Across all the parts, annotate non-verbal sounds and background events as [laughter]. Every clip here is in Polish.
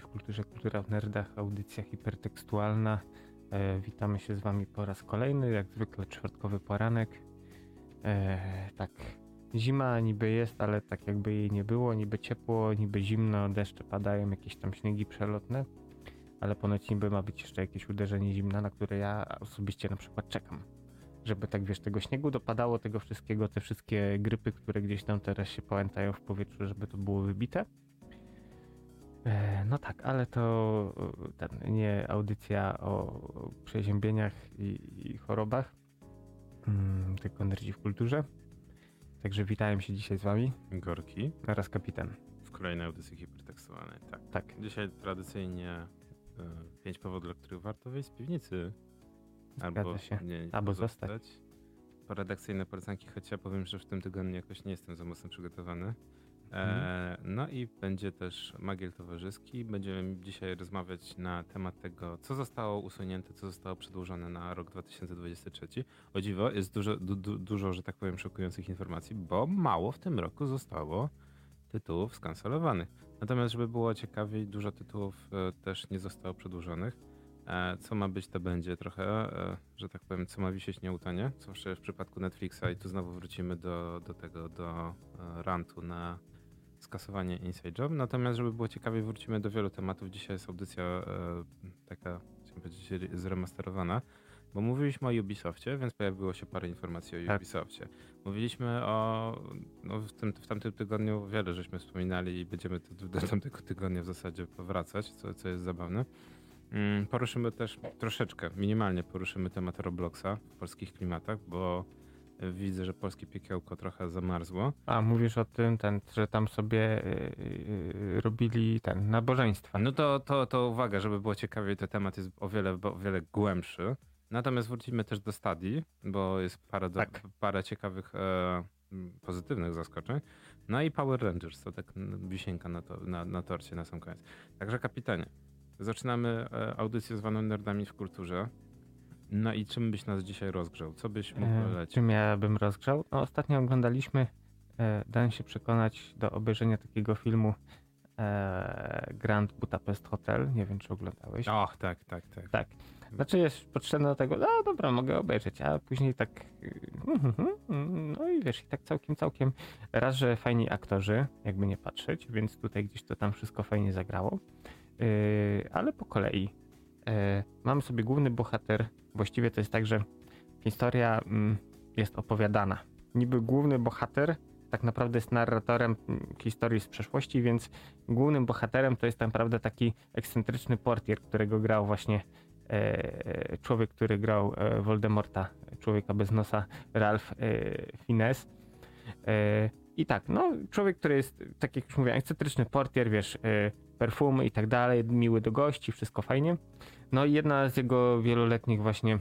W kulturze, kultura w nerdach, audycja hipertekstualna. E, witamy się z wami po raz kolejny, jak zwykle czwartkowy poranek. E, tak, zima niby jest, ale tak jakby jej nie było, niby ciepło, niby zimno, deszcze padają, jakieś tam śniegi przelotne, ale ponoć niby ma być jeszcze jakieś uderzenie zimna, na które ja osobiście na przykład czekam. Żeby tak wiesz, tego śniegu dopadało, tego wszystkiego, te wszystkie grypy, które gdzieś tam teraz się pałętają w powietrzu, żeby to było wybite. E, no tak, ale to e, ten, nie audycja o przeziębieniach i, i chorobach, mm, tylko nerdzi w kulturze. Także witałem się dzisiaj z wami. Gorki. Oraz kapitan. W kolejnej audycji hipertekstualnej, tak. Tak. Dzisiaj tradycyjnie y, pięć powodów, dla których warto wyjść z piwnicy. Zgadza Albo, się. nie, Albo zostać. Po redakcyjne polecanki, choć ja powiem, że w tym tygodniu jakoś nie jestem za mocno przygotowany. E, Mhm. no i będzie też magiel towarzyski. Będziemy dzisiaj rozmawiać na temat tego, co zostało usunięte, co zostało przedłużone na rok 2023. O dziwo, jest dużo, du, du, dużo, że tak powiem, szokujących informacji, bo mało w tym roku zostało tytułów skancelowanych. Natomiast, żeby było ciekawiej, dużo tytułów e, też nie zostało przedłużonych. E, co ma być, to będzie trochę, e, że tak powiem, co ma wisieć, nie utonie. Zwłaszcza w przypadku Netflixa i tu znowu wrócimy do, do tego, do e, rantu na skasowanie Inside Job. Natomiast, żeby było ciekawiej, wrócimy do wielu tematów. Dzisiaj jest audycja e, taka, chciałem powiedzieć, re- zremasterowana, bo mówiliśmy o Ubisoftie, więc pojawiło się parę informacji o Tak. Ubisoftie. Mówiliśmy o, no w, tym, w tamtym tygodniu wiele żeśmy wspominali i będziemy do, do tamtego tygodnia w zasadzie powracać, co, co jest zabawne. Mm, Poruszymy też troszeczkę, minimalnie poruszymy temat Robloxa w polskich klimatach, bo widzę, że polskie piekiełko trochę zamarzło. A mówisz o tym, ten, że tam sobie y, y, robili ten nabożeństwa. No to, to, to uwaga, żeby było ciekawiej, ten temat jest o wiele, o wiele głębszy. Natomiast wrócimy też do stadii, bo jest parę, do, Tak. parę ciekawych e, pozytywnych zaskoczeń. No i Power Rangers, to tak wisienka na, to, na, na torcie na sam koniec. Także kapitanie, zaczynamy e, audycję zwaną Nerdami w kulturze. No i czym byś nas dzisiaj rozgrzał? Co byś mógł E, polecić? czym ja bym rozgrzał? No, ostatnio oglądaliśmy, e, dałem się przekonać do obejrzenia takiego filmu e, Grand Budapest Hotel. Nie wiem, czy oglądałeś. Och, tak, tak, tak. Tak. Znaczy jest podszedłem do tego, no dobra, mogę obejrzeć, a później tak, y, no i wiesz, i tak całkiem, całkiem, raz, że fajni aktorzy, jakby nie patrzeć, więc tutaj gdzieś to tam wszystko fajnie zagrało, Yy, ale po kolei. Yy, Mamy sobie główny bohater, właściwie to jest tak, że historia mm, jest opowiadana. Niby główny bohater tak naprawdę jest narratorem mm, historii z przeszłości, więc głównym bohaterem to jest tak naprawdę taki ekscentryczny portier, którego grał właśnie e, człowiek, który grał e, Voldemorta, człowieka bez nosa, Ralph e, Fiennes. I tak, no, człowiek, który jest, tak jak już mówiłem, ekscentryczny portier, wiesz, perfumy i tak dalej, miły do gości, wszystko fajnie. No i jedna z jego wieloletnich właśnie,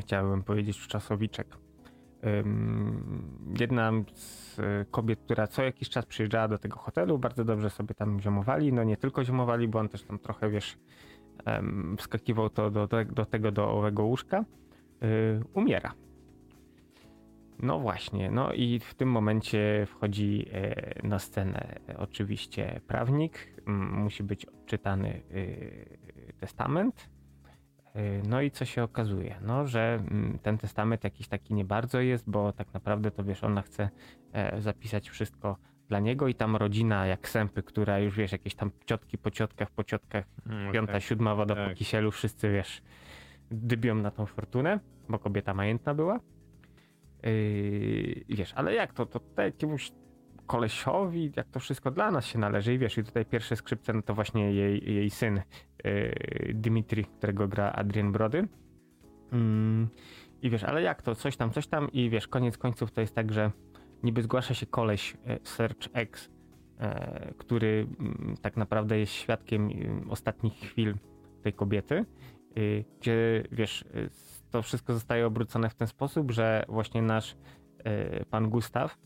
chciałbym powiedzieć, czasowiczek. Jedna z e, kobiet, która co jakiś czas przyjeżdżała do tego hotelu, bardzo dobrze sobie tam ziomowali, no nie tylko ziomowali, bo on też tam trochę, wiesz, wskakiwał to do, do, do tego do owego łóżka, y, umiera. No właśnie, no i w tym momencie wchodzi e, na scenę e, oczywiście prawnik, musi być odczytany y, testament. Y, No i co się okazuje? No, że ten testament jakiś taki nie bardzo jest, bo tak naprawdę to wiesz, ona chce e, zapisać wszystko dla niego i tam rodzina jak sępy, która już wiesz, jakieś tam ciotki po ciotkach, po ciotkach, Mm, piąta, okej. siódma woda po Tak. kisielu, wszyscy wiesz, dybią na tą fortunę, bo kobieta majętna była. Yy, wiesz, ale jak to, to tutaj jakiemuś kolesiowi, jak to wszystko dla nas się należy i wiesz, i tutaj pierwsze skrzypce, no to właśnie jej, jej syn yy, Dimitri, którego gra Adrian Brody. Mm, I wiesz, ale jak to, coś tam, coś tam i wiesz, koniec końców to jest tak, że niby zgłasza się koleś e, Search X, e, który mm, tak naprawdę jest świadkiem mm, ostatnich chwil tej kobiety, gdzie wiesz, to wszystko zostaje obrócone w ten sposób, że właśnie nasz e, pan Gustaw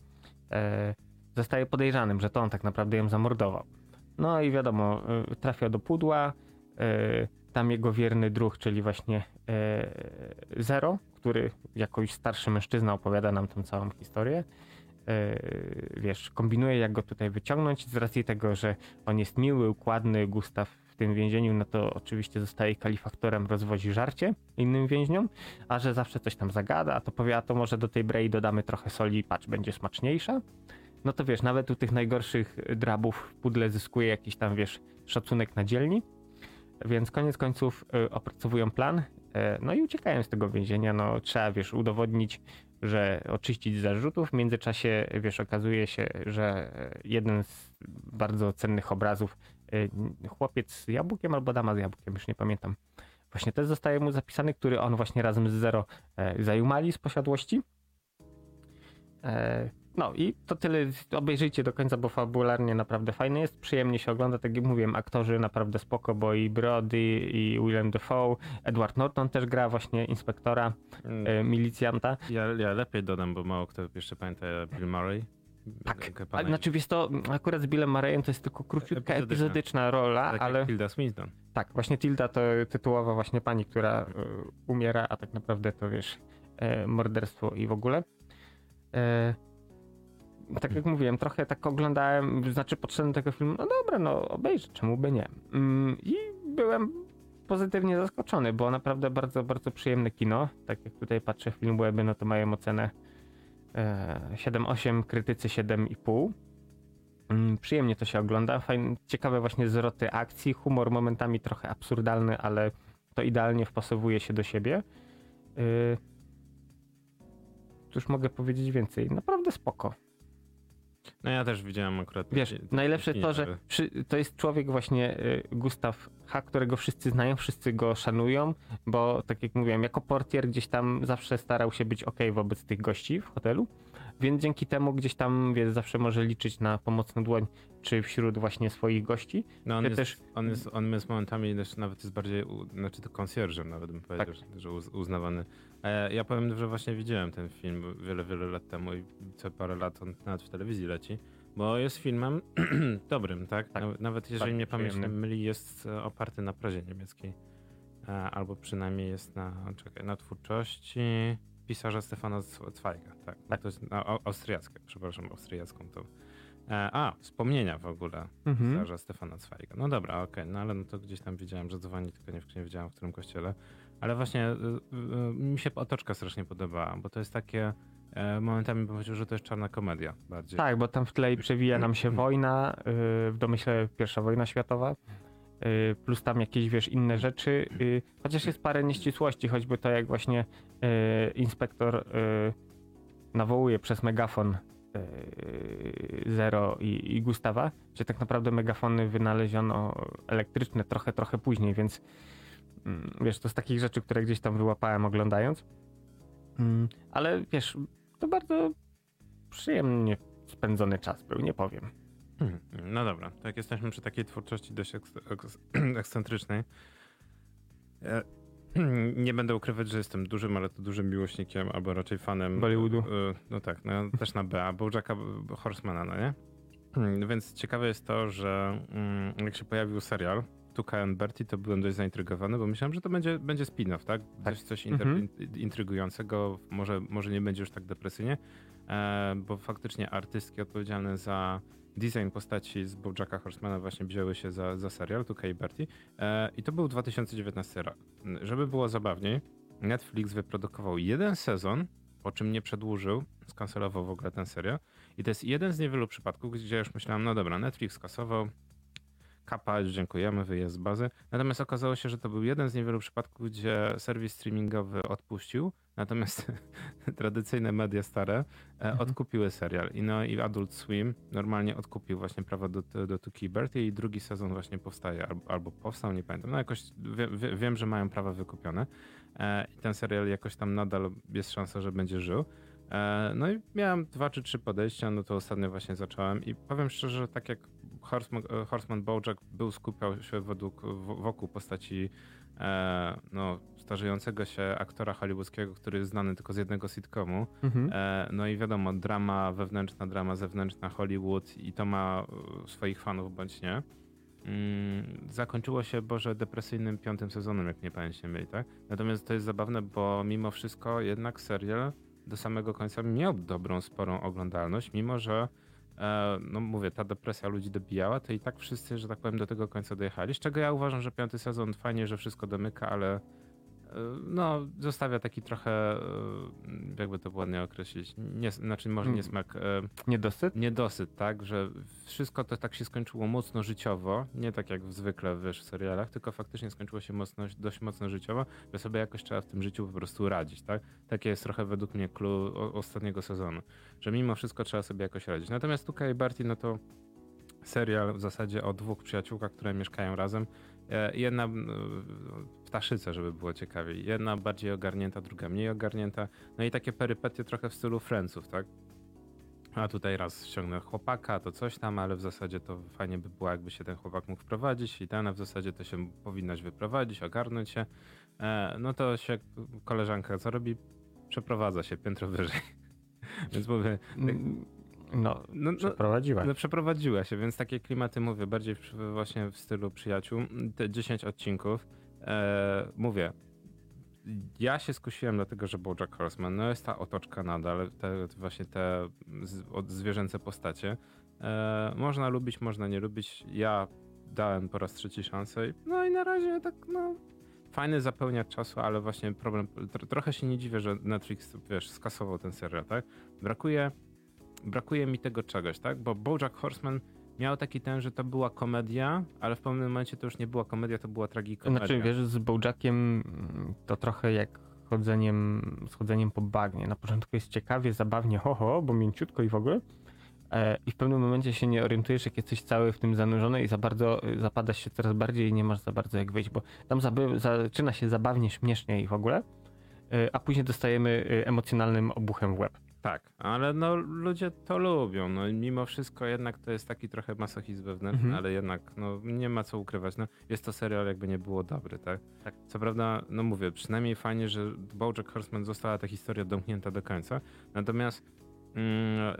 e, zostaje podejrzanym, że to on tak naprawdę ją zamordował. No i wiadomo, y, trafia do pudła, tam jego wierny druh, czyli właśnie e, Zero, który jako już starszy mężczyzna opowiada nam tą całą historię. wiesz, kombinuje jak go tutaj wyciągnąć z racji tego, że on jest miły, układny, Gustaw tym więzieniu, no to oczywiście zostaje kalifaktorem, rozwozi żarcie innym więźniom, a że zawsze coś tam zagada, to powie, a to może do tej brei dodamy trochę soli, patrz, będzie smaczniejsza. No to wiesz, nawet u tych najgorszych drabów pudle zyskuje jakiś tam, wiesz, szacunek na dzielni. Więc koniec końców y, opracowują plan, y, no i uciekają z tego więzienia. No trzeba, wiesz, udowodnić, że oczyścić zarzutów. W międzyczasie, wiesz, okazuje się, że jeden z bardzo cennych obrazów, y, chłopiec z jabłkiem albo dama z jabłkiem, już nie pamiętam, właśnie też zostaje mu zapisany, który on właśnie razem z Zero zajumali z posiadłości. No i to tyle. Obejrzyjcie do końca, bo fabularnie naprawdę fajny jest. Przyjemnie się ogląda. Tak jak mówiłem, aktorzy naprawdę spoko, bo i Brody, i Willem Dafoe, Edward Norton też gra właśnie inspektora, mm. e, milicjanta. Ja, ja lepiej dodam, bo mało kto jeszcze pamięta Bill Murray. Tak, a, znaczy wiesz to, akurat z Billem Murrayem to jest tylko króciutka, epizodyczna, epizodyczna rola, tak ale... Tilda Swinton. Tak, właśnie Tilda to tytułowa właśnie pani, która y, umiera, a tak naprawdę to wiesz, y, morderstwo i w ogóle. Y, tak jak mówiłem, trochę tak oglądałem, znaczy podszedłem tego filmu, no dobra, no obejrzę, czemu by nie. Mm, I byłem pozytywnie zaskoczony, było naprawdę bardzo, bardzo przyjemne kino. Tak jak tutaj patrzę film weby, no to mają ocenę 7,8, e, krytycy 7,5. Mm, przyjemnie to się ogląda, fajne, ciekawe właśnie zwroty akcji, humor momentami trochę absurdalny, ale to idealnie wpasowuje się do siebie. Yy, cóż mogę powiedzieć więcej? Naprawdę spoko. No ja też widziałem akurat. Wiesz, najlepsze to, że przy, to jest człowiek właśnie y, Gustaw H., którego wszyscy znają, wszyscy go szanują, bo tak jak mówiłem, jako portier gdzieś tam zawsze starał się być ok wobec tych gości w hotelu, więc dzięki temu gdzieś tam wiesz, zawsze może liczyć na pomocną dłoń, czy wśród właśnie swoich gości. No on, jest, też... on, jest, on jest momentami nawet jest bardziej, znaczy to konsjerżem nawet bym powiedział, tak. że uznawany ja powiem, że właśnie widziałem ten film wiele, wiele lat temu i co parę lat on nawet w telewizji leci, bo jest filmem [clears throat] dobrym, tak? tak nawet jeżeli mnie pamięć myli, jest e, oparty na prozie niemieckiej. E, albo przynajmniej jest na, czekaj, na twórczości pisarza Stefana Zweiga, tak. tak. To jest austriackie, przepraszam, austriacką to. A, wspomnienia w ogóle mhm. pisarza Stefana Zweiga. No dobra, okej, okay, no ale no to gdzieś tam widziałem, że dzwoni, tylko nie, nie wiedziałem w którym kościele. Ale właśnie y, y, mi się otoczka strasznie podobała, bo to jest takie e, momentami bym powiedział, że to jest czarna komedia bardziej. Tak, bo tam w tle przewija nam się [clears throat] wojna, y, w domyśle pierwsza wojna światowa, plus tam jakieś, wiesz, inne rzeczy, chociaż jest parę nieścisłości, choćby to jak właśnie inspektor nawołuje przez megafon Zero i, i Gustawa, gdzie tak naprawdę megafony wynaleziono elektryczne trochę, trochę później, więc wiesz, to z takich rzeczy, które gdzieś tam wyłapałem oglądając. Mm, ale wiesz, to bardzo przyjemnie spędzony czas był, nie powiem. Hmm, no dobra, tak jesteśmy przy takiej twórczości dość [clears throat] ekscentrycznej. Ja [clears throat] nie będę ukrywać, że jestem dużym, ale to dużym miłośnikiem, albo raczej fanem Bollywoodu. E, no tak, no, też na B, a Bojacka Horsemana, no nie? [clears throat] Więc ciekawe jest to, że mm, jak się pojawił serial, Tuka and Bertie, to byłem dość zaintrygowany, bo myślałem, że to będzie, będzie spin-off, tak? tak. Coś, coś mhm. intrygującego, może, może nie będzie już tak depresyjnie, e, bo faktycznie artystki odpowiedzialne za design postaci z Bojacka Horsemana właśnie wzięły się za, za serial Tuka i Bertie i to był 2019 rok. Żeby było zabawniej, Netflix wyprodukował jeden sezon, po czym nie przedłużył, skancelował w ogóle ten serial. I to jest jeden z niewielu przypadków, gdzie już myślałem, no dobra, Netflix skasował, kapać, dziękujemy, wyjazd z bazy. Natomiast okazało się, że to był jeden z niewielu przypadków, gdzie serwis streamingowy odpuścił, natomiast [laughs] tradycyjne media stare e, mhm. odkupiły serial. I, no, I Adult Swim normalnie odkupił właśnie prawa do, do Tuki Bertie i drugi sezon właśnie powstaje, albo, albo powstał, nie pamiętam. No jakoś wie, wie, wiem, że mają prawa wykupione e, i ten serial jakoś tam nadal jest szansa, że będzie żył. E, no i miałem dwa czy trzy podejścia, no to ostatnio właśnie zacząłem i powiem szczerze, że tak jak Horseman, e, Horseman Bojack był, skupiał się według, wokół postaci e, no, starzejącego się aktora hollywoodzkiego, który jest znany tylko z jednego sitcomu. Mhm. E, no i wiadomo, drama wewnętrzna, drama zewnętrzna, Hollywood i to ma swoich fanów bądź nie. Mm, zakończyło się Boże depresyjnym piątym sezonem, jak nie pamiętam mieli, tak? Natomiast to jest zabawne, bo mimo wszystko jednak serial do samego końca miał dobrą, sporą oglądalność, mimo że e, no mówię, ta depresja ludzi dobijała, to i tak wszyscy, że tak powiem, do tego końca dojechali. Z czego ja uważam, że piąty sezon fajnie, że wszystko domyka, ale no, zostawia taki trochę, e, jakby to ładnie określić, nie, znaczy może nie smak. E, niedosyt? Niedosyt, tak, że wszystko to tak się skończyło mocno życiowo, nie tak jak zwykle wiesz, w serialach, tylko faktycznie skończyło się mocno, dość mocno życiowo, że sobie jakoś trzeba w tym życiu po prostu radzić, tak? Takie jest trochę według mnie clue ostatniego sezonu, że mimo wszystko trzeba sobie jakoś radzić. Natomiast tutaj Barty, no to serial w zasadzie o dwóch przyjaciółkach, które mieszkają razem. E, jedna ptaszyce, żeby było ciekawiej. Jedna bardziej ogarnięta, druga mniej ogarnięta. No i takie perypetie trochę w stylu Friendsów, tak? A tutaj raz ściągnę chłopaka, to coś tam, ale w zasadzie to fajnie by było, jakby się ten chłopak mógł wprowadzić i ten, w zasadzie to się powinnaś wyprowadzić, ogarnąć się. E, no to się koleżanka co robi? Przeprowadza się piętro wyżej. [laughs] Więc mówię... Tak, no, no, przeprowadziła. No, przeprowadziła się, więc takie klimaty mówię, bardziej właśnie w stylu przyjaciół. Te 10 odcinków. E, mówię, ja się skusiłem dlatego, że Bojack Horseman, no jest ta otoczka nadal, te, właśnie te zwierzęce postacie. E, można lubić, można nie lubić. Ja dałem po raz trzeci szansę. No i na razie tak, no, fajny zapełniacz czasu, ale właśnie problem, trochę się nie dziwię, że Netflix, wiesz, skasował ten serial, tak? Brakuje, brakuje mi tego czegoś, tak? Bo Bojack Horseman miał taki ten, że to była komedia, ale w pewnym momencie to już nie była komedia, to była tragikomedia. Znaczy, wiesz, z Bojackiem to trochę jak chodzeniem, schodzeniem po bagnie. Na początku jest ciekawie, zabawnie, ho, ho bo mięciutko i w ogóle. E, I w pewnym momencie się nie orientujesz, jak jesteś cały w tym zanurzony i za bardzo y, zapadasz się coraz bardziej i nie masz za bardzo jak wyjść, bo tam zaczyna się zabawnie, śmiesznie i w ogóle, y, a później dostajemy emocjonalnym obuchem w łeb. Tak, ale no ludzie to lubią. No, mimo wszystko jednak to jest taki trochę masochizm wewnętrzny, mhm. ale jednak no, nie ma co ukrywać. No, jest to serial jakby nie było dobry, tak? tak? Co prawda, no mówię, przynajmniej fajnie, że Bojack Horseman została ta historia domknięta do końca. Natomiast mm,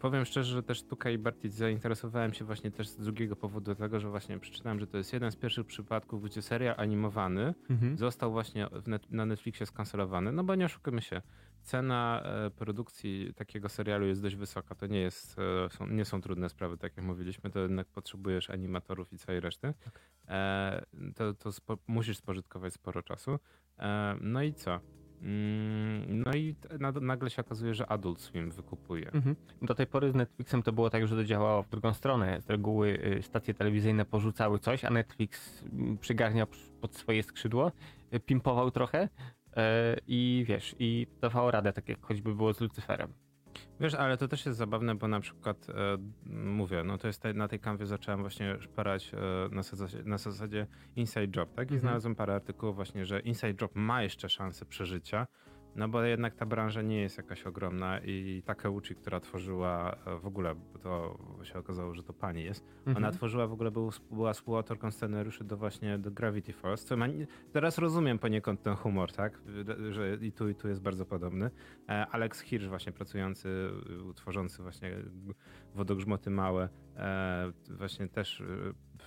powiem szczerze, że też tutaj bardziej zainteresowałem się właśnie też z drugiego powodu, tego, że właśnie przeczytałem, że to jest jeden z pierwszych przypadków, gdzie serial animowany mhm. został właśnie net, na Netflixie skancelowany. No bo nie oszukujmy się, cena e, produkcji takiego serialu jest dość wysoka. To nie, jest, e, są, nie są trudne sprawy, tak jak mówiliśmy, to jednak potrzebujesz animatorów i całej reszty. Tak. E, to to spo, musisz spożytkować sporo czasu. No i co? Mm, no i nagle się okazuje, że Adult Swim wykupuje. Mhm. Do tej pory z Netflixem to było tak, że to działało w drugą stronę. Z reguły y, stacje telewizyjne porzucały coś, a Netflix mm, przygarniał pod swoje skrzydło, y, pimpował trochę i wiesz, i dawało radę, tak jak choćby było z Lucyferem. Wiesz, ale to też jest zabawne, bo na przykład e, mówię, no to jest te, na tej kanwie zacząłem właśnie szperać e, na, zasadzie, na zasadzie Inside Job, tak? I mhm. znalazłem parę artykułów właśnie, że Inside Job ma jeszcze szansę przeżycia, no bo jednak ta branża nie jest jakaś ogromna i Takeuchi, która tworzyła e, w ogóle, to się okazało, że to pani jest, mhm. ona tworzyła w ogóle, był, była współautorką scenariuszy do właśnie do Gravity Falls, co ma, teraz rozumiem poniekąd ten humor, tak, że i tu i tu jest bardzo podobny. E, Alex Hirsch właśnie pracujący, tworzący właśnie wodogrzmoty małe, e, właśnie też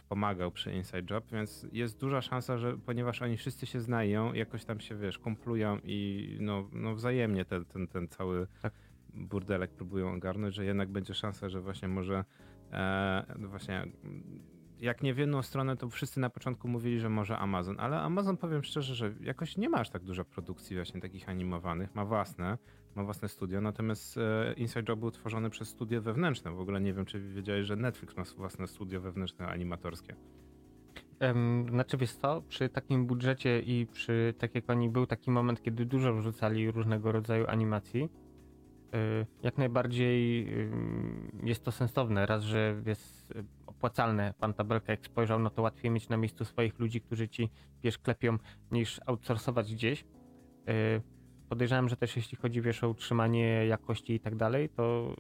pomagał przy Inside Job, więc jest duża szansa, że ponieważ oni wszyscy się znają, jakoś tam się, wiesz, kumplują i no, no wzajemnie ten, ten, ten cały tak. burdelek próbują ogarnąć, że jednak będzie szansa, że właśnie może e, no właśnie jak nie w jedną stronę, to wszyscy na początku mówili, że może Amazon, ale Amazon powiem szczerze, że jakoś nie ma aż tak dużo produkcji właśnie takich animowanych, ma własne, ma własne studio, natomiast e, Inside Job był tworzony przez studio wewnętrzne. W ogóle nie wiem, czy wiedziałeś, że Netflix ma własne studio wewnętrzne animatorskie. Znaczy wiesz co, przy takim budżecie i przy, tak jak oni, był taki moment, kiedy dużo wrzucali różnego rodzaju animacji, y, jak najbardziej jest to sensowne. Raz, że jest opłacalne. Pan Tabelka jak spojrzał, no to łatwiej mieć na miejscu swoich ludzi, którzy ci, wiesz, klepią, niż outsourcować gdzieś. Podejrzewam, że też jeśli chodzi wiesz, o utrzymanie jakości i tak dalej, to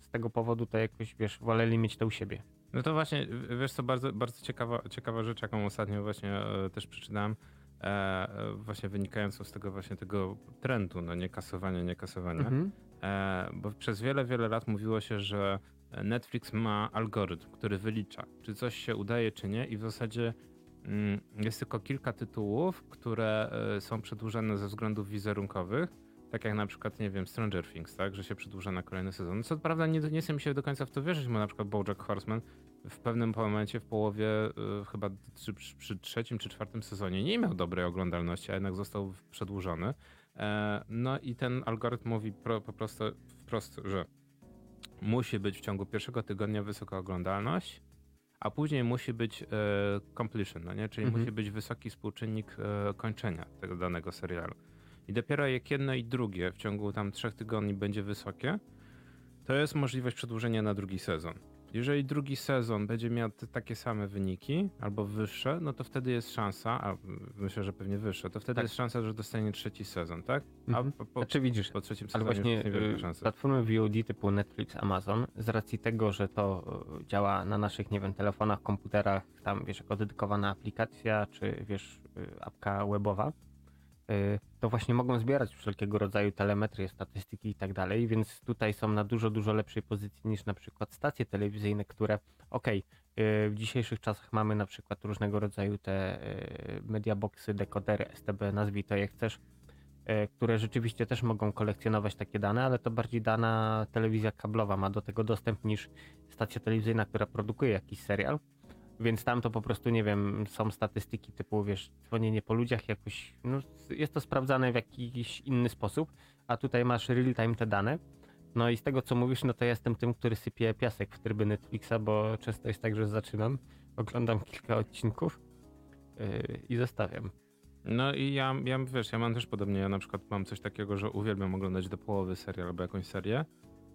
z tego powodu to jakoś wiesz, woleli mieć to u siebie. No to właśnie, wiesz co, bardzo, bardzo ciekawa, ciekawa rzecz, jaką ostatnio właśnie e, też przeczytałem, e, właśnie wynikającą z tego właśnie tego trendu, no nie kasowania, nie kasowania, mhm. e, bo przez wiele, wiele lat mówiło się, że Netflix ma algorytm, który wylicza, czy coś się udaje, czy nie i w zasadzie jest tylko kilka tytułów, które e, są przedłużane ze względów wizerunkowych, tak jak na przykład, nie wiem, Stranger Things, tak, że się przedłuża na kolejny sezon. Co prawda nie, nie chcę mi się do końca w to wierzyć, bo na przykład BoJack Horseman w pewnym momencie, w połowie, y, chyba przy, przy, trzecim czy czwartym sezonie nie miał dobrej oglądalności, a jednak został przedłużony. E, no i ten algorytm mówi pro, po prostu wprost, że musi być w ciągu pierwszego tygodnia wysoka oglądalność, a później musi być e, completion, no nie? czyli mhm. musi być wysoki współczynnik e, kończenia tego danego serialu. I dopiero jak jedno i drugie w ciągu tam trzech tygodni będzie wysokie, to jest możliwość przedłużenia na drugi sezon. Jeżeli drugi sezon będzie miał takie same wyniki albo wyższe, no to wtedy jest szansa, a myślę, że pewnie wyższe, to wtedy tak. jest szansa, że dostanie trzeci sezon, tak? A mhm. po, po, znaczy widzisz, po trzecim sezonie ale właśnie y, platformy VOD typu Netflix, Amazon, z racji tego, że to y, działa na naszych, nie wiem, telefonach, komputerach, tam wiesz, jako dedykowana aplikacja, czy wiesz, y, apka webowa, to właśnie mogą zbierać wszelkiego rodzaju telemetrię, statystyki i tak dalej, więc tutaj są na dużo, dużo lepszej pozycji niż na przykład stacje telewizyjne, które okej, okay, w dzisiejszych czasach mamy na przykład różnego rodzaju te y, mediaboxy, dekodery, STB, nazwij to jak chcesz, y, które rzeczywiście też mogą kolekcjonować takie dane, ale to bardziej dana telewizja kablowa ma do tego dostęp niż stacja telewizyjna, która produkuje jakiś serial. Więc tam to po prostu, nie wiem, są statystyki typu, wiesz, dzwonienie po ludziach jakoś, no jest to sprawdzane w jakiś inny sposób, a tutaj masz real-time te dane. No i z tego, co mówisz, no to ja jestem tym, który sypie piasek w tryby Netflixa, bo często jest tak, że zaczynam, oglądam kilka odcinków yy, i zostawiam. No i ja, ja, wiesz, ja mam też podobnie, ja na przykład mam coś takiego, że uwielbiam oglądać do połowy serial albo jakąś serię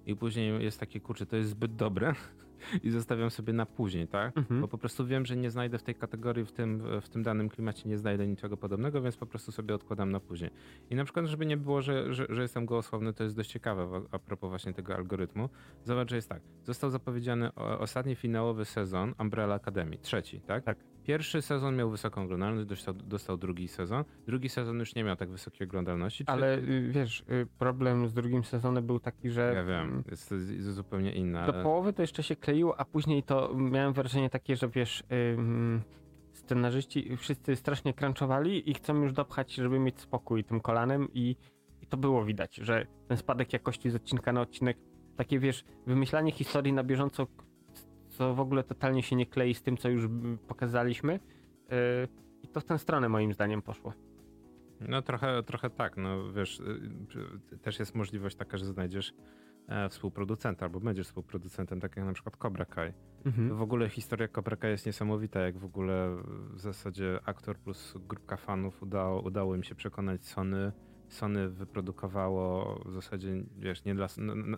i później jest takie, kurczę, to jest zbyt dobre, [laughs] i zostawiam sobie na później, tak? Mhm. Bo po prostu wiem, że nie znajdę w tej kategorii, w tym, w tym danym klimacie nie znajdę niczego podobnego, więc po prostu sobie odkładam na później. I na przykład, żeby nie było, że, że, że jestem gołosłowny, to jest dość ciekawe a propos właśnie tego algorytmu. Zobacz, że jest tak. Został zapowiedziany ostatni finałowy sezon Umbrella Academy, trzeci, tak? Tak. Pierwszy sezon miał wysoką oglądalność, dostał, dostał, drugi sezon. Drugi sezon już nie miał tak wysokiej oglądalności. Ale y, wiesz, y, problem z drugim sezonem był taki, że. Ja wiem, jest, jest zupełnie inna. Do połowy to jeszcze się kleiło, a później to miałem wrażenie takie, że wiesz. scenarzyści wszyscy strasznie crunchowali i chcą już dopchać, żeby mieć spokój tym kolanem i, i to było widać, że ten spadek jakości z odcinka na odcinek, takie wiesz, wymyślanie historii na bieżąco, co w ogóle totalnie się nie klei z tym, co już pokazaliśmy. Yy, I to w tę stronę moim zdaniem poszło. No trochę, trochę tak, no wiesz, y, też jest możliwość taka, że znajdziesz e, współproducenta albo będziesz współproducentem, tak jak na przykład Cobra Kai. Mhm. W ogóle historia Cobra Kai jest niesamowita, jak w ogóle w zasadzie aktor plus grupka fanów udało, udało im się przekonać Sony Sony wyprodukowało w zasadzie, wiesz, nie dla,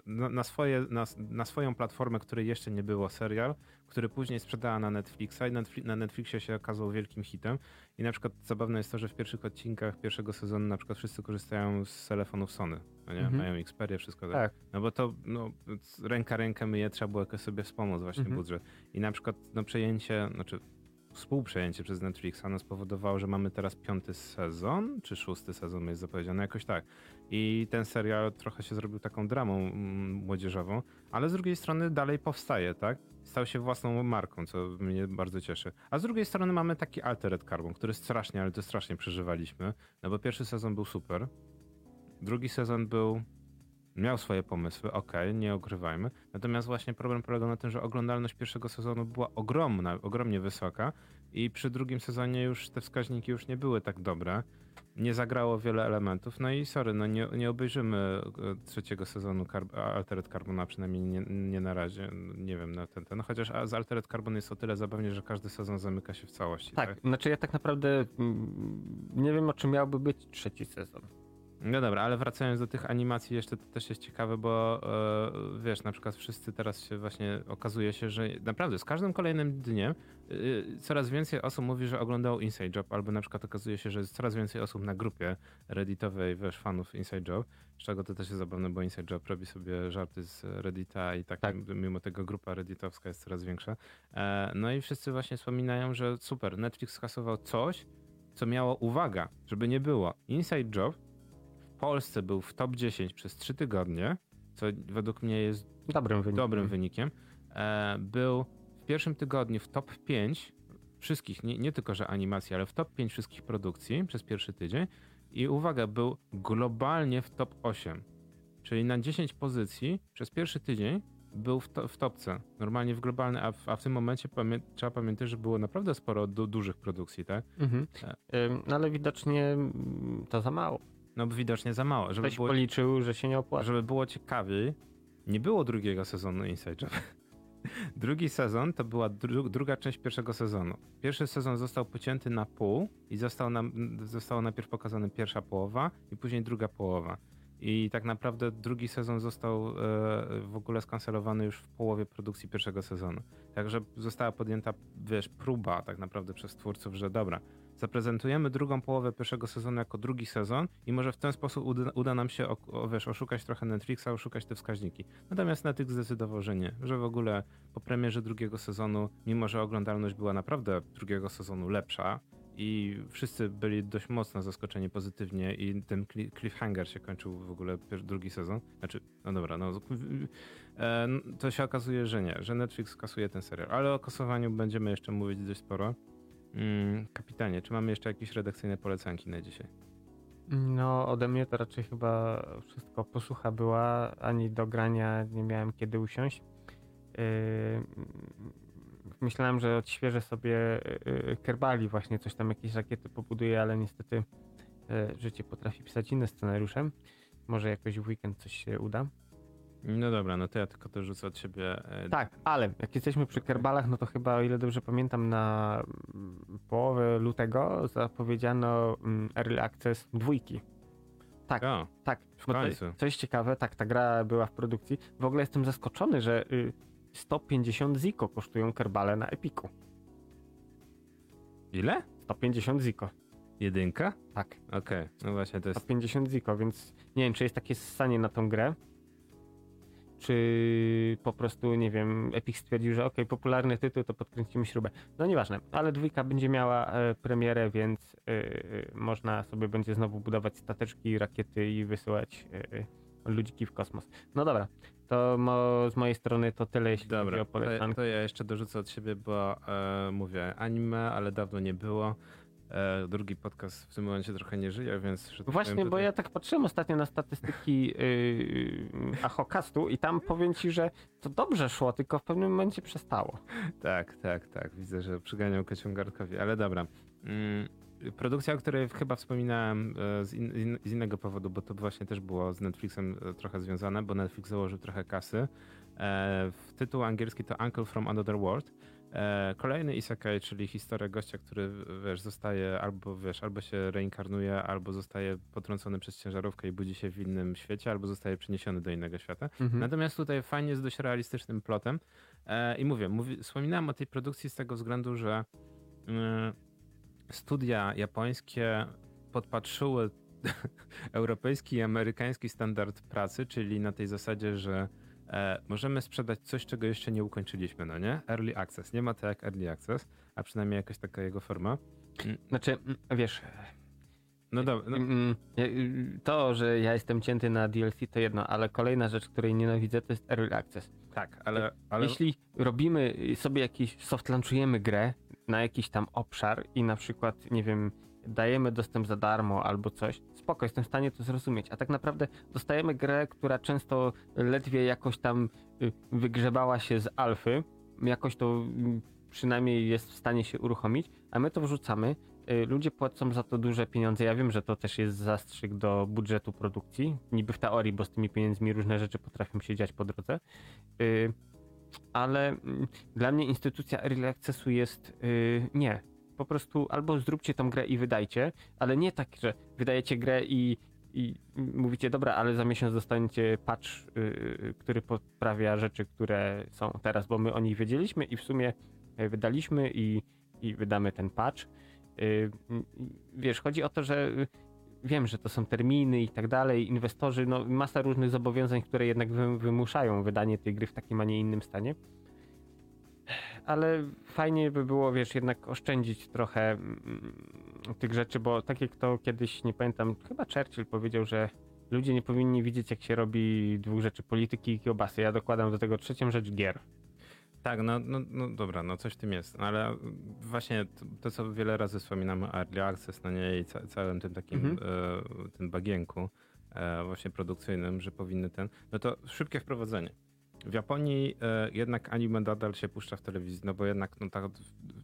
na, na, swoje, na, na, swoją platformę, której jeszcze nie było serial, który później sprzedała na Netflixa i Netflix, na Netflixie się okazał wielkim hitem. I na przykład zabawne jest to, że w pierwszych odcinkach pierwszego sezonu na przykład wszyscy korzystają z telefonów Sony, no nie? Mhm. Mają Xperia, wszystko tak. tak. No bo to no, ręka rękę myje, trzeba było jakoś sobie wspomóc właśnie mhm. budżet. I na przykład no, przejęcie, znaczy współprzejęcie przez Netflixa no spowodowało, że mamy teraz piąty sezon, czy szósty sezon jest zapowiedziany, jakoś tak. I ten serial trochę się zrobił taką dramą mm, młodzieżową, ale z drugiej strony dalej powstaje, tak? Stał się własną marką, co mnie bardzo cieszy. A z drugiej strony mamy taki Altered Carbon, który strasznie, ale to strasznie przeżywaliśmy, no bo pierwszy sezon był super, drugi sezon był miał swoje pomysły, okej, okay, nie ukrywajmy. Natomiast właśnie problem polegał na tym, że oglądalność pierwszego sezonu była ogromna, ogromnie wysoka i przy drugim sezonie już te wskaźniki już nie były tak dobre. Nie zagrało wiele elementów, no i sorry, no nie, nie obejrzymy e, trzeciego sezonu Car Altered Carbona, przynajmniej nie, nie, na razie, nie wiem, na ten, ten. No chociaż z Altered Carbon jest o tyle zabawnie, że każdy sezon zamyka się w całości. Tak, tak? znaczy ja tak naprawdę mm, nie wiem o czym miałby być trzeci sezon. No dobra, ale wracając do tych animacji, jeszcze to też jest ciekawe, bo e, wiesz, na przykład wszyscy teraz się właśnie okazuje się, że naprawdę z każdym kolejnym dniem y, coraz więcej osób mówi, że oglądało Inside Job, albo na przykład okazuje się, że jest coraz więcej osób na grupie redditowej, wiesz, fanów Inside Job, z czego to też jest zabawne, bo Inside Job robi sobie żarty z Reddita i tak, tak. mimo tego grupa redditowska jest coraz większa. E, no i wszyscy właśnie wspominają, że super, Netflix skasował coś, co miało, uwaga, żeby nie było, Inside Job Polsce był w top 10 przez 3 tygodnie, co według mnie jest dobrym wynikiem. Dobrym wynikiem. E, był w pierwszym tygodniu w top 5 wszystkich, nie, nie tylko że animacji, ale w top 5 wszystkich produkcji przez pierwszy tydzień i uwaga, był globalnie w top 8. Czyli na 10 pozycji przez pierwszy tydzień był w, to, w topce, normalnie w globalnej, a w, a w tym momencie pamię trzeba pamiętać, że było naprawdę sporo du dużych produkcji, tak? Mhm. Ym, No ale widocznie mm, to za mało. No bo widocznie za mało. Żeby Ktoś było, policzył, że się nie opłaca. żeby było ciekawiej, nie było drugiego sezonu Inside Job. [laughs] Drugi sezon to była dru druga część pierwszego sezonu. Pierwszy sezon został pocięty na pół i został nam, została najpierw pokazana pierwsza połowa i później druga połowa. I tak naprawdę drugi sezon został e, w ogóle skancelowany już w połowie produkcji pierwszego sezonu. Także została podjęta, wiesz, próba tak naprawdę przez twórców, że dobra, zaprezentujemy drugą połowę pierwszego sezonu jako drugi sezon i może w ten sposób uda, uda nam się o, o, wiesz, oszukać trochę Netflixa, oszukać te wskaźniki. Natomiast Netflix zdecydował, że nie, że w ogóle po premierze drugiego sezonu, mimo że oglądalność była naprawdę drugiego sezonu lepsza i wszyscy byli dość mocno zaskoczeni pozytywnie i ten cli- cliffhanger się kończył w ogóle drugi sezon. Znaczy, no dobra, no e, to się okazuje, że nie, że Netflix kasuje ten serial, ale o kasowaniu będziemy jeszcze mówić dość sporo. Mm, kapitanie, czy mamy jeszcze jakieś redakcyjne polecanki na dzisiaj? No, ode mnie to raczej chyba wszystko posłucha była, ani do grania nie miałem kiedy usiąść. Yy, myślałem, że odświeżę sobie yy, Kerbali, właśnie coś tam, jakieś rakiety pobuduję, ale niestety yy, życie potrafi pisać inne scenariusze. Może jakoś w weekend coś się uda. No dobra, no to ja tylko to rzucę od siebie. e, Tak, ale jak jesteśmy przy Kerbalach, no to chyba, o ile dobrze pamiętam, na mm, połowę lutego zapowiedziano mm, Early Access dwójki. Tak, O, tak. to, końcu. co jest ciekawe, tak, ta gra była w produkcji. W ogóle jestem zaskoczony, że y, 150 ziko kosztują kerbale na Epiku. Ile? 150 ziko, Jedynka? tak. Okej, no właśnie to jest 150 ziko, więc nie wiem, czy jest takie ssanie na tą grę, czy po prostu, nie wiem, Epic stwierdził, że ok, popularny tytuł, to podkręcimy śrubę. No nieważne, ale dwójka będzie miała e, premierę, więc e, e, można sobie będzie znowu budować stateczki, rakiety i wysyłać ludziki w kosmos. No dobra, to mo, z mojej strony to tyle, jeśli chodzi Dobra, o to, polecanki. to ja jeszcze dorzucę od siebie, bo e, mówię anime, ale dawno nie było. E, drugi podcast w tym momencie trochę nie żyje, więc... tak Właśnie, powiem, bo tutaj- ja tak patrzyłem ostatnio na statystyki yy, Achokastu i tam powiem ci, że to dobrze szło, tylko w pewnym momencie przestało. Tak, tak, tak. Widzę, że przyganiał kocią gardkowi, ale dobra. Mm, produkcja, o której chyba wspominałem e, z, in, z innego powodu, bo to właśnie też było z Netflixem e, trochę związane, bo Netflix założył trochę kasy. E, tytuł angielski to Uncle from Another World. E, kolejny isekai, czyli historia gościa, który wiesz, zostaje albo wiesz, albo się reinkarnuje, albo zostaje potrącony przez ciężarówkę i budzi się w innym świecie, albo zostaje przeniesiony do innego świata. Mhm. Natomiast tutaj fajnie z dość realistycznym plotem. E, I mówię, mówi, wspominałem o tej produkcji z tego względu, że mm, studia japońskie podpatrzyły [laughs] europejski i amerykański standard pracy, czyli na tej zasadzie, że e, możemy sprzedać coś, czego jeszcze nie ukończyliśmy, no nie? Early access. Nie ma to jak early access, a przynajmniej jakaś taka jego forma. Znaczy, mm, wiesz, No dobra, no, mm, y, to, że ja jestem cięty na DLC to jedno, ale kolejna rzecz, której nienawidzę, to jest Early Access. tak, ale, ale Jeśli robimy sobie jakiś, soft grę na jakiś tam obszar i na przykład, nie wiem, dajemy dostęp za darmo albo coś, spoko, jestem w stanie to zrozumieć. A tak naprawdę dostajemy grę, która często ledwie jakoś tam y, wygrzebała się z alfy, jakoś to mm, przynajmniej jest w stanie się uruchomić, a my to wrzucamy. y, Ludzie płacą za to duże pieniądze. Ja wiem, że to też jest zastrzyk do budżetu produkcji, niby w teorii, bo z tymi pieniędzmi różne rzeczy potrafią się dziać po drodze. Y, ale mm, dla mnie instytucja Early Accessu jest nie. Po prostu albo zróbcie tą grę i wydajcie, ale nie tak, że wydajecie grę i, i mówicie, dobra, ale za miesiąc dostaniecie patch, yy, który poprawia rzeczy, które są teraz, bo my o nich wiedzieliśmy i w sumie yy, wydaliśmy i, i wydamy ten patch. Yy, wiesz, chodzi o to, że yy, wiem, że to są terminy i tak dalej, inwestorzy, no masa różnych zobowiązań, które jednak wy, wymuszają wydanie tej gry w takim, a nie innym stanie. Ale fajnie by było, wiesz, jednak oszczędzić trochę mm, tych rzeczy, bo tak jak to kiedyś, nie pamiętam, chyba Churchill powiedział, że ludzie nie powinni widzieć, jak się robi dwóch rzeczy, polityki i kiełbasy. Ja dokładam do tego trzecią rzecz gier. Tak, no, no, no dobra, no coś w tym jest, no, ale właśnie to, to, co wiele razy wspominamy Early Access, no nie, i ca całym tym takim, Mhm. e, tym bagienku e, właśnie produkcyjnym, że powinny ten, no to szybkie wprowadzenie. W Japonii e, jednak anime nadal się puszcza w telewizji, no bo jednak no, tak,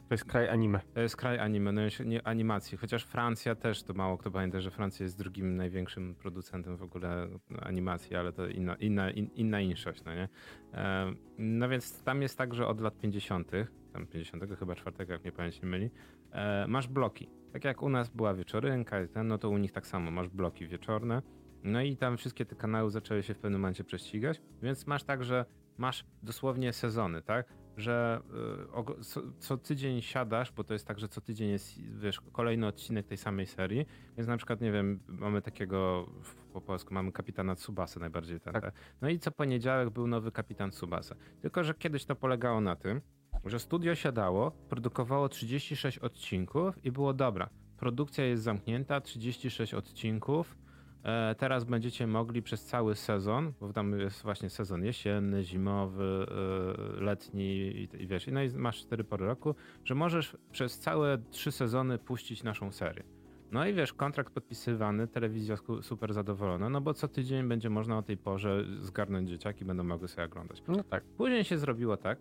To jest kraj anime. to jest kraj anime, no, nie animacji, chociaż Francja też, to mało kto pamięta, że Francja jest drugim największym producentem w ogóle animacji, ale to inna, inna, in, inna inszość, no nie? E, no więc tam jest tak, że od lat 50., tam 50 chyba czwartego, jak mnie pamięć nie myli, e, masz bloki. Tak jak u nas była wieczorynka i ten, no to u nich tak samo, masz bloki wieczorne, no i tam wszystkie te kanały zaczęły się w pewnym momencie prześcigać, więc masz tak, że masz dosłownie sezony, tak? Że y, co, co tydzień siadasz, bo to jest tak, że co tydzień jest, wiesz, kolejny odcinek tej samej serii, więc na przykład, nie wiem, mamy takiego, w- po polsku mamy kapitana Tsubasa najbardziej ten, Tak. tak. No i co poniedziałek był nowy kapitan Tsubasa. Tylko, że kiedyś to polegało na tym, że studio siadało, produkowało 36 odcinków i było dobra. Produkcja jest zamknięta, 36 odcinków. E, teraz będziecie mogli przez cały sezon, bo tam jest właśnie sezon jesienny, zimowy, e, letni i, wiesz, i no i masz cztery pory roku, że możesz przez całe trzy sezony puścić naszą serię. No i wiesz, kontrakt podpisywany, telewizja super zadowolona, no bo co tydzień będzie można o tej porze zgarnąć dzieciaki, będą mogły sobie oglądać. No tak. Później się zrobiło tak,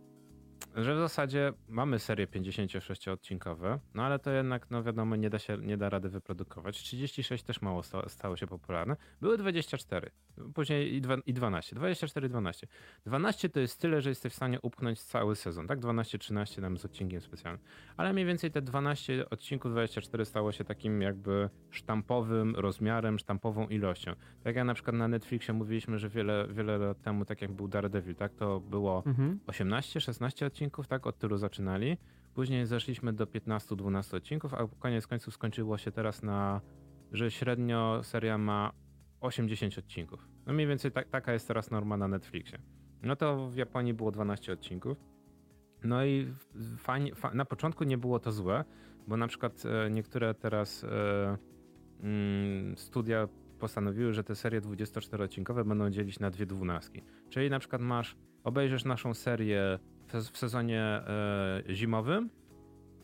że w zasadzie mamy serię 56-odcinkowe, no ale to jednak, no wiadomo, nie da, się, nie da rady wyprodukować. 36 też mało sta, stało się popularne. Były 24, później i, dwa, i 12. 24 i 12. 12 to jest tyle, że jesteś w stanie upchnąć cały sezon, tak? 12-13 nam z odcinkiem specjalnym. Ale mniej więcej te 12 odcinków 24 stało się takim jakby sztampowym rozmiarem, sztampową ilością. Tak jak na przykład na Netflixie mówiliśmy, że wiele, wiele lat temu, tak jak był Daredevil, tak? To było Mhm. 18-16 odcinków, tak? Od tylu zaczynali. Później zeszliśmy do 15-12 odcinków, a koniec końców skończyło się teraz na, że średnio seria ma 80 odcinków. No mniej więcej tak, taka jest teraz norma na Netflixie. No to w Japonii było 12 odcinków. No i fajnie, fa- na początku nie było to złe, bo na przykład e, niektóre teraz e, mm, studia postanowiły, że te serie 24-odcinkowe będą dzielić na dwie dwunastki. Czyli na przykład masz, obejrzysz naszą serię w, sez- w sezonie e, zimowym,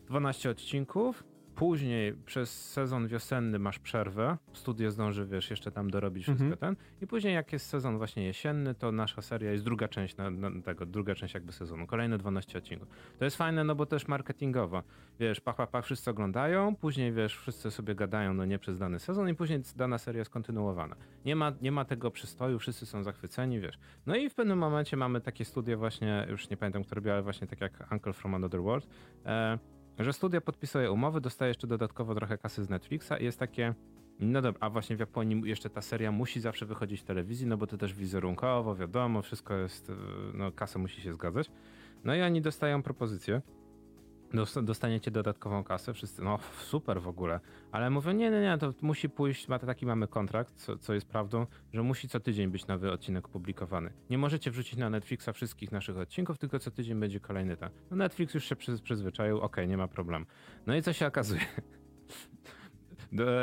12 odcinków, później przez sezon wiosenny masz przerwę, studio zdąży, wiesz, jeszcze tam dorobić wszystko Mhm. ten i później jak jest sezon właśnie jesienny, to nasza seria jest druga część na, na tego, druga część jakby sezonu, kolejne 12 odcinków. To jest fajne, no bo też marketingowo, wiesz, pach, pach, pach, wszyscy oglądają, później, wiesz, wszyscy sobie gadają, no nie przez dany sezon i później dana seria jest kontynuowana. Nie ma, nie ma tego przystoju, wszyscy są zachwyceni, wiesz. No i w pewnym momencie mamy takie studio właśnie, już nie pamiętam, które robiło, ale właśnie tak jak Uncle from Another World, e, że studia podpisuje umowy, dostaje jeszcze dodatkowo trochę kasy z Netflixa i jest takie, no dobra, a właśnie w Japonii jeszcze ta seria musi zawsze wychodzić w telewizji, no bo to też wizerunkowo, wiadomo, wszystko jest, e, no kasa musi się zgadzać. No i oni dostają propozycję, dostaniecie dodatkową kasę, wszyscy, no super w ogóle, ale mówią, nie, nie, nie, to musi pójść, taki mamy kontrakt, co, co jest prawdą, że musi co tydzień być nowy odcinek publikowany. Nie możecie wrzucić na Netflixa wszystkich naszych odcinków, tylko co tydzień będzie kolejny ten. No Netflix już się przyz- przyzwyczaił, okej, nie ma problemu. No i co się okazuje? [laughs]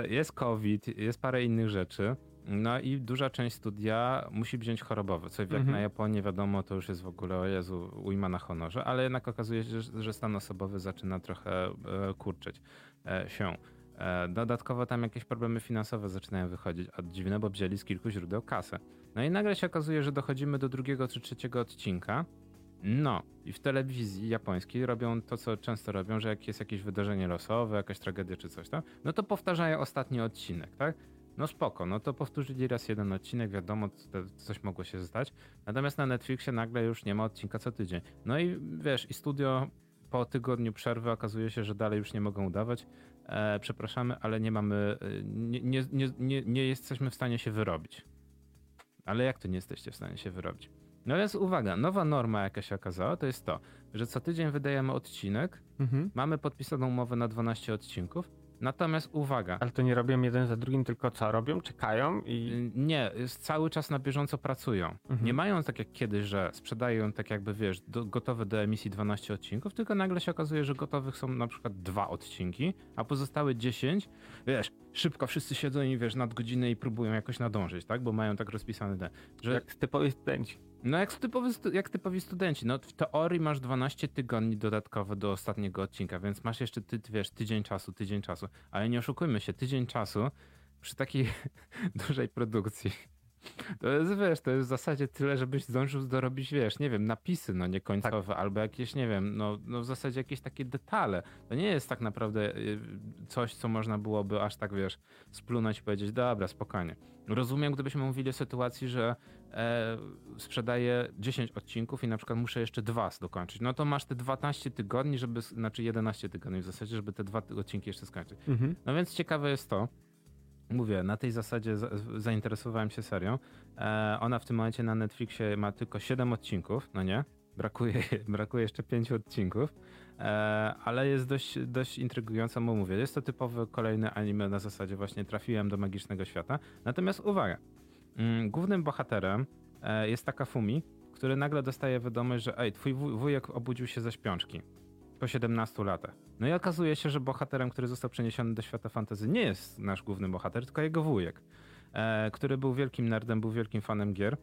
Jest COVID, jest parę innych rzeczy. No i duża część studia musi wziąć chorobowe, co jak Mhm. na Japonię wiadomo, to już jest w ogóle, o Jezu, ujma na honorze, ale jednak okazuje się, że, że stan osobowy zaczyna trochę e, kurczyć e, się. E, dodatkowo tam jakieś problemy finansowe zaczynają wychodzić, a dziwne, bo wzięli z kilku źródeł kasę. No i nagle się okazuje, że dochodzimy do drugiego czy trzeciego odcinka, no, i w telewizji japońskiej robią to, co często robią, że jak jest jakieś wydarzenie losowe, jakaś tragedia czy coś tam, no to powtarzają ostatni odcinek, tak? No spoko, no to powtórzyli raz jeden odcinek, wiadomo, co- coś mogło się stać. Natomiast na Netflixie nagle już nie ma odcinka co tydzień. No i wiesz, i studio po tygodniu przerwy okazuje się, że dalej już nie mogą udawać. E, przepraszamy, ale nie mamy, e, nie, nie, nie, nie, nie jesteśmy w stanie się wyrobić. Ale jak to nie jesteście w stanie się wyrobić? No więc uwaga, nowa norma jaka się okazała, to jest to, że co tydzień wydajemy odcinek, Mhm. mamy podpisaną umowę na 12 odcinków, natomiast uwaga, Ale to nie robią jeden za drugim, tylko co robią? Czekają i. Y, Nie, cały czas na bieżąco pracują. Mhm. Nie mają tak jak kiedyś, że sprzedają tak jakby, wiesz, do, gotowe do emisji 12 odcinków, tylko nagle się okazuje, że gotowych są na przykład dwa odcinki, a pozostałe 10, wiesz, szybko wszyscy siedzą i wiesz, nad godzinę i próbują jakoś nadążyć, tak? Bo mają tak rozpisane te, że Jak typowi studenci. No jak, typowy, jak typowi studenci, no w teorii masz 12 tygodni dodatkowo do ostatniego odcinka, więc masz jeszcze, ty, wiesz, tydzień czasu, tydzień czasu. Ale nie oszukujmy się, tydzień czasu przy takiej [laughs] dużej produkcji to jest, wiesz, to jest w zasadzie tyle, żebyś zdążył dorobić, wiesz, nie wiem, napisy, no niekońcowe, tak. albo jakieś, nie wiem, no, no w zasadzie jakieś takie detale. To nie jest tak naprawdę y, coś, co można byłoby aż tak, wiesz, splunąć i powiedzieć, dobra, spokojnie. Rozumiem, gdybyśmy mówili o sytuacji, że e, sprzedaję 10 odcinków i na przykład muszę jeszcze dwa dokończyć. No to masz te 12 tygodni, żeby, znaczy 11 tygodni w zasadzie, żeby te dwa odcinki jeszcze skończyć. Mhm. No więc ciekawe jest to, mówię, na tej zasadzie zainteresowałem się serią. E, ona w tym momencie na Netflixie ma tylko 7 odcinków, no nie? Brakuje, [laughs] brakuje jeszcze 5 odcinków, e, ale jest dość, dość intrygująca, bo mówię, jest to typowy kolejny anime na zasadzie właśnie trafiłem do magicznego świata. Natomiast uwaga, mm, głównym bohaterem e, jest taka Fumi, który nagle dostaje wiadomość, że ej, twój wujek obudził się ze śpiączki po 17 latach. No i okazuje się, że bohaterem, który został przeniesiony do świata fantasy nie jest nasz główny bohater, tylko jego wujek, e, który był wielkim nerdem, był wielkim fanem gier,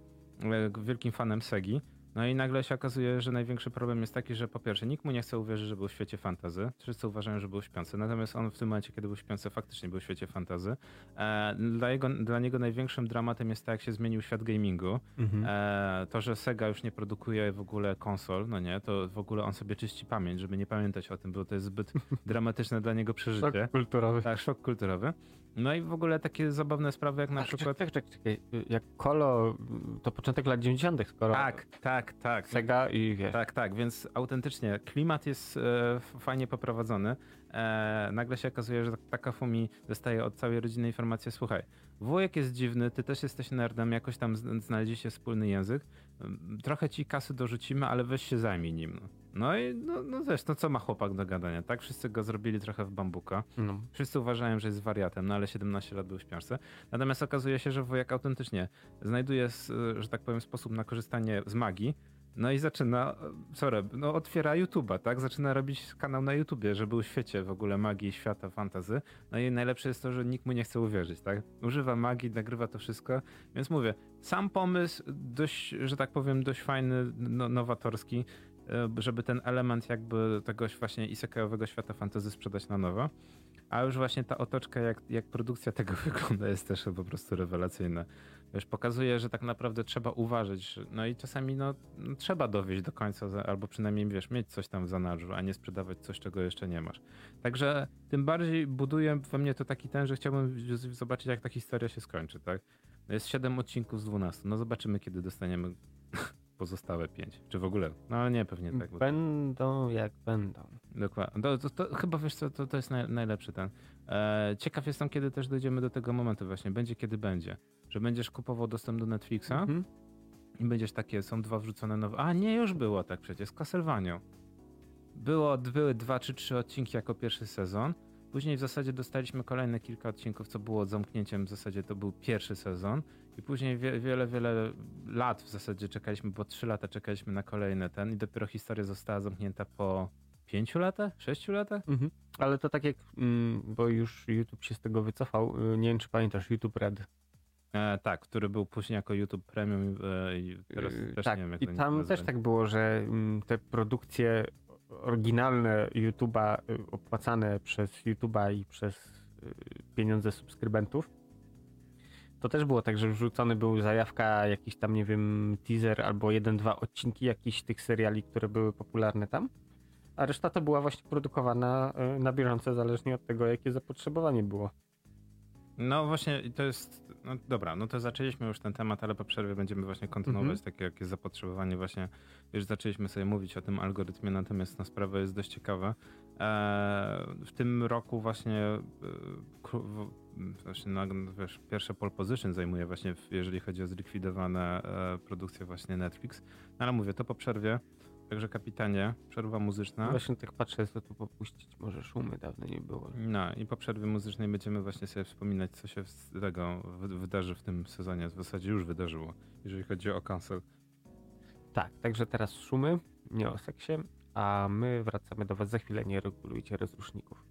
e, wielkim fanem Segi no i nagle się okazuje, że największy problem jest taki, że po pierwsze nikt mu nie chce uwierzyć, że był w świecie fantazy. Wszyscy uważają, że był śpiący. Natomiast on w tym momencie, kiedy był śpiący, faktycznie był w świecie fantazy. E, dla, jego, dla niego największym dramatem jest to, jak się zmienił świat gamingu. Mhm. E, to, że Sega już nie produkuje w ogóle konsol, no nie, to w ogóle on sobie czyści pamięć, żeby nie pamiętać o tym, bo to jest zbyt [laughs] dramatyczne dla niego przeżycie. Szok kulturowy. Tak, szok kulturowy. No i w ogóle takie zabawne sprawy, jak na tak, przykład. Tak, tak, czekaj. Jak Kolo, to początek lat 90., skoro. Tak, tak, tak. Sega i wiesz. Tak, tak, więc autentycznie klimat jest e, fajnie poprowadzony. E, nagle się okazuje, że taka Fumi dostaje od całej rodziny informację: słuchaj, wujek jest dziwny, ty też jesteś nerdem, jakoś tam znaleźliście wspólny język. Trochę ci kasy dorzucimy, ale weź się zajmij nim. No. I no, no wiesz, no co ma chłopak do gadania, tak? Wszyscy go zrobili trochę w bambuka. No. Wszyscy uważają, że jest wariatem, no ale 17 lat był w śpiączce. Natomiast okazuje się, że wujek autentycznie znajduje, że tak powiem, sposób na korzystanie z magii, no i zaczyna, co robi? No otwiera YouTube'a, tak? Zaczyna robić kanał na YouTubie, że był w świecie w ogóle magii, świata, fantazy. No i najlepsze jest to, że nikt mu nie chce uwierzyć, tak? Używa magii, nagrywa to wszystko. Więc mówię, sam pomysł dość, że tak powiem, dość fajny, no, nowatorski. E, żeby ten element jakby tego właśnie isekaiowego świata fantasy sprzedać na nowo. A już właśnie ta otoczka, jak, jak produkcja tego [laughs] wygląda, jest też po prostu rewelacyjna. Wiesz, pokazuje, że tak naprawdę trzeba uważać, no i czasami no, no, trzeba dowieść do końca, albo przynajmniej, wiesz, mieć coś tam w zanadrzu, a nie sprzedawać coś, czego jeszcze nie masz. Także tym bardziej buduje we mnie to taki ten, że chciałbym zobaczyć, jak ta historia się skończy, tak? Jest 7 odcinków z 12, no zobaczymy, kiedy dostaniemy [laughs] pozostałe pięć. Czy w ogóle? No nie, pewnie tak. Będą jak będą. Dokładnie. To, to, to chyba wiesz co, to, to jest naj, najlepszy ten. E, ciekaw jestem, kiedy też dojdziemy do tego momentu właśnie. Będzie kiedy będzie. Że będziesz kupował dostęp do Netflixa mhm. i będziesz takie, są dwa wrzucone nowe. A nie, już było tak przecież, z Castlevanią. Było, były dwa czy trzy odcinki jako pierwszy sezon. Później w zasadzie dostaliśmy kolejne kilka odcinków, co było zamknięciem. W zasadzie to był pierwszy sezon. I później wie, wiele, wiele lat w zasadzie czekaliśmy, bo trzy lata czekaliśmy na kolejny ten i dopiero historia została zamknięta po pięciu latach, sześciu latach. Mhm. Ale to tak jak, mm, bo już YouTube się z tego wycofał, y, nie wiem czy pamiętasz, YouTube Red. E, tak, który był później jako YouTube Premium e, i teraz yy, też tak, nie wiem jak i tam też tak było, że mm, te produkcje oryginalne YouTube'a y, opłacane przez YouTube'a i przez y, pieniądze subskrybentów to też było tak, że wrzucony był zajawka, jakiś tam, nie wiem, teaser albo jeden, dwa odcinki jakichś tych seriali, które były popularne tam, a reszta to była właśnie produkowana e, na bieżąco, zależnie od tego, jakie zapotrzebowanie było. No właśnie, to jest, no dobra, no to zaczęliśmy już ten temat, ale po przerwie będziemy właśnie kontynuować mm -hmm. takie, jakie zapotrzebowanie właśnie, już zaczęliśmy sobie mówić o tym algorytmie, natomiast na sprawa jest dość ciekawa. Eee, w tym roku właśnie e, właśnie na, wiesz, pierwsze pole position zajmuje właśnie, jeżeli chodzi o zlikwidowane e, produkcje właśnie Netflix. No ale mówię, to po przerwie. Także kapitanie, przerwa muzyczna. No właśnie tak patrzę, co tu popuścić, może szumy dawno nie było. No i po przerwie muzycznej będziemy właśnie sobie wspominać, co się z tego wydarzy w tym sezonie. W zasadzie już wydarzyło, jeżeli chodzi o cancel. Tak, także teraz szumy, nie o seksie, a my wracamy do was za chwilę, nie regulujcie rozruszników.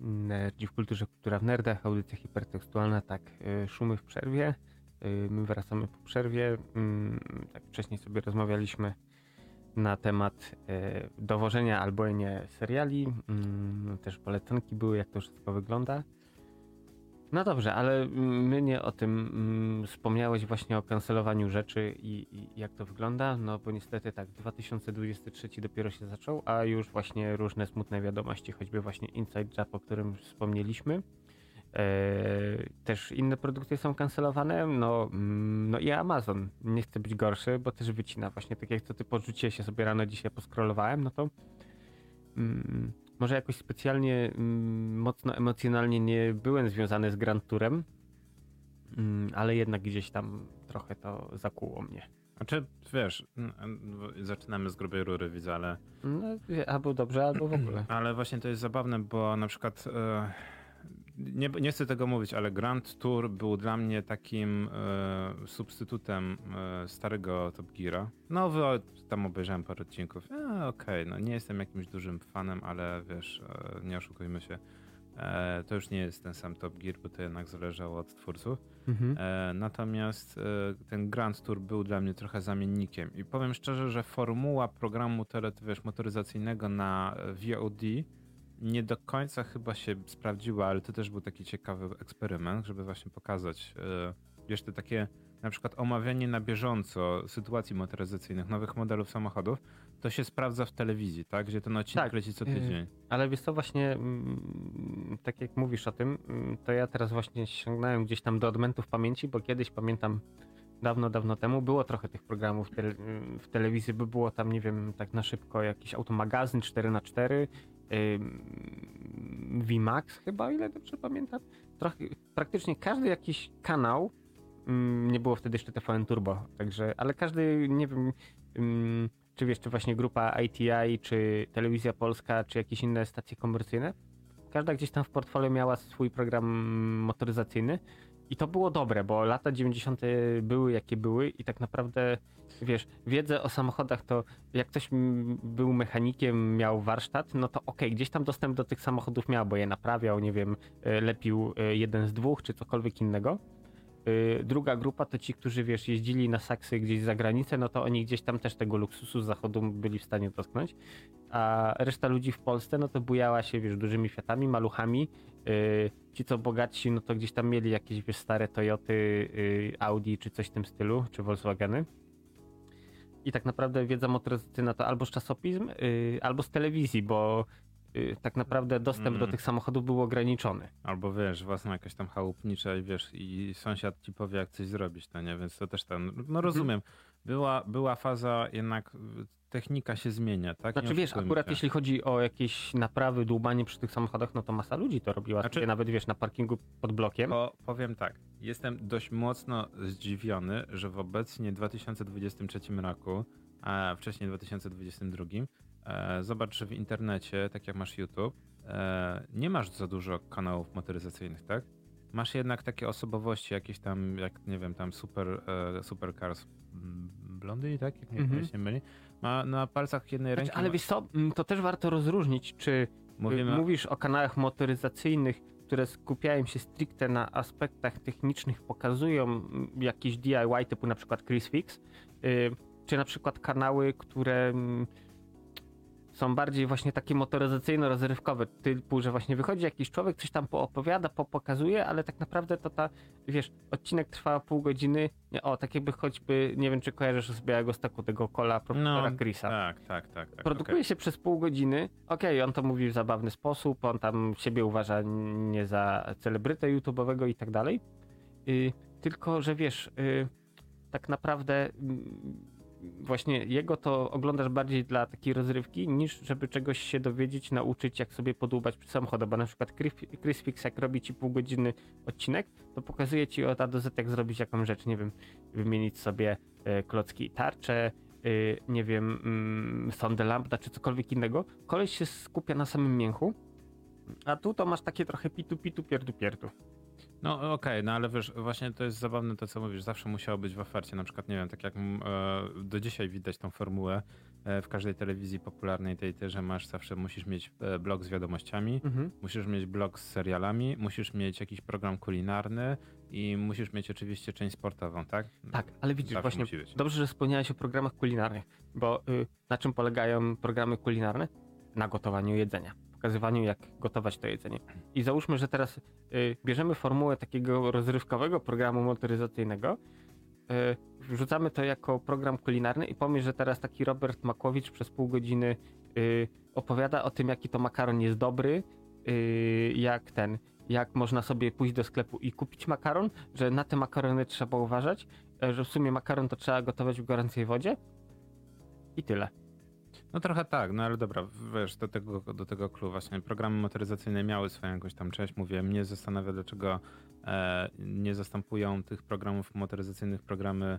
Nerdzi w kulturze, kultura w nerdach, audycja hipertekstualna, tak, y, szumy w przerwie. Y, My wracamy po przerwie. Mm, Tak wcześniej sobie rozmawialiśmy na temat dowożenia albo nie seriali. Mm, Też polecanki były, jak to wszystko wygląda. No dobrze, ale mm, my nie o tym mm, wspomniałeś właśnie o kancelowaniu rzeczy i, i jak to wygląda, no bo niestety tak, 2023 dopiero się zaczął, a już właśnie różne smutne wiadomości, choćby właśnie Inside Job, o którym wspomnieliśmy. Eee, też inne produkty są kancelowane, no, mm, no i Amazon. Nie chce być gorszy, bo też wycina właśnie tak jak to ty podrzuciłeś się sobie rano dzisiaj poskrolowałem, no to mm, może jakoś specjalnie mm, mocno emocjonalnie nie byłem związany z Grand Tourem, mm, ale jednak gdzieś tam trochę to zakuło mnie. Znaczy, wiesz, zaczynamy z grubej rury, widzę, ale, No, albo dobrze, albo w ogóle. [clears throat] ale właśnie to jest zabawne, bo na przykład e, nie, nie chcę tego mówić, ale Grand Tour był dla mnie takim e, substytutem e, starego Top Geara. Nowy, tam obejrzałem parę odcinków. E, Okej, no nie jestem jakimś dużym fanem, ale wiesz, e, nie oszukujmy się. E, to już nie jest ten sam Top Gear, bo to jednak zależało od twórców. Mhm. E, natomiast e, ten Grand Tour był dla mnie trochę zamiennikiem. I powiem szczerze, że formuła programu tele, wiesz, motoryzacyjnego na VOD nie do końca chyba się sprawdziła, ale to też był taki ciekawy eksperyment, żeby właśnie pokazać, e, wiesz, te takie na przykład omawianie na bieżąco sytuacji motoryzacyjnych, nowych modelów samochodów, to się sprawdza w telewizji, tak? Gdzie ten odcinek Tak, leci co e, tydzień. Ale wiesz co, właśnie mm, tak jak mówisz o tym, mm, to ja teraz właśnie sięgnąłem gdzieś tam do odmentów pamięci, bo kiedyś pamiętam dawno, dawno temu było trochę tych programów w, tele, w telewizji, by było tam, nie wiem, tak na szybko jakiś automagazyn 4x4, ym, VMAX chyba, ile dobrze pamiętam. Trochę, praktycznie każdy jakiś kanał, nie było wtedy jeszcze TVN Turbo, także, ale każdy, nie wiem, czy wiesz, czy właśnie grupa ITI, czy Telewizja Polska, czy jakieś inne stacje komercyjne. Każda gdzieś tam w portfolio miała swój program motoryzacyjny i to było dobre, bo lata 90. były jakie były i tak naprawdę, wiesz, wiedzę o samochodach to jak ktoś był mechanikiem, miał warsztat, no to okej, gdzieś tam dostęp do tych samochodów miał, bo je naprawiał, nie wiem, e, lepił e, jeden z dwóch, czy cokolwiek innego. Y, Druga grupa to ci, którzy wiesz, jeździli na saksy gdzieś za granicę, no to oni gdzieś tam też tego luksusu z zachodu byli w stanie dotknąć. A reszta ludzi w Polsce, no to bujała się, wiesz, dużymi Fiatami, maluchami. Y, Ci, co bogatsi, no to gdzieś tam mieli jakieś, wiesz, stare Toyoty, y, Audi, czy coś w tym stylu, czy Volkswageny. I tak naprawdę wiedza motoryzacyjna to albo z czasopism, albo z telewizji, bo tak naprawdę dostęp do Mm. tych samochodów był ograniczony. Albo wiesz, własna jakaś tam chałupnicza i wiesz, i sąsiad ci powie, jak coś zrobić, to nie, więc to też tam, Mhm. no rozumiem. Była, była faza, jednak y, technika się zmienia, tak? Znaczy wiesz, akurat się. jeśli chodzi o jakieś naprawy, dłubanie przy tych samochodach, no to masa ludzi to robiła. Znaczy-. Nawet wiesz, na parkingu pod blokiem. Po, powiem tak, jestem dość mocno zdziwiony, że w obecnie 2023 roku, a wcześniej 2022, e, zobacz, że w internecie, tak jak masz YouTube, e, nie masz za dużo kanałów motoryzacyjnych, tak? Masz jednak takie osobowości, jakieś tam, jak nie wiem, tam super, e, supercars mm, blondy, tak? Jak nie, mm się myli. Ma na palcach jednej Znaczy, ręki. ale wiesz co, to też warto rozróżnić, czy mówimy, mówisz o kanałach motoryzacyjnych, które skupiają się stricte na aspektach technicznych, pokazują jakieś DIY typu na przykład Chris Fix, y, czy na przykład kanały, które są bardziej właśnie takie motoryzacyjno-rozrywkowe, typu, że właśnie wychodzi jakiś człowiek, coś tam poopowiada, pokazuje, ale tak naprawdę to ta, wiesz, odcinek trwa pół godziny, o, tak jakby choćby, nie wiem, czy kojarzysz z Białego Stoku tego kola profesora no, Chrisa. tak, tak, tak. tak Produkuje okej. się przez pół godziny. Okej, on to mówi w zabawny sposób, on tam siebie uważa nie za celebrytę YouTube'owego i tak dalej. Y, tylko, że wiesz, y, tak naprawdę mm, właśnie jego to oglądasz bardziej dla takiej rozrywki, niż żeby czegoś się dowiedzieć, nauczyć, jak sobie podłubać przy. Bo na przykład Fix, jak robi ci pół godziny odcinek, to pokazuje ci od A do Z, jak zrobić jakąś rzecz, nie wiem, wymienić sobie e, klocki i tarcze, y, nie wiem, mm, sondę lambda czy cokolwiek innego. Koleś się skupia na samym mięchu, a tu to masz takie trochę pitu pitu pierdu pierdu. No okej, no ale wiesz, właśnie to jest zabawne to, co mówisz, zawsze musiało być w ofercie, na przykład, nie wiem, tak jak mm, e, do dzisiaj widać tą formułę, e, w każdej telewizji popularnej tej, tej, że masz zawsze, musisz mieć e, blog z wiadomościami, Mhm. musisz mieć blog z serialami, musisz mieć jakiś program kulinarny i musisz mieć oczywiście część sportową, tak? Tak, ale widzisz, Zawsze właśnie dobrze, że wspomniałeś o programach kulinarnych, bo y, na czym polegają programy kulinarne? Na gotowaniu jedzenia, pokazywaniu jak gotować to jedzenie. I załóżmy, że teraz y, bierzemy formułę takiego rozrywkowego programu motoryzacyjnego, y, wrzucamy to jako program kulinarny i pomyśl, że teraz taki Robert Makłowicz przez pół godziny y, opowiada o tym, jaki to makaron jest dobry, y, jak ten, jak można sobie pójść do sklepu i kupić makaron, że na te makarony trzeba uważać, e, że w sumie makaron to trzeba gotować w gorącej wodzie i tyle. No trochę tak, no ale dobra, wiesz, do tego, do tego clue właśnie programy motoryzacyjne miały swoją jakąś tam część, mówię, mnie zastanawia dlaczego e, nie zastępują tych programów motoryzacyjnych programy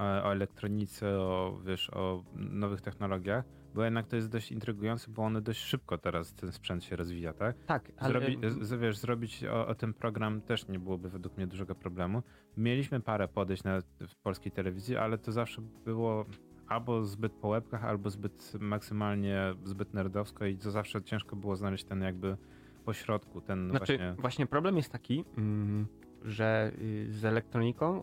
e, o elektronice, o wiesz, o nowych technologiach, bo jednak to jest dość intrygujące, bo one dość szybko teraz ten sprzęt się rozwija, tak? Tak, ale Zrobi, z, wiesz, zrobić o, o tym program też nie byłoby według mnie dużego problemu. Mieliśmy parę podejść na, w polskiej telewizji, ale to zawsze było albo zbyt po łebkach, albo zbyt maksymalnie, zbyt nerdowsko i to zawsze ciężko było znaleźć ten jakby pośrodku, ten znaczy właśnie... właśnie problem jest taki, mm, że y, z elektroniką y,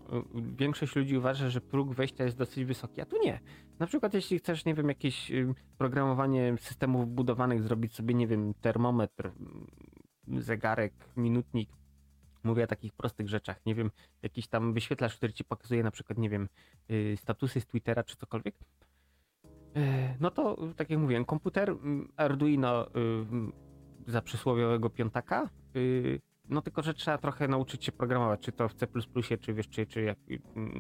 większość ludzi uważa, że próg wejścia jest dosyć wysoki, a tu nie. Na przykład jeśli chcesz, nie wiem, jakieś y, programowanie systemów budowanych, zrobić sobie, nie wiem, termometr, zegarek, minutnik, mówię o takich prostych rzeczach, nie wiem, jakiś tam wyświetlacz, który ci pokazuje na przykład, nie wiem, y, statusy z Twittera czy cokolwiek, E, no to tak jak mówiłem, komputer Arduino y, za przysłowiowego piątaka, y, no tylko, że trzeba trochę nauczyć się programować, czy to w C++, czy wiesz, czy, czy jak,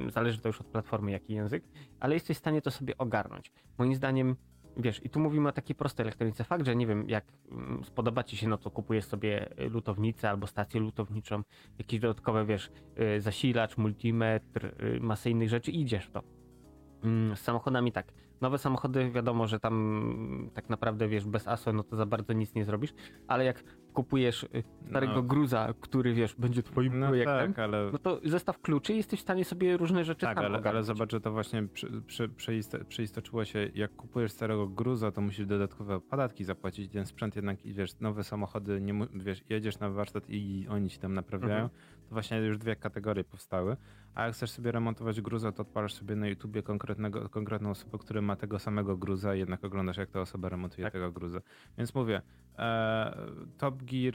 zależy to już od platformy, jaki język, ale jesteś w stanie to sobie ogarnąć. Moim zdaniem, wiesz, i tu mówimy o takiej prostej elektronice. Fakt, że nie wiem, jak mm, spodoba ci się, no to kupujesz sobie lutownicę albo stację lutowniczą, jakieś dodatkowe, wiesz, y, zasilacz, multimetr, y, masę innych rzeczy i idziesz w to. Mm, Z samochodami tak. Nowe samochody wiadomo, że tam tak naprawdę wiesz, bez ASO, no to za bardzo nic nie zrobisz, ale jak kupujesz y, starego No. gruza, który wiesz, będzie twoim No projektem, tak, ale... no to zestaw kluczy i jesteś w stanie sobie różne rzeczy Tak, sam ale, ale zobacz, że to właśnie przy, się, jak kupujesz starego gruza, to musisz dodatkowe podatki zapłacić, ten sprzęt jednak, i wiesz, nowe samochody, nie, wiesz, jedziesz na warsztat i oni ci tam naprawiają, Mhm. To właśnie już dwie kategorie powstały, a jak chcesz sobie remontować gruza, to odpalasz sobie na YouTubie konkretnego, konkretną osobę, która ma tego samego gruza i jednak oglądasz, jak ta osoba remontuje Tak. tego gruza. Więc mówię, e, Top Gear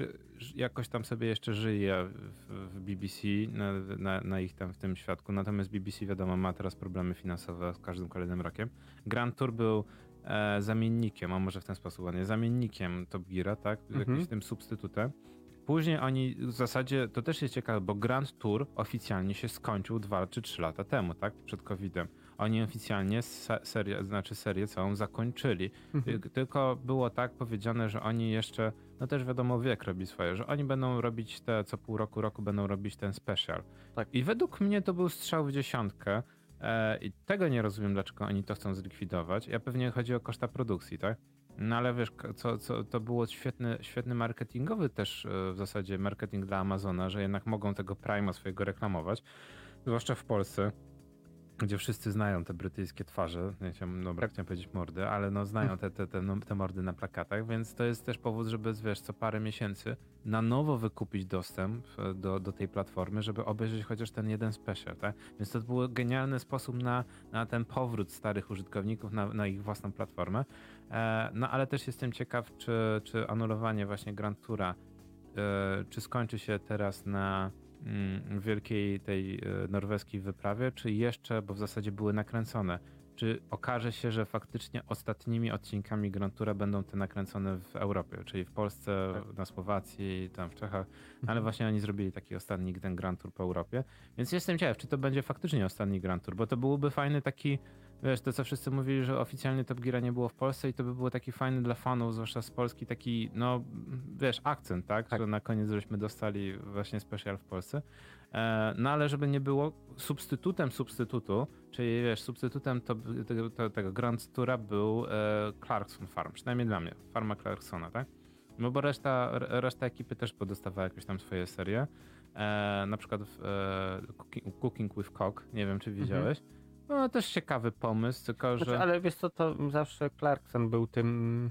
jakoś tam sobie jeszcze żyje w, w BBC, na, na, na ich tam w tym świadku, natomiast BBC wiadomo ma teraz problemy finansowe z każdym kolejnym rokiem. Grand Tour był e, zamiennikiem, a może w ten sposób ładnie, zamiennikiem Top Geara, tak? Mhm. Jakimś tym substytutem. Później oni w zasadzie, to też jest ciekawe, bo Grand Tour oficjalnie się skończył dwa czy trzy lata temu, tak? Przed COVID-em. Oni oficjalnie se- serię, znaczy serię całą zakończyli. Mhm. Ty- Tylko było tak powiedziane, że oni jeszcze, no też wiadomo, wiek robi swoje, że oni będą robić te, co pół roku, roku będą robić ten special. Tak. I według mnie to był strzał w dziesiątkę. E, I tego nie rozumiem, dlaczego oni to chcą zlikwidować. Ja pewnie chodzi o koszta produkcji, tak? No ale wiesz, co, co, to było świetny, świetny marketingowy też e, w zasadzie marketing dla Amazona, że jednak mogą tego Prima swojego reklamować, zwłaszcza w Polsce, gdzie wszyscy znają te brytyjskie twarze, nie chciałem, dobra, chciałem powiedzieć mordy, ale no znają te, te, te, no, te mordy na plakatach, więc to jest też powód, żeby wiesz, co parę miesięcy na nowo wykupić dostęp e, do, do tej platformy, żeby obejrzeć chociaż ten jeden special, tak? Więc to był genialny sposób na, na ten powrót starych użytkowników na, na ich własną platformę. E, no ale też jestem ciekaw, czy, czy anulowanie właśnie Grand Toura, e, czy skończy się teraz na wielkiej tej e, norweskiej wyprawie, czy jeszcze, bo w zasadzie były nakręcone, czy okaże się, że faktycznie ostatnimi odcinkami Grand Toura będą te nakręcone w Europie, czyli w Polsce, Tak. na Słowacji, tam w Czechach, ale właśnie oni zrobili taki ostatni ten Grand Tour po Europie, więc jestem ciekaw, czy to będzie faktycznie ostatni Grand Tour, bo to byłby fajny taki, wiesz, to co wszyscy mówili, że oficjalnie Top Geara nie było w Polsce i to by było taki fajny dla fanów, zwłaszcza z Polski, taki, no, wiesz, akcent, tak, Tak. że na koniec żeśmy dostali właśnie special w Polsce, e, no ale żeby nie było, substytutem substytutu, czyli wiesz, substytutem to, tego, to, tego Grand Toura był e, Clarkson Farm, przynajmniej dla mnie, farma Clarksona, tak? No bo reszta, re- reszta ekipy też podostawała jakieś tam swoje serie. E, na przykład w, e, cooking, cooking with Cock, nie wiem czy widziałeś. No też ciekawy pomysł, tylko że... Znaczy, ale wiesz co, to zawsze Clarkson był tym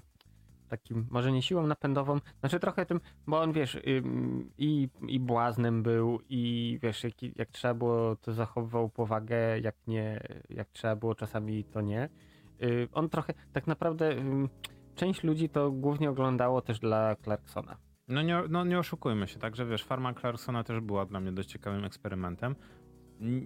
takim, może nie siłą napędową, znaczy trochę tym, bo on wiesz, i, i błaznem był, i wiesz, jak, jak trzeba było, to zachowywał powagę, jak nie, jak trzeba było, czasami to nie. Y, on trochę, tak naprawdę, część ludzi to głównie oglądało też dla Clarksona. No nie, no nie oszukujmy się, także wiesz, farma Clarksona też była dla mnie dość ciekawym eksperymentem.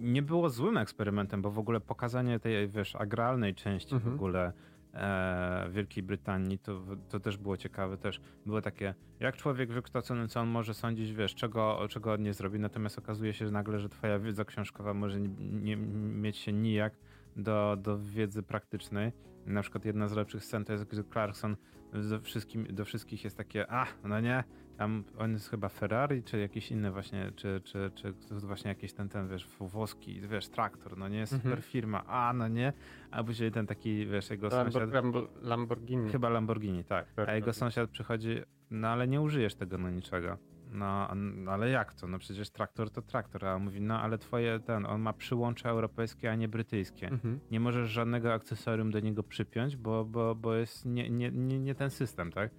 Nie było złym eksperymentem, bo w ogóle pokazanie tej, wiesz, agralnej części Mhm. w ogóle e, Wielkiej Brytanii, to, to też było ciekawe. Też było takie, jak człowiek wykształcony, co on może sądzić, wiesz, czego, czego on nie zrobi, natomiast okazuje się że nagle, że twoja wiedza książkowa może nie, nie mieć się nijak do, do wiedzy praktycznej. Na przykład jedna z lepszych scen to jest, gdy Clarkson ze wszystkim, do wszystkich jest takie, a, no nie, tam on jest chyba Ferrari, czy jakiś inny właśnie, czy, czy, czy to jest właśnie jakiś ten, ten, wiesz, włoski, wiesz, traktor, no nie, super Mhm. firma, a, no nie, a później ten taki, wiesz, jego Lambor, sąsiad, Lambo- Lamborghini. chyba Lamborghini, tak, Tak, a jego tak. sąsiad przychodzi, no ale nie użyjesz tego na niczego. No, no ale jak to? No przecież traktor to traktor, a on mówi, no ale twoje, ten, on ma przyłącze europejskie, a nie brytyjskie Mhm. nie możesz żadnego akcesorium do niego przypiąć, bo, bo, bo jest nie, nie, nie, nie ten system, tak?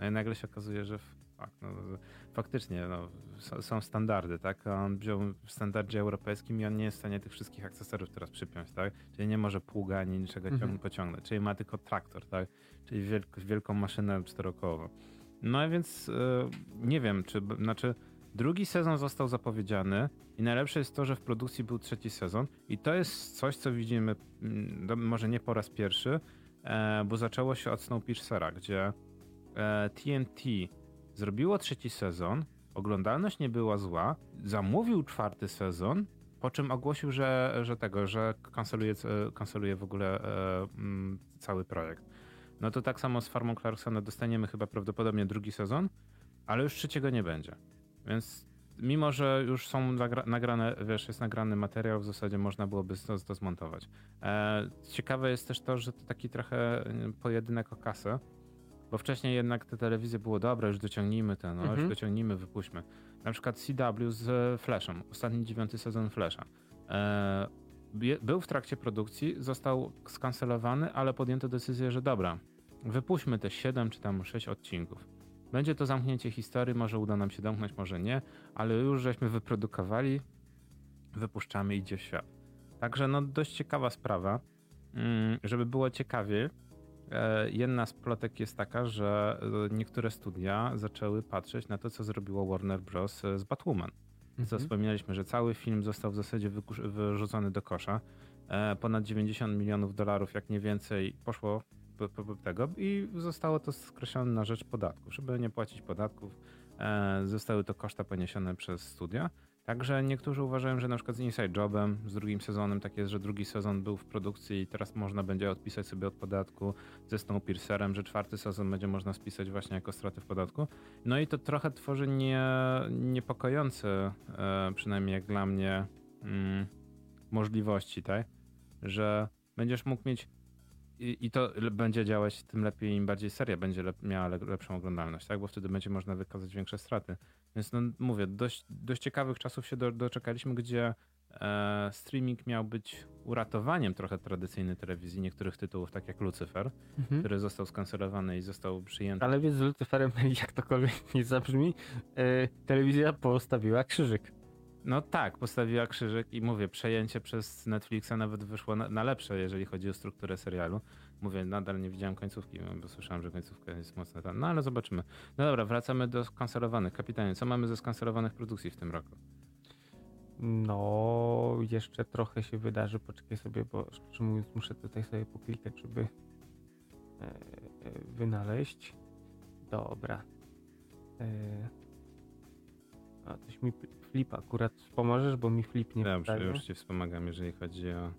No i nagle się okazuje, że f- tak, no, faktycznie no, są, standardy, tak? A on wziął w standardzie europejskim i on nie jest w stanie tych wszystkich akcesoriów teraz przypiąć, tak? Czyli nie może pługa ani niczego Mhm. ciąg- pociągnąć, czyli ma tylko traktor, tak? Czyli wielk, wielką maszynę czterokołową. No i więc e, nie wiem, czy, znaczy drugi sezon został zapowiedziany i najlepsze jest to, że w produkcji był trzeci sezon i to jest coś, co widzimy mm, może nie po raz pierwszy, e, bo zaczęło się od Snowpiercera, gdzie e, TNT zrobiło trzeci sezon, oglądalność nie była zła, zamówił czwarty sezon, po czym ogłosił, że, że tego, że kanceluje, e, kanceluje w ogóle e, mm, cały projekt. No to tak samo z Farmą Clarksona dostaniemy chyba prawdopodobnie drugi sezon, ale już trzeciego nie będzie. Więc mimo, że już są nagra nagrane, wiesz, jest nagrany materiał, w zasadzie można byłoby to, to zmontować. E, ciekawe jest też to, że to taki trochę e, pojedynek o kasę, bo wcześniej jednak te telewizje było dobre, już dociągnijmy ten, no, Mhm. już dociągnijmy, wypuśćmy. Na przykład CW z Flashem, ostatni dziewiąty sezon Flasha. E, był w trakcie produkcji, został skancelowany, ale podjęto decyzję, że dobra, wypuśćmy te 7 czy tam 6 odcinków. Będzie to zamknięcie historii, może uda nam się domknąć, może nie, ale już żeśmy wyprodukowali, wypuszczamy, idzie w świat. Także no dość ciekawa sprawa. Mm, Żeby było ciekawie, e, jedna z plotek jest taka, że e, niektóre studia zaczęły patrzeć na to, co zrobiło Warner Bros. z Batwoman. Co Mhm. wspominaliśmy, że cały film został w zasadzie wyrzucony do kosza. E, ponad 90 milionów dolarów, jak nie więcej, poszło tego i zostało to skreślone na rzecz podatków. Żeby nie płacić podatków, e, zostały to koszta poniesione przez studia. Także niektórzy uważają, że na przykład z Inside Jobem, z drugim sezonem, tak jest, że drugi sezon był w produkcji i teraz można będzie odpisać sobie od podatku ze Snowpiercerem, że czwarty sezon będzie można spisać właśnie jako straty w podatku. No i to trochę tworzy nie, niepokojące, e, przynajmniej jak dla mnie, mm, możliwości, tak? Że będziesz mógł mieć i, i to będzie działać tym lepiej, im bardziej seria będzie lep, miała le, lepszą oglądalność, tak? Bo wtedy będzie można wykazać większe straty. Więc no mówię, dość, dość ciekawych czasów się do, doczekaliśmy, gdzie e, streaming miał być uratowaniem trochę tradycyjnej telewizji, niektórych tytułów, tak jak Lucifer, Mhm. który został skancelowany i został przyjęty. Ale więc z Lucyferem, [laughs] jak tokolwiek nie zabrzmi, e, telewizja postawiła krzyżyk. No tak, postawiła krzyżyk i mówię, przejęcie przez Netflixa nawet wyszło na, na lepsze, jeżeli chodzi o strukturę serialu. Mówię, nadal nie widziałem końcówki, bo słyszałem, że końcówka jest mocno tam. No ale zobaczymy. No dobra, wracamy do skancelowanych. Kapitanie, co mamy ze skancelowanych produkcji w tym roku? No, jeszcze trochę się wydarzy. Poczekaj sobie, bo szczerze mówiąc, muszę tutaj sobie poklikać, żeby e, e, wynaleźć. Dobra. E, a coś mi flip akurat pomożesz, bo mi flip nie Dobrze, już ci wspomagam, jeżeli chodzi o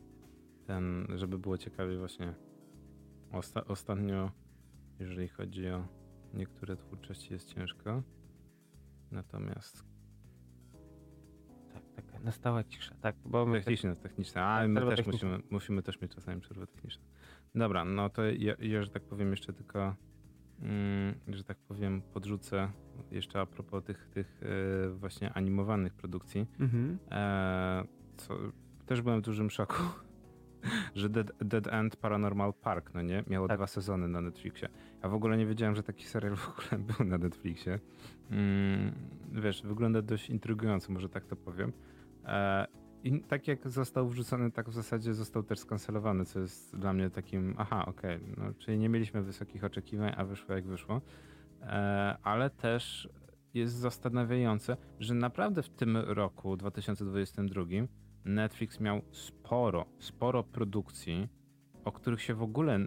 ten, żeby było ciekawie właśnie osta ostatnio, jeżeli chodzi o niektóre twórczości jest ciężko. Natomiast Tak, taka nastała cisza, tak, bo my Techniczne, techniczne. A Tak, my też musimy, musimy też mieć czasami przerwę techniczną. Dobra, no to ja, ja że tak powiem, jeszcze tylko, mm, że tak powiem, podrzucę jeszcze a propos tych, tych e, właśnie animowanych produkcji. Mhm. E, co, też byłem w dużym szoku, że Dead, Dead End Paranormal Park, no nie? Miało Tak. dwa sezony na Netflixie. Ja w ogóle nie wiedziałem, że taki serial w ogóle [laughs] był na Netflixie. Mm, wiesz, wygląda dość intrygująco, może tak to powiem. E, I tak jak został wrzucony, tak w zasadzie został też skancelowany, co jest dla mnie takim, aha, okej, no, czyli nie mieliśmy wysokich oczekiwań, a wyszło jak wyszło. E, ale też jest zastanawiające, że naprawdę w tym roku, 2022, Netflix miał sporo, sporo produkcji, o których się w ogóle,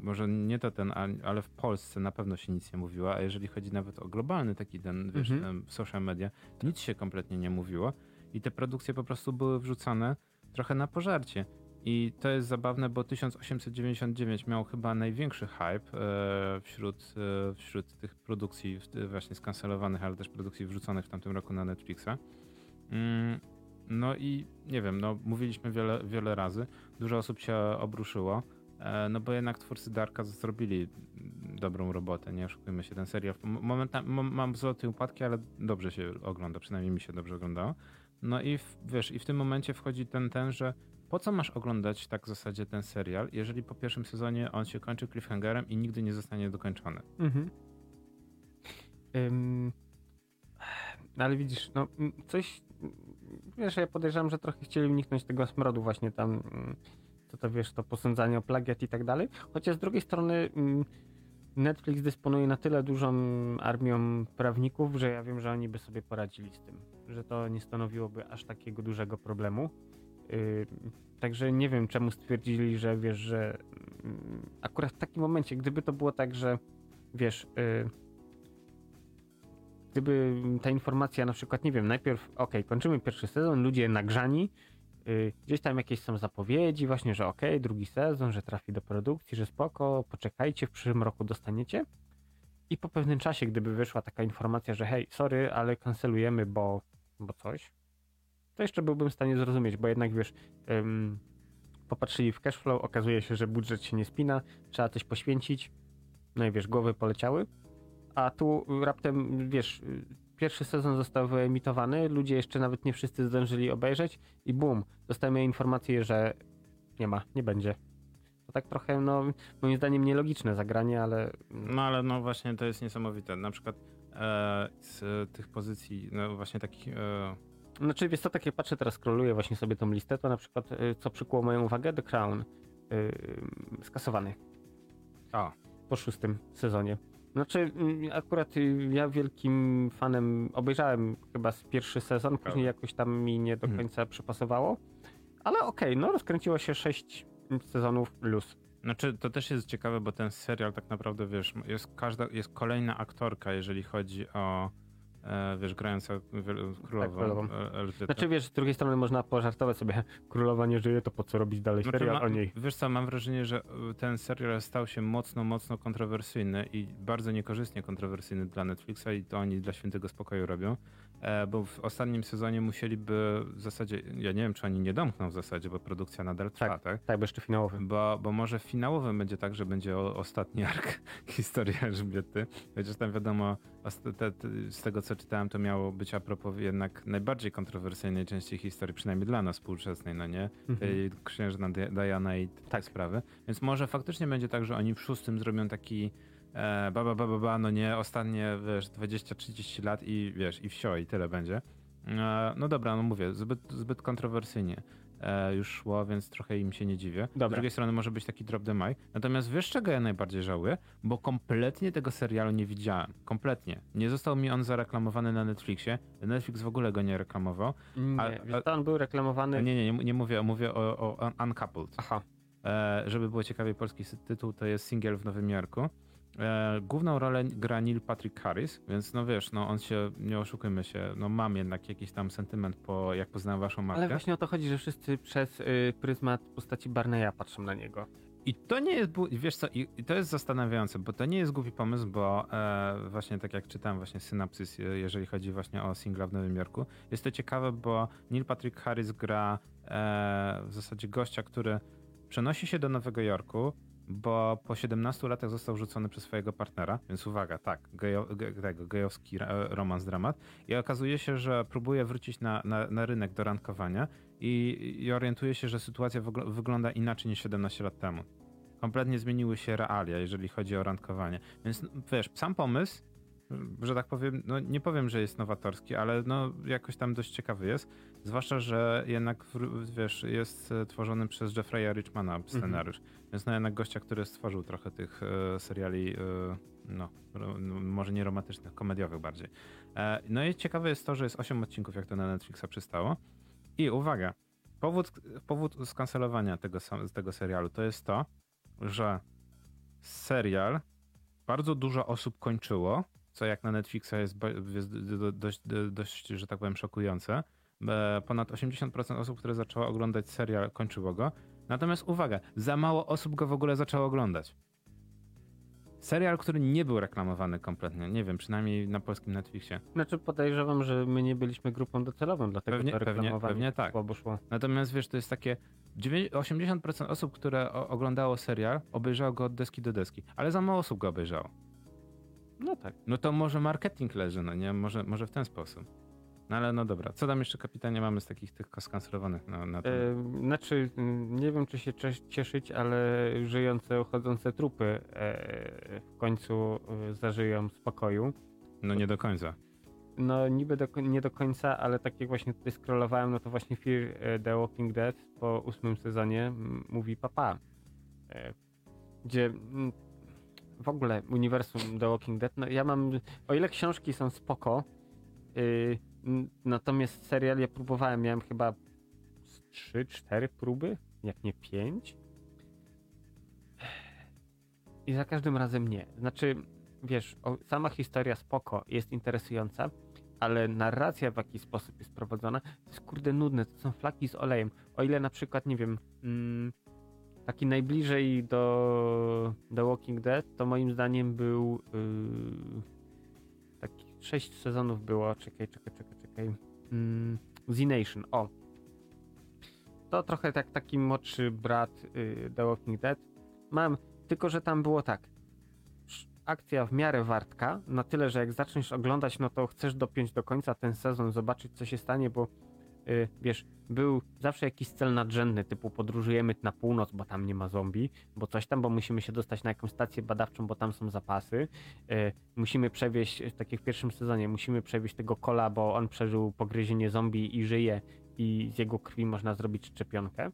może nie to ten, ale w Polsce na pewno się nic nie mówiło, a jeżeli chodzi nawet o globalny taki ten, wiesz, Mhm. social media, to nic się kompletnie nie mówiło i te produkcje po prostu były wrzucane trochę na pożarcie. I to jest zabawne, bo 1899 miał chyba największy hype e, wśród, e, wśród tych produkcji właśnie skancelowanych, ale też produkcji wrzuconych w tamtym roku na Netflixa. No i nie wiem, no mówiliśmy wiele, wiele razy, dużo osób się obruszyło, e, no bo jednak twórcy Darka zrobili dobrą robotę, nie oszukujmy się, ten serial momenta, mam i upadki, ale dobrze się ogląda, przynajmniej mi się dobrze oglądało. No i w, wiesz, i w tym momencie wchodzi ten, ten, że po co masz oglądać tak w zasadzie ten serial, jeżeli po pierwszym sezonie on się kończy cliffhangerem i nigdy nie zostanie dokończony. Mhm. Ale widzisz, no coś, wiesz, ja podejrzewam, że trochę chcieli uniknąć tego smrodu właśnie tam, mm, co to wiesz, to posądzanie o plagiat i tak dalej, chociaż z drugiej strony mm, Netflix dysponuje na tyle dużą armią prawników, że ja wiem, że oni by sobie poradzili z tym, że to nie stanowiłoby aż takiego dużego problemu. Yy, Także nie wiem, czemu stwierdzili, że wiesz, że mm, akurat w takim momencie, gdyby to było tak, że wiesz, y, gdyby ta informacja na przykład, nie wiem, najpierw, ok, kończymy pierwszy sezon, ludzie nagrzani, y, gdzieś tam jakieś są zapowiedzi właśnie, że ok, drugi sezon, że trafi do produkcji, że spoko, poczekajcie, w przyszłym roku dostaniecie. I po pewnym czasie, gdyby wyszła taka informacja, że hej, sorry, ale kancelujemy, bo, bo coś, to jeszcze byłbym w stanie zrozumieć, bo jednak wiesz, ym, popatrzyli w cashflow, okazuje się, że budżet się nie spina, trzeba coś poświęcić, no i wiesz, głowy poleciały, a tu raptem, wiesz, pierwszy sezon został wyemitowany, ludzie jeszcze nawet nie wszyscy zdążyli obejrzeć i bum, dostajemy informację, że nie ma, nie będzie. To tak trochę, no, moim zdaniem nielogiczne zagranie, ale No ale no właśnie to jest niesamowite. Na przykład e, z tych pozycji, no właśnie takich. E, Znaczy, wiesz co, tak jak patrzę, teraz scrolluję właśnie sobie tą listę, to na przykład, y, co przykuło moją uwagę, The Crown, yy, skasowany a, po szóstym sezonie. Znaczy, mm, akurat y, ja wielkim fanem obejrzałem chyba z pierwszy sezon, później jakoś tam mi nie do Mhm. końca przypasowało, ale okej, no rozkręciło się sześć sezonów luz. Znaczy, to też jest ciekawe, bo ten serial tak naprawdę, wiesz, jest każda, jest kolejna aktorka, jeżeli chodzi o, wiesz, grająca wiel- królową. królową. e, Elżbietę. Znaczy, wiesz, z drugiej strony można pożartować sobie, [laughs] królowa nie żyje, to po co robić dalej Znaczy, serial ma- o niej. Wiesz co, mam wrażenie, że y, ten serial stał się mocno, mocno kontrowersyjny i bardzo niekorzystnie kontrowersyjny dla Netflixa i to oni dla świętego spokoju robią, e, bo w ostatnim sezonie musieliby w zasadzie, ja nie wiem, czy oni nie domkną w zasadzie, bo produkcja nadal trwa, tak? Tak, tak, bo jeszcze finałowy. Bo, bo może w finałowym będzie tak, że będzie o, ostatni ark [laughs] historii Elżbiety. Chociaż tam wiadomo, te, te, z tego co czytałem, to miało być a propos jednak najbardziej kontrowersyjnej części historii, przynajmniej dla nas współczesnej, no nie? Mhm. Tej księżna Di- Diana i te Tak. sprawy. Więc może faktycznie będzie tak, że oni w szóstym zrobią taki e, ba, ba, ba, ba, ba, no nie, ostatnie, wiesz, 20-30 lat i wiesz, i wsio, i tyle będzie. E, no dobra, no mówię, zbyt, zbyt kontrowersyjnie e, już szło, więc trochę im się nie dziwię. Z Dobra. drugiej strony może być taki drop the mic. Natomiast wiesz, czego ja najbardziej żałuję? Bo kompletnie tego serialu nie widziałem. Kompletnie. Nie został mi on zareklamowany na Netflixie. Netflix w ogóle go nie reklamował. Nie, A- a- on był reklamowany... Nie, nie, nie, nie mówię, mówię o, o Uncoupled. Aha, E, żeby było ciekawie, polski tytuł to jest Singiel w Nowym Jorku. E, główną rolę gra Neil Patrick Harris, więc no wiesz, no on się, nie oszukujmy się, no mam jednak jakiś tam sentyment po, jak poznałem waszą markę. ale właśnie o to chodzi, że wszyscy przez y, pryzmat postaci Barneya patrzą na niego. I to nie jest, wiesz co, i, i to jest zastanawiające, bo to nie jest głupi pomysł, bo e, właśnie tak jak czytałem właśnie synapsys, e, jeżeli chodzi właśnie o singla w Nowym Jorku, jest to ciekawe, bo Neil Patrick Harris gra e, w zasadzie gościa, który przenosi się do Nowego Jorku, bo po 17 latach został rzucony przez swojego partnera, więc uwaga, tak, gejo, ge, tego, gejowski romans, dramat i okazuje się, że próbuje wrócić na, na, na rynek do rankowania i, i orientuje się, że sytuacja wygląda inaczej niż 17 lat temu. Kompletnie zmieniły się realia, jeżeli chodzi o randkowanie. Więc wiesz, sam pomysł że tak powiem, no nie powiem, że jest nowatorski, ale no jakoś tam dość ciekawy jest. Zwłaszcza, że jednak, wiesz, jest e, tworzony przez Jeffrey'a Richmana mhm. scenariusz. Mhm. Więc no jednak gościa, który stworzył trochę tych e, seriali, e, no, no, może nie romantycznych, komediowych bardziej. E, no i ciekawe jest to, że jest 8 odcinków, jak to na Netflixa przystało. I uwaga, powód, powód skancelowania tego, tego serialu to jest to, że serial bardzo dużo osób kończyło, co jak na Netflixa jest, dość, dość, że tak powiem, szokujące. Ponad 80% osób, które zaczęło oglądać serial, kończyło go. Natomiast uwaga, za mało osób go w ogóle zaczęło oglądać. Serial, który nie był reklamowany kompletnie, nie wiem, przynajmniej na polskim Netflixie. Znaczy podejrzewam, że my nie byliśmy grupą docelową, dlatego pewnie, to reklamowanie pewnie, pewnie tak. słabo szło. Natomiast wiesz, to jest takie 80% osób, które oglądało serial, obejrzało go od deski do deski, ale za mało osób go obejrzało. No tak. No to może marketing leży, no nie? Może, może w ten sposób. No ale no dobra. Co tam jeszcze kapitanie mamy z takich tych skancelowanych na, na? E, znaczy, nie wiem czy się cieszyć, ale żyjące, chodzące trupy e, w końcu e, zażyją spokoju. No nie do końca. No niby do, nie do końca, ale tak jak właśnie tutaj scrollowałem, no to właśnie Fear e, The Walking Dead po ósmym sezonie mówi papa. E, gdzie w ogóle uniwersum The Walking Dead, no ja mam, o ile książki są spoko, yy, natomiast serial ja próbowałem, miałem chyba 3-4 próby, jak nie 5. I za każdym razem nie. Znaczy, wiesz, o, sama historia spoko, jest interesująca, ale narracja w jaki sposób jest prowadzona, to jest kurde nudne, to są flaki z olejem. O ile na przykład, nie wiem, mm, taki najbliżej do The Walking Dead, to moim zdaniem był yy, taki sześć sezonów było, czekaj, czekaj, czekaj, czekaj. Yy, Z Nation, o. To trochę tak taki młodszy brat yy, The Walking Dead. Mam, tylko że tam było tak. Akcja w miarę wartka, na tyle, że jak zaczniesz oglądać, no to chcesz dopiąć do końca ten sezon, zobaczyć co się stanie, bo Y, wiesz, był zawsze jakiś cel nadrzędny, typu podróżujemy na północ, bo tam nie ma zombie, bo coś tam, bo musimy się dostać na jakąś stację badawczą, bo tam są zapasy. Y, musimy przewieźć, tak jak w pierwszym sezonie, musimy przewieźć tego kola, bo on przeżył pogryzienie zombie i żyje i z jego krwi można zrobić szczepionkę.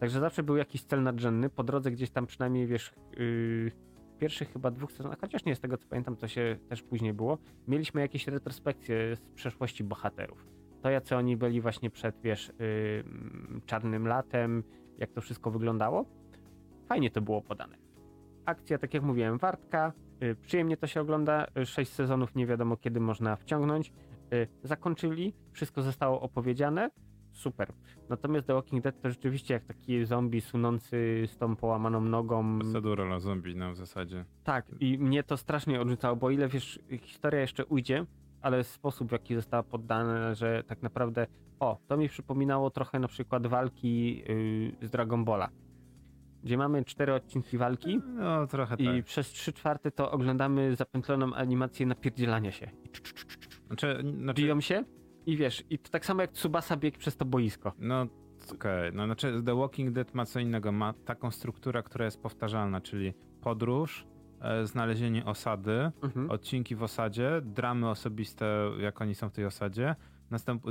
Także zawsze był jakiś cel nadrzędny. Po drodze gdzieś tam przynajmniej, wiesz, y, pierwszych chyba dwóch sezonach, chociaż nie z tego co pamiętam, to się też później było, mieliśmy jakieś retrospekcje z przeszłości bohaterów to jacy oni byli właśnie przed, wiesz, yy, czarnym latem, jak to wszystko wyglądało. Fajnie to było podane. Akcja, tak jak mówiłem, wartka, yy, przyjemnie to się ogląda, yy, sześć sezonów nie wiadomo kiedy można wciągnąć. Y, zakończyli, wszystko zostało opowiedziane, super. Natomiast The Walking Dead to rzeczywiście jak taki zombie sunący z tą połamaną nogą. Procedura na zombie na w zasadzie. Tak, i mnie to strasznie odrzucało, bo ile wiesz, historia jeszcze ujdzie, ale sposób, w jaki została poddana, że tak naprawdę, o, to mi przypominało trochę na przykład walki yy, z Dragon Balla, gdzie mamy cztery odcinki walki no, trochę i tak. przez trzy czwarte to oglądamy zapętloną animację napierdzielania się. Znaczy, znaczy... Biją się i wiesz, i to tak samo jak Tsubasa biegł przez to boisko. No okej, okay. no znaczy The Walking Dead ma co innego, ma taką strukturę, która jest powtarzalna, czyli podróż, znalezienie osady, mhm. odcinki w osadzie, dramy osobiste, jak oni są w tej osadzie. Następ,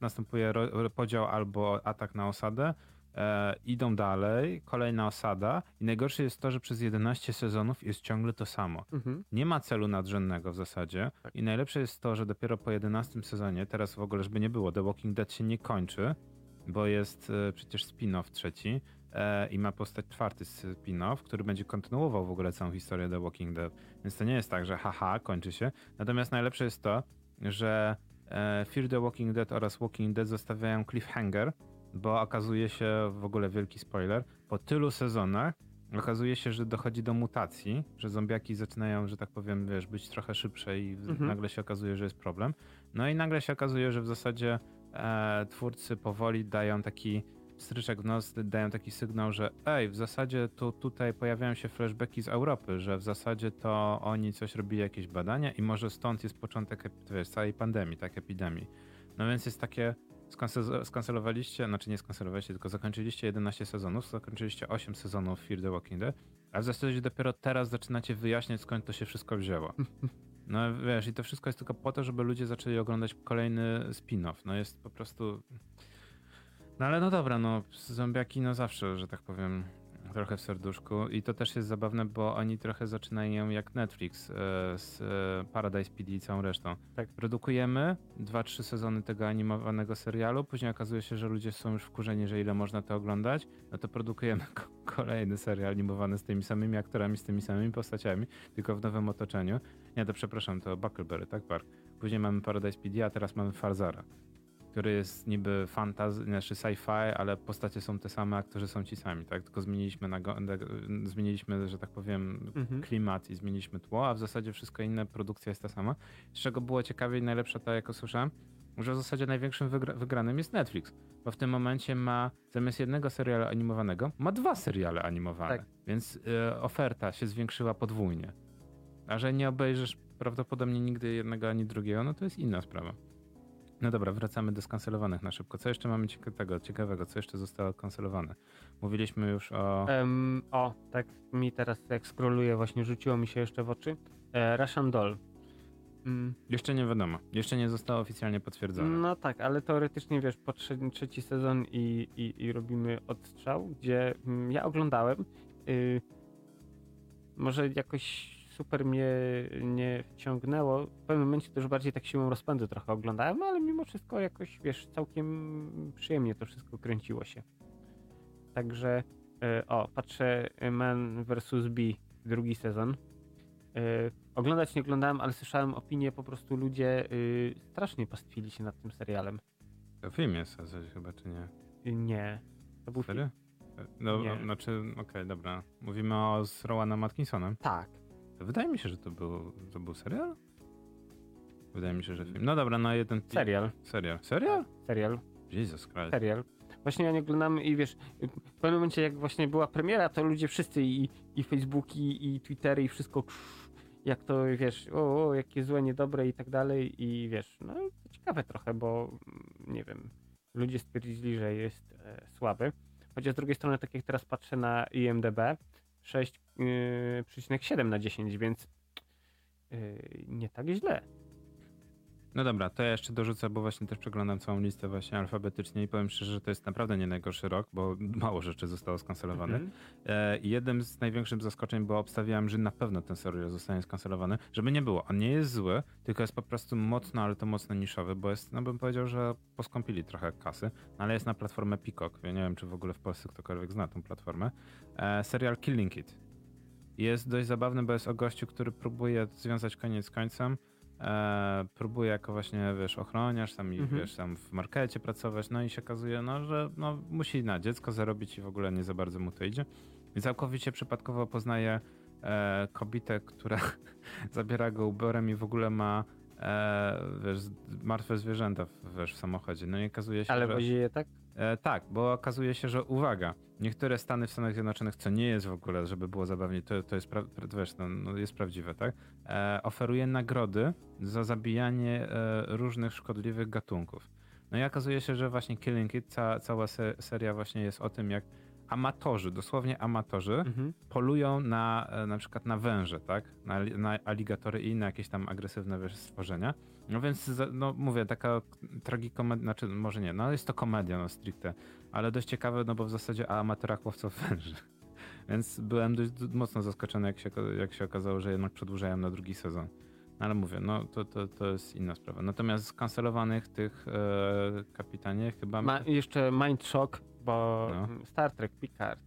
następuje podział albo atak na osadę. E, idą dalej, kolejna osada i najgorsze jest to, że przez 11 sezonów jest ciągle to samo. Mhm. Nie ma celu nadrzędnego w zasadzie tak. i najlepsze jest to, że dopiero po 11 sezonie, teraz w ogóle żeby nie było, The Walking Dead się nie kończy, bo jest e, przecież spin-off trzeci, e, i ma postać czwarty spin-off, który będzie kontynuował w ogóle całą historię The Walking Dead. Więc to nie jest tak, że haha, kończy się. Natomiast najlepsze jest to, że e, Fear the Walking Dead oraz Walking Dead zostawiają cliffhanger, bo okazuje się, w ogóle wielki spoiler, po tylu sezonach okazuje się, że dochodzi do mutacji, że zombiaki zaczynają, że tak powiem, wiesz, być trochę szybsze i mhm. nagle się okazuje, że jest problem. No i nagle się okazuje, że w zasadzie e, twórcy powoli dają taki stryczek w nos dają taki sygnał, że ej, w zasadzie to tutaj pojawiają się flashbacki z Europy, że w zasadzie to oni coś robili, jakieś badania i może stąd jest początek wiesz, całej pandemii, tak, epidemii. No więc jest takie, skancelowaliście, znaczy nie skancelowaliście, tylko zakończyliście 11 sezonów, zakończyliście 8 sezonów Fear the Walking Dead, a w zasadzie dopiero teraz zaczynacie wyjaśniać, skąd to się wszystko wzięło. [laughs] No wiesz, i to wszystko jest tylko po to, żeby ludzie zaczęli oglądać kolejny spin-off. No jest po prostu... No ale no dobra, no zombiaki no zawsze, że tak powiem, trochę w serduszku i to też jest zabawne, bo oni trochę zaczynają jak Netflix e, z e, Paradise PD i całą resztą. Tak, produkujemy dwa, trzy sezony tego animowanego serialu, później okazuje się, że ludzie są już wkurzeni, że ile można to oglądać, no to produkujemy [laughs] kolejny serial animowany z tymi samymi aktorami, z tymi samymi postaciami, tylko w nowym otoczeniu. Nie, to przepraszam, to Buckleberry, tak, Park? Później mamy Paradise PD, a teraz mamy Farzara który jest niby fantasy, znaczy sci-fi, ale postacie są te same, aktorzy są ci sami, tak? Tylko zmieniliśmy, na, zmieniliśmy że tak powiem, mhm. klimat i zmieniliśmy tło, a w zasadzie wszystko inne, produkcja jest ta sama. Z czego było ciekawie i najlepsza ta, jak usłyszałem, że w zasadzie największym wygra wygranym jest Netflix, bo w tym momencie ma zamiast jednego serialu animowanego, ma dwa seriale animowane, tak. więc y, oferta się zwiększyła podwójnie. A że nie obejrzysz prawdopodobnie nigdy jednego ani drugiego, no to jest inna sprawa. No dobra, wracamy do skancelowanych na szybko. Co jeszcze mamy ciekawego, ciekawego? Co jeszcze zostało kancelowane? Mówiliśmy już o... Um, o, tak mi teraz jak scrolluję właśnie rzuciło mi się jeszcze w oczy. E, Russian Doll. Mm. Jeszcze nie wiadomo. Jeszcze nie zostało oficjalnie potwierdzone. No tak, ale teoretycznie wiesz, po trzeci, trzeci sezon i, i, i, robimy odstrzał, gdzie mm, ja oglądałem. Y, może jakoś super mnie nie wciągnęło. W pewnym momencie też bardziej tak siłą rozpędu trochę oglądałem, ale mimo wszystko jakoś, wiesz, całkiem przyjemnie to wszystko kręciło się. Także, e, o, patrzę Man vs. B, drugi sezon. E, oglądać nie oglądałem, ale słyszałem opinie, po prostu ludzie e, strasznie pastwili się nad tym serialem. To film jest chyba, czy nie? Nie. To był Serio? No, nie. znaczy, okej, okay, dobra. Mówimy o z Rowanem Atkinsonem. Tak. Wydaje mi się, że to był, to był serial? Wydaje mi się, że film. No dobra, na jeden... Serial. Serial. Serial? Serial. Jesus Christ. Serial. Właśnie ja nie oglądam i wiesz, w pewnym momencie jak właśnie była premiera, to ludzie wszyscy i, i Facebooki, i Twittery, i wszystko jak to, wiesz, o, o, jakie złe, niedobre i tak dalej i wiesz, no to ciekawe trochę, bo nie wiem, ludzie stwierdzili, że jest e, słaby. Chociaż z drugiej strony, tak jak teraz patrzę na IMDB, 6,7 yy, na 10, więc yy, nie tak źle. No dobra, to ja jeszcze dorzucę, bo właśnie też przeglądam całą listę właśnie alfabetycznie i powiem szczerze, że to jest naprawdę nie najgorszy rok, bo [laughs] mało rzeczy zostało skancelowane. Mm -hmm. I jednym z największych zaskoczeń, bo obstawiałem, że na pewno ten serial zostanie skancelowany, żeby nie było. On nie jest zły, tylko jest po prostu mocno, ale to mocno niszowy, bo jest, no bym powiedział, że poskąpili trochę kasy, no ale jest na platformę Peacock. Ja nie wiem, czy w ogóle w Polsce ktokolwiek zna tą platformę. E, serial Killing It. Jest dość zabawny, bo jest o gościu, który próbuje związać koniec z końcem e, próbuje jako właśnie, wiesz, ochroniarz, tam, mhm. wiesz, tam w markecie pracować, no i się okazuje, no, że no, musi na dziecko zarobić i w ogóle nie za bardzo mu to idzie. I całkowicie przypadkowo poznaje e, kobietę, która [laughs] zabiera go ubiorem i w ogóle ma e, wiesz, martwe zwierzęta w, wiesz, w samochodzie. No i okazuje się, Ale że... wozi je tak? E, tak, bo okazuje się, że uwaga, niektóre Stany w Stanach Zjednoczonych, co nie jest w ogóle, żeby było zabawnie, to, to jest, pra- wiesz, no, no jest prawdziwe, tak? E, oferuje nagrody za zabijanie e, różnych szkodliwych gatunków. No i okazuje się, że właśnie Killing It, ca- cała se- seria właśnie jest o tym, jak amatorzy, dosłownie amatorzy, mhm. polują na e, na przykład na węże, tak? Na, na aligatory i inne jakieś tam agresywne wiesz, stworzenia. No więc, no mówię, taka tragikomedia, znaczy może nie, no jest to komedia, no stricte, ale dość ciekawe, no bo w zasadzie o amatorach łowców [laughs] węży. Więc byłem dość mocno zaskoczony, jak się, jak się okazało, że jednak przedłużają na drugi sezon. No ale mówię, no to, to, to jest inna sprawa. Natomiast z kancelowanych tych e, kapitanie chyba... Ma jeszcze Mind Shock, bo no. Star Trek Picard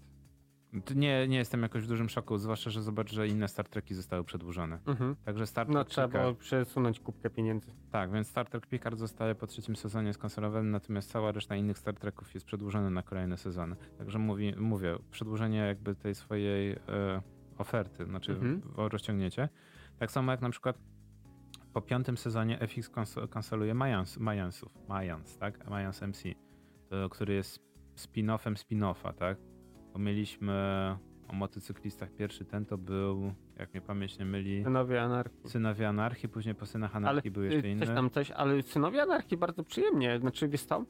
nie, nie jestem jakoś w dużym szoku, zwłaszcza, że zobacz, że inne Star Treki zostały przedłużone. Mhm. Także Star no, Trek No trzeba Picard... było przesunąć kubkę pieniędzy. Tak, więc Star Trek Picard zostaje po trzecim sezonie skonsolowany, natomiast cała reszta innych Star Treków jest przedłużona na kolejne sezony. Także mówi, mówię, przedłużenie jakby tej swojej e, oferty, znaczy mhm. rozciągnięcie. Tak samo jak na przykład po piątym sezonie FX kanceluje Mayans, Mayansów, Mayans, tak? Mayans MC, to, który jest spin-offem spin-offa, tak? Bo mieliśmy o motocyklistach pierwszy ten to był, jak mnie pamięć nie myli, Synowie Anarchii. Synowie Anarchii, później po Synach Anarchii były jeszcze y, inne. Coś tam coś, ale Synowie Anarchii bardzo przyjemnie. Znaczy, wiesz co?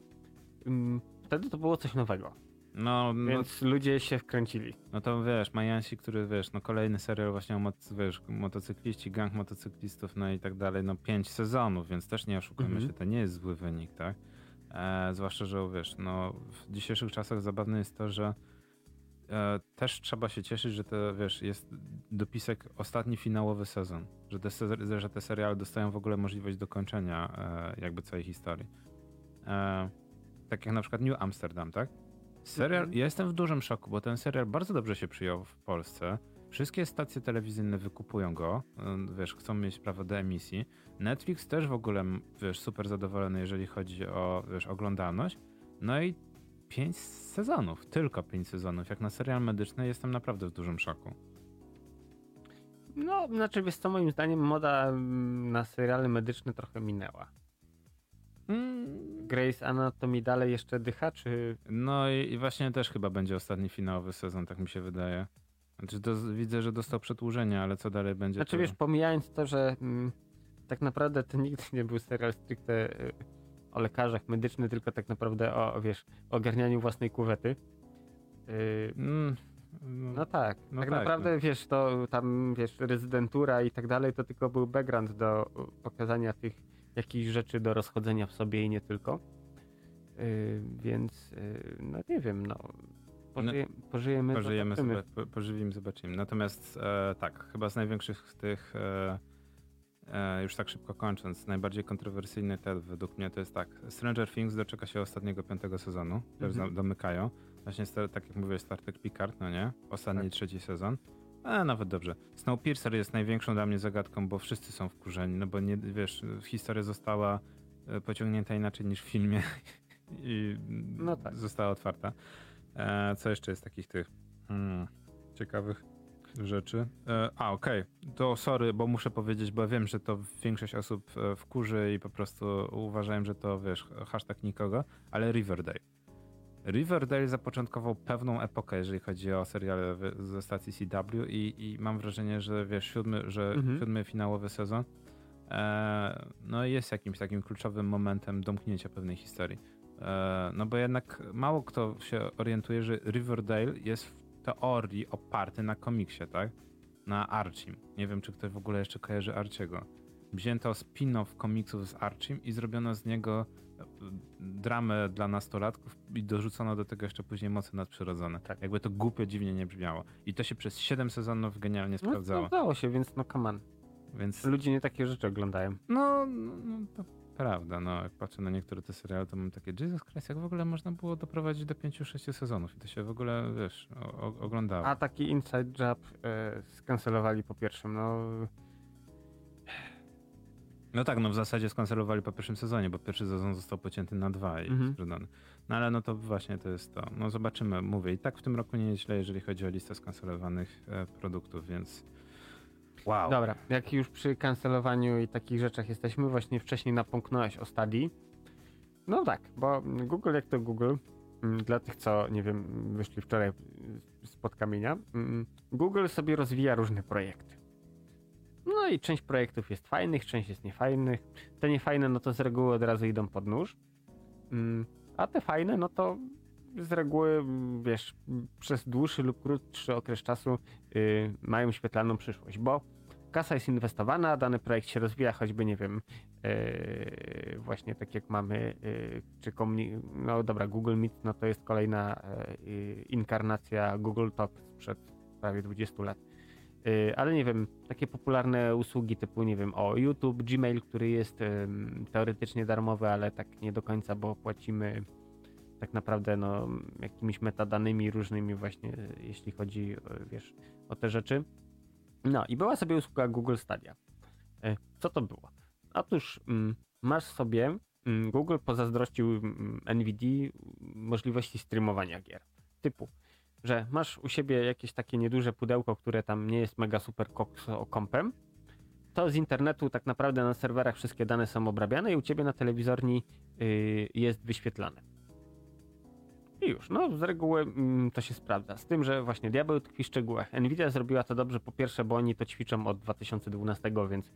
Ym, Wtedy to było coś nowego, No, no, więc ludzie się wkręcili. no to wiesz, Majansi, który wiesz, no kolejny serial właśnie o moc, wiesz, motocykliści, gang motocyklistów, no i tak dalej, no pięć sezonów, więc też nie oszukujmy Mhm. się, to nie jest zły wynik, tak? E, zwłaszcza, że wiesz, no w dzisiejszych czasach zabawne jest to, że e, też trzeba się cieszyć, że to wiesz, jest dopisek ostatni finałowy sezon, że te, se- że te seriale dostają w ogóle możliwość dokończenia e, jakby całej historii. E, tak jak na przykład New Amsterdam, tak? Serial, Mhm. ja jestem w dużym szoku, bo ten serial bardzo dobrze się przyjął w Polsce. Wszystkie stacje telewizyjne wykupują go, y, wiesz, chcą mieć prawo do emisji. Netflix też w ogóle, wiesz, super zadowolony, jeżeli chodzi o, wiesz, oglądalność. No i pięć sezonów, tylko pięć sezonów. Jak na serial medyczny jestem naprawdę w dużym szoku. No, znaczy, wiesz co, moim zdaniem moda mm, na seriale medyczne trochę minęła. Mm, Grace Anatomy dalej jeszcze dycha, czy... No i, i właśnie też chyba będzie ostatni finałowy sezon, tak mi się wydaje. Znaczy, z- widzę, że dostał przedłużenie, ale co dalej będzie? Znaczy, to... wiesz, pomijając to, że mm, tak naprawdę to nigdy nie był serial stricte y, o lekarzach medyczny, tylko tak naprawdę o, wiesz, ogarnianiu własnej kuwety. Y, Mm, No tak, No tak tak, naprawdę wiesz, to tam wiesz, rezydentura i tak dalej, to tylko był background do pokazania tych jakichś rzeczy do rozchodzenia w sobie i nie tylko. Y, więc y, no nie wiem, no. Pożyje, pożyjemy, Pożyjemy, zobaczymy. zoba- po- pożywimy, zobaczymy. Natomiast e, tak, chyba z największych tych, e, e, już tak szybko kończąc, najbardziej kontrowersyjny ten według mnie to jest tak, Stranger Things doczeka się ostatniego piątego sezonu, też Mhm. za- domykają. Właśnie tak jak mówiłeś, Star Trek Picard, no nie? Ostatni, Tak. trzeci sezon. A nawet dobrze. Snowpiercer jest największą dla mnie zagadką, bo wszyscy są wkurzeni, no bo nie, wiesz, historia została e, pociągnięta inaczej niż w filmie [laughs] i No tak. została otwarta. E, co jeszcze jest takich tych hmm, ciekawych rzeczy? E, a, okej. To sorry, bo muszę powiedzieć, bo wiem, że to większość osób e, wkurzy i po prostu uważają, że to, wiesz, hashtag nikogo, ale Riverdale. Riverdale zapoczątkował pewną epokę, jeżeli chodzi o seriale ze stacji CW i, i mam wrażenie, że wiesz, siódmy, że Mhm. siódmy finałowy sezon e, no jest jakimś takim kluczowym momentem domknięcia pewnej historii. E, no bo jednak mało kto się orientuje, że Riverdale jest w teorii oparty na komiksie, tak? Na Archim. Nie wiem, czy ktoś w ogóle jeszcze kojarzy Archiego. Wzięto spin-off komiksów z Archim i zrobiono z niego e, dramę dla nastolatków i dorzucono do tego jeszcze później moce nadprzyrodzone. Tak. Jakby to głupio dziwnie nie brzmiało. I to się przez 7 sezonów genialnie No, sprawdzało. to udało się, więc no come on. Więc Ludzie nie takie rzeczy oglądają. no, no, no to prawda, no jak patrzę na niektóre te seriale, to mam takie Jesus Christ, jak w ogóle można było doprowadzić do 5-6 sezonów i to się w ogóle, wiesz, o, o, oglądało. A taki inside job e, skancelowali po pierwszym, no No tak, no w zasadzie skancelowali po pierwszym sezonie, bo pierwszy sezon został pocięty na dwa i Mhm. sprzedany. No ale no to właśnie to jest to. No zobaczymy, mówię. I tak w tym roku nie jest źle, jeżeli chodzi o listę skancelowanych e, produktów, więc wow. Dobra, jak już przy kancelowaniu i takich rzeczach jesteśmy, właśnie wcześniej napomknąłeś o Stadii. No tak, bo Google jak to Google, mm, dla tych co, nie wiem, wyszli wczoraj spod kamienia, mm, Google sobie rozwija różne projekty. No i część projektów jest fajnych, część jest niefajnych. Te niefajne, no to z reguły od razu idą pod nóż. Mm, A te fajne, no to z reguły, wiesz, przez dłuższy lub krótszy okres czasu y, mają świetlaną przyszłość, bo kasa jest inwestowana, dany projekt się rozwija, choćby nie wiem, yy, właśnie tak jak mamy, yy, czy komuni- no dobra, Google Meet, no to jest kolejna yy, inkarnacja Google Talk sprzed prawie 20 lat. Yy, ale nie wiem, takie popularne usługi typu, nie wiem, o YouTube, Gmail, który jest teoretycznie darmowy, ale tak nie do końca, bo płacimy tak naprawdę no, jakimiś metadanymi różnymi właśnie, yy, jeśli chodzi, yy, wiesz, o te rzeczy. No i była sobie usługa Google Stadia. Co to było? Otóż mm, masz sobie, mm, Google pozazdrościł mm, NVIDIA możliwości streamowania gier. Typu, że masz u siebie jakieś takie nieduże pudełko, które tam nie jest mega super kompem, to z internetu tak naprawdę na serwerach wszystkie dane są obrabiane i u ciebie na telewizorni y, jest wyświetlane. I już, no z reguły mm, to się sprawdza. Z tym, że właśnie diabeł tkwi w szczegółach. Nvidia zrobiła to dobrze po pierwsze, bo oni to ćwiczą od 2012, więc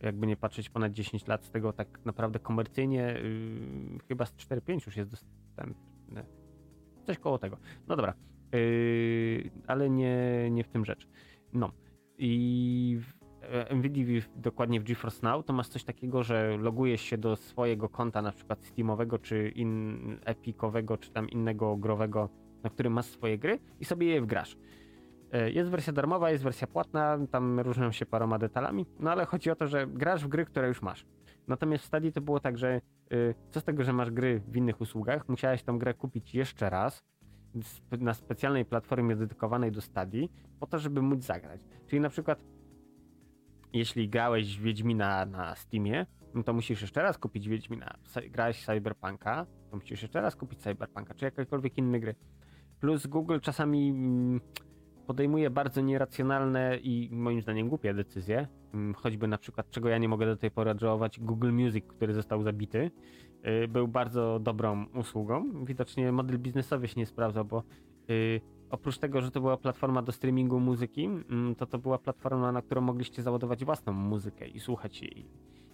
jakby nie patrzeć ponad 10 lat z tego tak naprawdę komercyjnie yy, chyba z 4-5 już jest dostępne. Coś koło tego. No dobra. Yy, ale nie, nie w tym rzecz. No. I e, Nvidia dokładnie w GeForce Now to masz coś takiego, że logujesz się do swojego konta na przykład Steamowego czy in, Epicowego czy tam innego growego, na którym masz swoje gry i sobie je wgrasz. E, jest wersja darmowa, jest wersja płatna, tam różnią się paroma detalami, no ale chodzi o to, że grasz w gry, które już masz. Natomiast w Stadii to było tak, że y, co z tego, że masz gry w innych usługach, musiałeś tą grę kupić jeszcze raz na specjalnej platformie dedykowanej do Stadii, po to, żeby móc zagrać. Czyli na przykład jeśli grałeś Wiedźmina na Steamie, no to musisz jeszcze raz kupić Wiedźmina. Grałeś Cyberpunka, to musisz jeszcze raz kupić Cyberpunka, czy jakiekolwiek inne gry. Plus Google czasami mm, podejmuje bardzo nieracjonalne i moim zdaniem głupie decyzje. Mm, choćby na przykład, czego ja nie mogę do tej pory odżałować, Google Music, który został zabity, był bardzo dobrą usługą. Widocznie model biznesowy się nie sprawdzał, bo y, oprócz tego, że to była platforma do streamingu muzyki, mm, to to była platforma, na którą mogliście załadować własną muzykę i słuchać jej.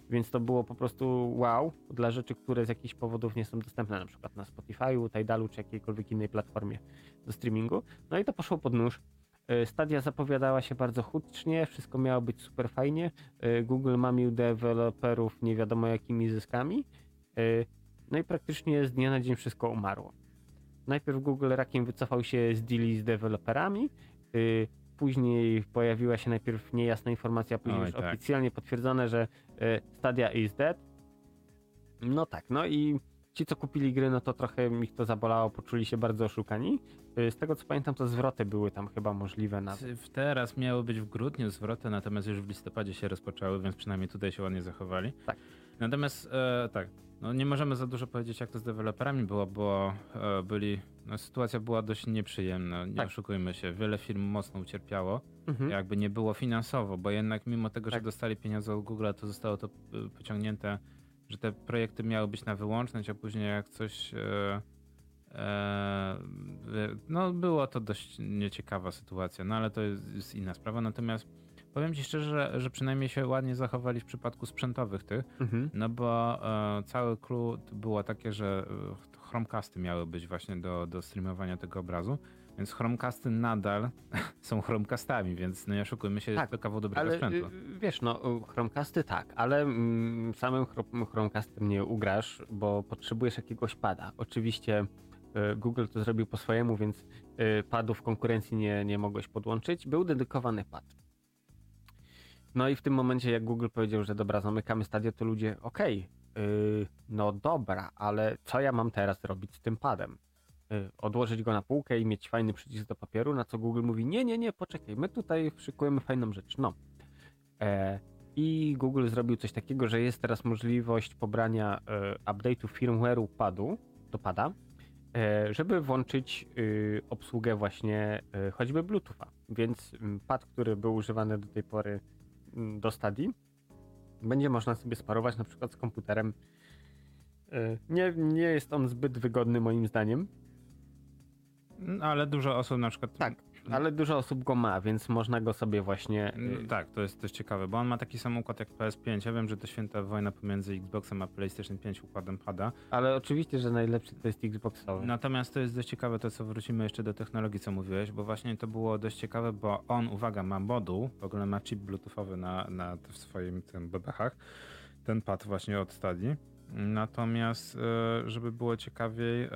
Więc to było po prostu wow dla rzeczy, które z jakichś powodów nie są dostępne, na przykład na Spotify'u, Tidalu czy jakiejkolwiek innej platformie do streamingu. No i to poszło pod nóż. E, Stadia zapowiadała się bardzo hucznie, wszystko miało być super fajnie. Google mamił deweloperów nie wiadomo jakimi zyskami. E, no i praktycznie z dnia na dzień wszystko umarło. Najpierw Google rakiem wycofał się z deali z deweloperami, później pojawiła się najpierw niejasna informacja, później Oj, już tak. oficjalnie potwierdzone, że Stadia is dead. No tak, no i ci, co kupili gry, no to trochę ich to zabolało, poczuli się bardzo oszukani. Z tego co pamiętam, to zwroty były tam chyba możliwe. Teraz miały być w grudniu zwroty, natomiast już w listopadzie się rozpoczęły, więc przynajmniej tutaj się ładnie zachowali. Tak. Natomiast e, tak, no nie możemy za dużo powiedzieć, jak to z deweloperami było, bo e, byli, no sytuacja była dość nieprzyjemna, nie tak. oszukujmy się. Wiele firm mocno ucierpiało, mhm. jakby nie było finansowo, bo jednak mimo tego, tak. że dostali pieniądze od Google, to zostało to e, pociągnięte że te projekty miały być na wyłączność, a później jak coś. E, e, no, było to dość nieciekawa sytuacja, no ale to jest, jest inna sprawa. Natomiast powiem ci szczerze, że, że, przynajmniej się ładnie zachowali w przypadku sprzętowych tych, mhm. no bo e, cały clue było takie, że e, Chromecasty miały być właśnie do, do streamowania tego obrazu. Więc Chromecasty nadal [laughs] są Chromecastami, więc no nie oszukujmy się, tak, to kawał dobrego ale, sprzętu. Y, wiesz, no Chromecasty tak, ale mm, samym Chromecastem nie ugrasz, bo potrzebujesz jakiegoś pada. Oczywiście y, Google to zrobił po swojemu, więc y, padów konkurencji nie, nie mogłeś podłączyć. Był dedykowany pad. No i w tym momencie, jak Google powiedział, że dobra, zamykamy stadio, to ludzie, okej, okay, yy, no dobra, ale co ja mam teraz robić z tym padem? Y, odłożyć go na półkę i mieć fajny przycisk do papieru, na co Google mówi, nie, nie, nie, poczekaj, my tutaj szykujemy fajną rzecz. No. E, I Google zrobił coś takiego, że jest teraz możliwość pobrania e, update'u firmware'u padu, do pada, e, żeby włączyć y, obsługę właśnie e, choćby Bluetootha. Więc mm, pad, który był używany do tej pory do Stadii, będzie można sobie sparować na przykład z komputerem. E, nie, nie jest on zbyt wygodny moim zdaniem, no, ale dużo osób na przykład. Tak, ale dużo osób go ma, więc można go sobie właśnie. Y, tak, to jest też ciekawe, bo on ma taki sam układ jak PS5. Ja wiem, że to święta wojna pomiędzy Xboxem a PlayStation 5 układem pada. Ale oczywiście, że najlepszy to jest Xboxowy. Natomiast to jest dość ciekawe, to co wrócimy jeszcze do technologii, co mówiłeś, bo właśnie to było dość ciekawe, bo on, uwaga, ma moduł, w ogóle ma chip bluetoothowy na, na w swoim tym bebechach. Ten pad właśnie od Stadii Natomiast, e, żeby było ciekawiej. E,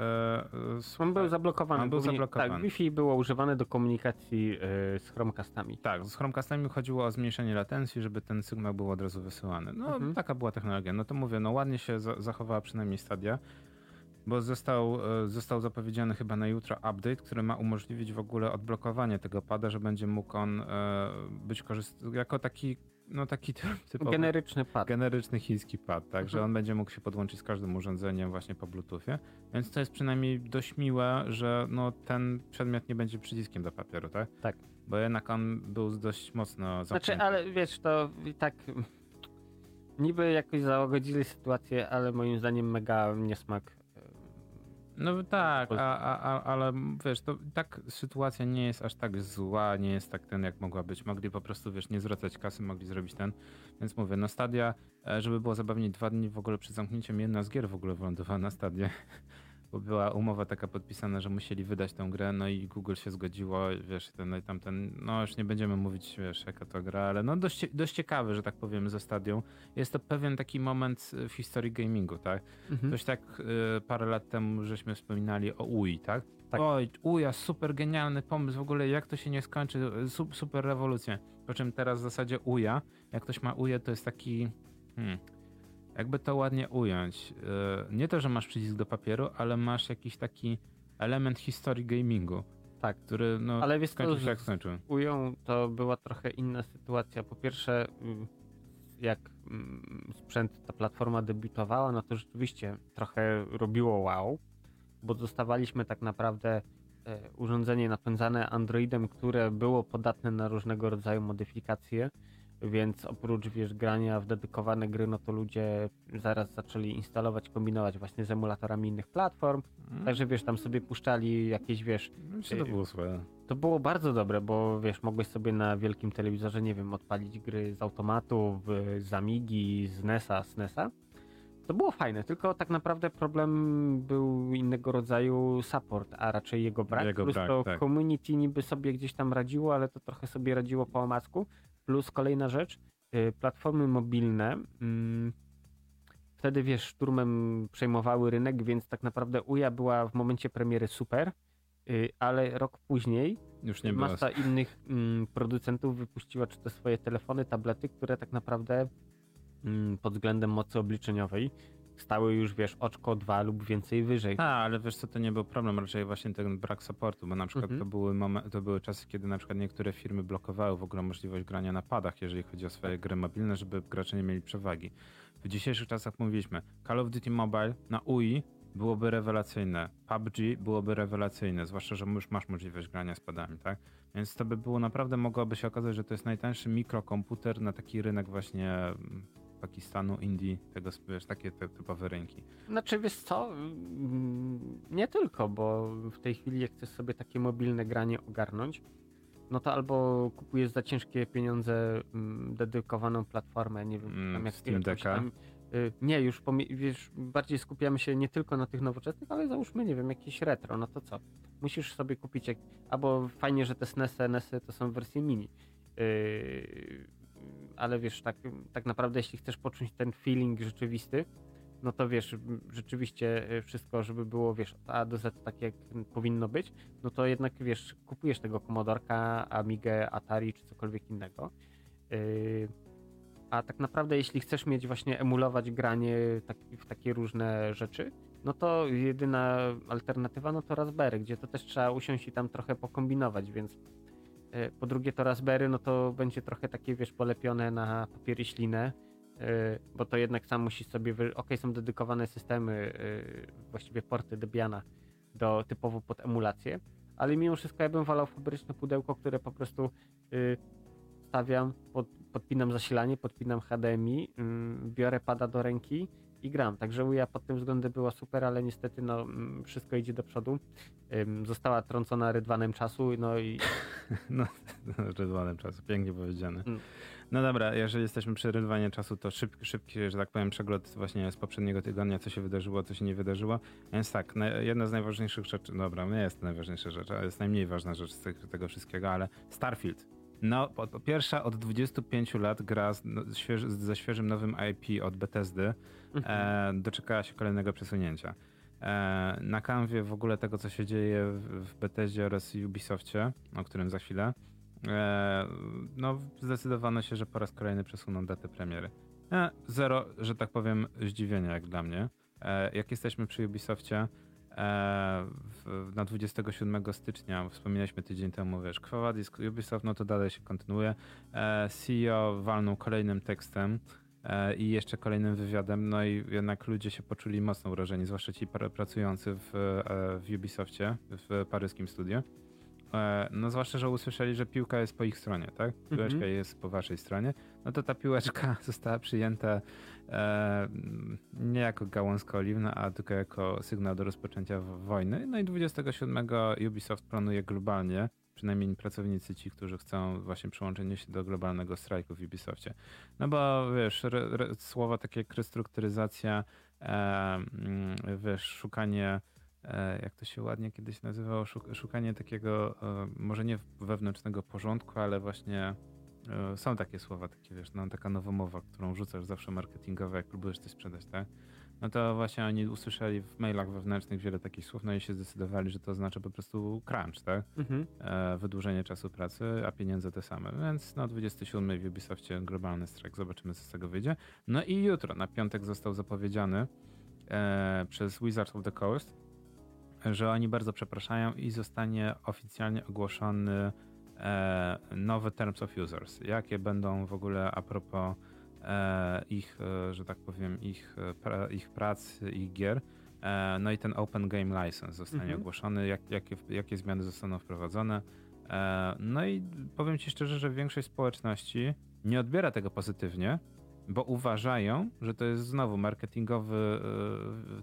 on był zablokowany. On był zablokowany. Tak, Wi-Fi było używane do komunikacji e, z Chromecastami. Tak, z Chromecastami chodziło o zmniejszenie latencji, żeby ten sygnał był od razu wysyłany. No, mhm. taka była technologia. No to mówię, no ładnie się zachowała przynajmniej stadia bo został, został zapowiedziany chyba na jutro update, który ma umożliwić w ogóle odblokowanie tego pada, że będzie mógł on być korzystany jako taki no taki typowy, generyczny pad. Generyczny chiński pad, tak, że mhm. on będzie mógł się podłączyć z każdym urządzeniem właśnie po Bluetoothie. Więc to jest przynajmniej dość miłe, że no, ten przedmiot nie będzie przyciskiem do papieru, tak? Tak. Bo jednak on był dość mocno zamknięty. Znaczy, ale wiesz, to i tak niby jakoś załagodzili sytuację, ale moim zdaniem mega niesmak No tak, a, a, ale wiesz, to tak sytuacja nie jest aż tak zła, nie jest tak ten, jak mogła być. Mogli po prostu, wiesz, nie zwracać kasy, mogli zrobić ten. Więc mówię, no Stadia, e, żeby było zabawniej, dwa dni w ogóle przed zamknięciem jedna z gier w ogóle wylądowała na Stadzie. Bo była umowa taka podpisana, że musieli wydać tę grę, no i Google się zgodziło, wiesz, ten, no i tamten, no już nie będziemy mówić, wiesz, jaka to gra, ale no dość, dość ciekawy, że tak powiem, ze Stadią. Jest to pewien taki moment w historii gamingu, tak? Mhm. Coś tak y, parę lat temu żeśmy wspominali o UI, tak? tak? Oj, UJA, super genialny pomysł, w ogóle jak to się nie skończy, super rewolucja. Po czym teraz w zasadzie UJA, jak ktoś ma UJA, to jest taki... Hmm, jakby to ładnie ująć, e, nie to, że masz przycisk do papieru, ale masz jakiś taki element historii gamingu. Tak, który no, ale wiesz, skończył się jak skończył. Ują to była trochę inna sytuacja. Po pierwsze, mm, jak mm, sprzęt, ta platforma debiutowała, no to rzeczywiście trochę robiło wow, bo dostawaliśmy tak naprawdę e, urządzenie napędzane Androidem, które było podatne na różnego rodzaju modyfikacje więc oprócz wiesz, grania w dedykowane gry, no to ludzie zaraz zaczęli instalować, kombinować właśnie z emulatorami innych platform. Hmm. Także wiesz, tam sobie puszczali jakieś, wiesz. Myślę, to y, było swoje. To było bardzo dobre, bo wiesz, mogłeś sobie na wielkim telewizorze, nie wiem, odpalić gry z automatu, z Amigi, z NESa, z NESa. To było fajne, tylko tak naprawdę problem był innego rodzaju support, a raczej jego brak. Jego Plus brak, to tak. community niby sobie gdzieś tam radziło, ale to trochę sobie radziło po omacku. Plus kolejna rzecz, y, platformy mobilne. Mm, wtedy wiesz, szturmem przejmowały rynek, więc tak naprawdę UJA była w momencie premiery super, y, ale rok później już nie masa innych mm, producentów wypuściła czy to swoje telefony, tablety, które tak naprawdę mm, pod względem mocy obliczeniowej stały już, wiesz, oczko dwa lub więcej wyżej. A, ale wiesz co, to nie był problem, raczej właśnie ten brak supportu, bo na przykład mhm. to, były moment, to były czasy, kiedy na przykład niektóre firmy blokowały w ogóle możliwość grania na padach, jeżeli chodzi o swoje gry mobilne, żeby gracze nie mieli przewagi. W dzisiejszych czasach mówiliśmy, Call of Duty Mobile na UI byłoby rewelacyjne, PUBG byłoby rewelacyjne, zwłaszcza, że już masz możliwość grania z padami, tak? Więc to by było naprawdę, mogłoby się okazać, że to jest najtańszy mikrokomputer na taki rynek właśnie Pakistanu, Indii, tego, wiesz, takie te typowe rynki. Znaczy, wiesz co, mm, nie tylko, bo w tej chwili jak chcesz sobie takie mobilne granie ogarnąć, no to albo kupujesz za ciężkie pieniądze mm, dedykowaną platformę, nie wiem, mm, tam jak Steam Decka. Tam, y, nie, już wiesz, bardziej skupiamy się nie tylko na tych nowoczesnych, ale załóżmy, nie wiem, jakieś retro, no to co? Musisz sobie kupić, jak, albo fajnie, że te SNESy, NESy to są wersje mini. Yy, ale wiesz, tak, tak naprawdę jeśli chcesz poczuć ten feeling rzeczywisty, no to wiesz, rzeczywiście e, wszystko, żeby było, wiesz, A do Z tak jak powinno być, no to jednak, wiesz, kupujesz tego Commodorka, Amigę, Atari czy cokolwiek innego. Yy, a tak naprawdę, jeśli chcesz mieć właśnie emulować granie tak, w takie różne rzeczy, no to jedyna alternatywa no to Raspberry, gdzie to też trzeba usiąść i tam trochę pokombinować, więc po drugie to Raspberry, no to będzie trochę takie, wiesz, polepione na papiery ślinę, e, bo to jednak sam musisz sobie, ok, są dedykowane systemy, e, właściwie porty Debiana do typowo pod emulację, ale mimo wszystko ja bym wolał fabryczne pudełko, które po prostu stawiam, pod, podpinam zasilanie, podpinam HDMI, mm, biorę pada do ręki i gram. Także Uja pod tym względem była super, ale niestety no, mm, wszystko idzie do przodu. Została trącona rydwanem czasu, no i... [laughs] No, [laughs] rydwanem czasu, pięknie powiedziane. Mm. No dobra, jeżeli jesteśmy przy rydwanie czasu, to szybki, szybki, że tak powiem, przegląd właśnie z poprzedniego tygodnia, co się wydarzyło, co się nie wydarzyło. Więc tak, jedna z najważniejszych rzeczy, dobra, nie jest to najważniejsza rzecz, ale jest najmniej ważna rzecz z tego wszystkiego, ale Starfield no, pierwsza, od 25 lat gra z, no, świeży, ze świeżym nowym IP od Bethesdy mhm. e, doczekała się kolejnego przesunięcia. E, na kanwie w ogóle tego, co się dzieje w, w Bethesdzie oraz Ubisoftie, o którym za chwilę, e, no, zdecydowano się, że po raz kolejny przesuną datę premiery. E, zero, że tak powiem, zdziwienia jak dla mnie. E, jak jesteśmy przy Ubisoftie, na 27 stycznia, wspominaliśmy tydzień temu, wiesz, Kwa Disk Ubisoft, no to dalej się kontynuuje. E, CEO walnął kolejnym tekstem e, i jeszcze kolejnym wywiadem, no i jednak ludzie się poczuli mocno urażeni, zwłaszcza ci pracujący w, w Ubisoftie, w paryskim studio. No zwłaszcza, że usłyszeli, że piłka jest po ich stronie, tak? Piłeczka mm -hmm. jest po waszej stronie. No to ta piłeczka [laughs] została przyjęta E, nie jako gałązka oliwna, a tylko jako sygnał do rozpoczęcia wojny. No i 27 Ubisoft planuje globalnie, przynajmniej pracownicy ci, którzy chcą właśnie przyłączenie się do globalnego strajku w Ubisoftie. No bo wiesz, re, re, słowa takie jak restrukturyzacja, e, wiesz, szukanie e, jak to się ładnie kiedyś nazywało, szukanie takiego e, może nie wewnętrznego porządku, ale właśnie są takie słowa, takie wiesz, no, taka nowomowa, którą rzucasz zawsze marketingowe, jak próbujesz coś sprzedać, tak? No to właśnie oni usłyszeli w mailach wewnętrznych wiele takich słów, no i się zdecydowali, że to oznacza po prostu crunch, tak? Mhm. E, wydłużenie czasu pracy, a pieniądze te same. Więc no 27 w Ubisoftie globalny strajk, zobaczymy co z tego wyjdzie. No i jutro, na piątek został zapowiedziany e, przez Wizards of the Coast, że oni bardzo przepraszają i zostanie oficjalnie ogłoszony e, nowe Terms of Users. Jakie będą w ogóle a propos e, ich, e, że tak powiem, ich, e, ich prac, ich gier. E, no i ten Open Game License zostanie mhm. ogłoszony, jak, jakie, jakie zmiany zostaną wprowadzone. E, no i powiem Ci szczerze, że większość społeczności nie odbiera tego pozytywnie, bo uważają, że to jest znowu marketingowy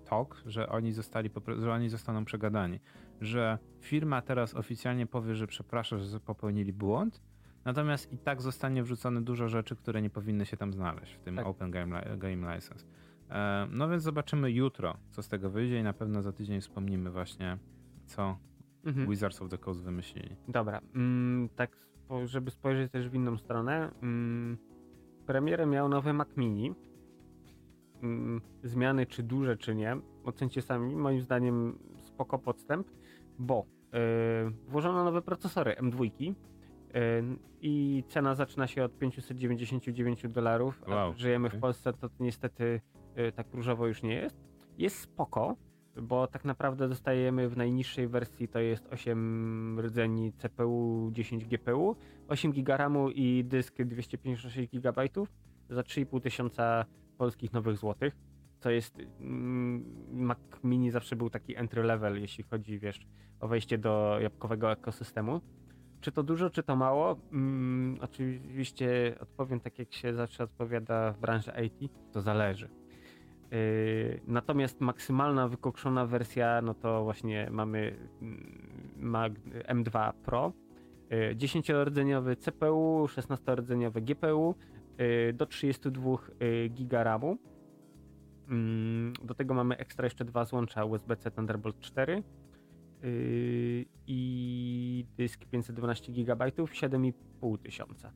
talk, że oni, zostali, że oni zostaną przegadani że firma teraz oficjalnie powie, że przeprasza, że popełnili błąd, natomiast i tak zostanie wrzucone dużo rzeczy, które nie powinny się tam znaleźć w tym tak. Open Game, Game License. E, no więc zobaczymy jutro, co z tego wyjdzie i na pewno za tydzień wspomnimy właśnie, co mhm. Wizards of the Coast wymyślili. Dobra, mm, tak żeby spojrzeć też w inną stronę, mm, premierę miał nowy Mac Mini. Mm, zmiany czy duże, czy nie, ocencie sami. Moim zdaniem spoko podstęp bo yy, włożono nowe procesory M2 yy, i cena zaczyna się od 599 dolarów. Wow. Żyjemy okay. w Polsce, to niestety yy, tak różowo już nie jest. Jest spoko, bo tak naprawdę dostajemy w najniższej wersji to jest 8 rdzeni CPU, 10 GPU, 8 GB RAMu i dysk 256 GB za 3,5 tysiąca polskich nowych złotych to jest mm, Mac Mini zawsze był taki entry level, jeśli chodzi, wiesz, o wejście do jabłkowego ekosystemu. Czy to dużo, czy to mało? Hmm, oczywiście odpowiem tak, jak się zawsze odpowiada w branży IT, to zależy. Yy, natomiast maksymalna wykokszona wersja, no to właśnie mamy mm, Mac M2 Pro, yy, 10-rdzeniowy CPU, 16-rdzeniowy GPU, yy, do 32 yy, GB RAMu Mm, do tego mamy ekstra jeszcze dwa złącza USB-C Thunderbolt 4 yy, i dysk 512 GB, 7,5 tysiąca.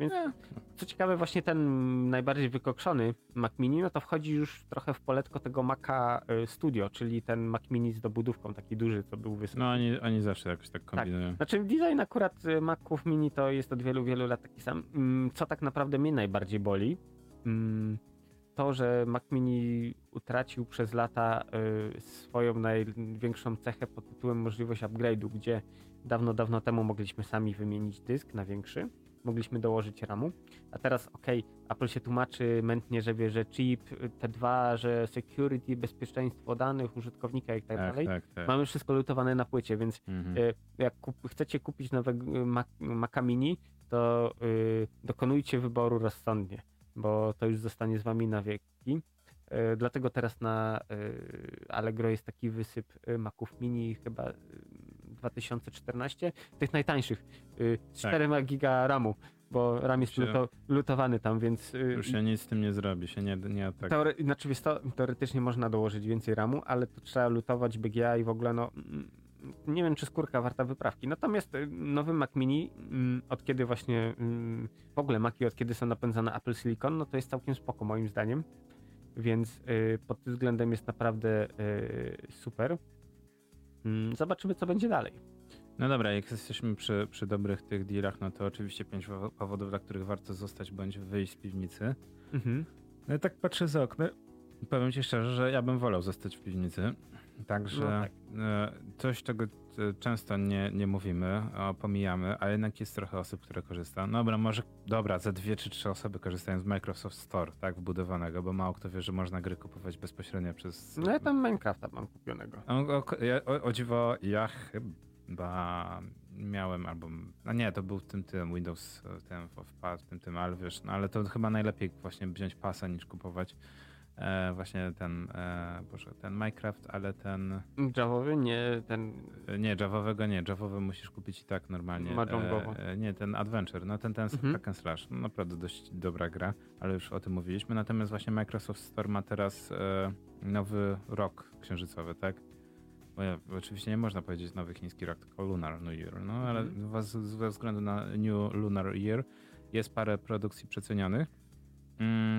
Więc e. co ciekawe, właśnie ten najbardziej wykokszony Mac Mini, no to wchodzi już trochę w poletko tego Maca y, Studio, czyli ten Mac Mini z dobudówką, taki duży, co był wysoki. No oni, oni zawsze jakoś tak, tak. kombinują. Tak. Znaczy design akurat y, Maców Mini to jest od wielu, wielu lat taki sam. Mm, co tak naprawdę mnie najbardziej boli, mm, to, że Mac Mini utracił przez lata y, swoją największą cechę pod tytułem możliwość upgrade'u, gdzie dawno, dawno temu mogliśmy sami wymienić dysk na większy, mogliśmy dołożyć RAMu, a teraz ok, Apple się tłumaczy mętnie, że wie, że chip, T2, że security, bezpieczeństwo danych użytkownika i tak, tak dalej. Tak, tak. Mamy wszystko lutowane na płycie, więc mhm. y, jak kup chcecie kupić nowego Mac, Maca Mini, to y, dokonujcie wyboru rozsądnie bo to już zostanie z wami na wieki. E, dlatego teraz na e, Allegro jest taki wysyp e, Maców Mini chyba 2014, tych najtańszych, z 4 tak. giga RAMu, bo RAM jest luto, lutowany tam, więc... Już się nic z tym nie zrobi, się nie, nie tak. Teore, znaczy, to, teoretycznie można dołożyć więcej RAMu, ale to trzeba lutować BGA i w ogóle no nie wiem, czy skórka warta wyprawki. Natomiast y, nowy Mac Mini, mm, od kiedy właśnie mm, w ogóle Maci, od kiedy są napędzane Apple Silicon, no to jest całkiem spoko moim zdaniem. Więc y, pod tym względem jest naprawdę y, super. Mm, zobaczymy, co będzie dalej. No dobra, jak jesteśmy przy, przy dobrych tych dealach, no to oczywiście pięć powodów, dla których warto zostać bądź wyjść z piwnicy. Mhm. No i tak patrzę za okno. Powiem ci szczerze, że ja bym wolał zostać w piwnicy. Także no tak. E, coś, czego często nie, nie mówimy, pomijamy, ale jednak jest trochę osób, które korzysta. No dobra, może, dobra, za dwie czy trzy osoby korzystają z Microsoft Store, tak, wbudowanego, bo mało kto wie, że można gry kupować bezpośrednio przez... No ja tam Minecrafta mam kupionego. O, o, o, o dziwo, ja chyba miałem, albo, no nie, to był w tym, tym Windows, ten wpad, w tym, tym, ale wiesz, no ale to chyba najlepiej właśnie wziąć pasa niż kupować e, właśnie ten, e, boże, ten Minecraft, ale ten... Javowy? Nie, ten... E, nie, Javowego nie, Javowy musisz kupić i tak normalnie. Mahjongowo. E, nie, ten Adventure, no ten, ten mhm. hack and slash, no, naprawdę dość dobra gra, ale już o tym mówiliśmy, natomiast właśnie Microsoft Store ma teraz e, nowy rok księżycowy, tak? Bo ja, oczywiście nie można powiedzieć nowy chiński rok, tylko Lunar New Year, no ale mhm. ze względu na New Lunar Year jest parę produkcji przecenionych,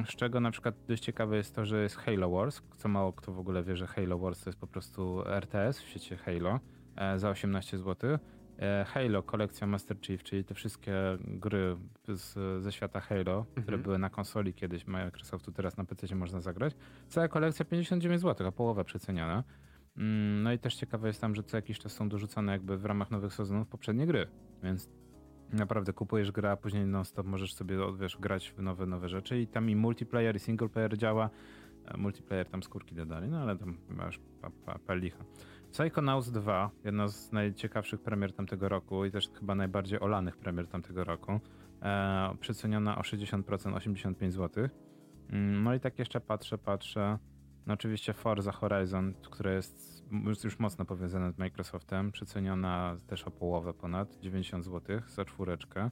z czego na przykład dość ciekawe jest to, że jest Halo Wars, co mało kto w ogóle wie, że Halo Wars to jest po prostu RTS w świecie Halo e, za 18 zł. E, Halo, kolekcja Master Chief, czyli te wszystkie gry z, ze świata Halo, mhm. które były na konsoli kiedyś Microsoftu, teraz na PC można zagrać. Cała kolekcja 59 zł, a połowa przeceniana. Mm, no i też ciekawe jest tam, że co jakiś czas są dorzucane jakby w ramach nowych sezonów poprzednie gry, więc Naprawdę kupujesz grę, a później non-stop możesz sobie, wiesz, grać w nowe, nowe rzeczy i tam i multiplayer i single player działa. E, multiplayer tam skórki dodali, no ale tam masz pa, pa, palicha. Psychonauts 2, jedna z najciekawszych premier tamtego roku i też chyba najbardziej olanych premier tamtego roku. E, przeceniona o 60%, 85 zł. No i tak jeszcze patrzę, patrzę. No oczywiście Forza Horizon, które jest już mocno powiązane z Microsoftem, przeceniona też o połowę ponad, 90 zł za czwóreczkę.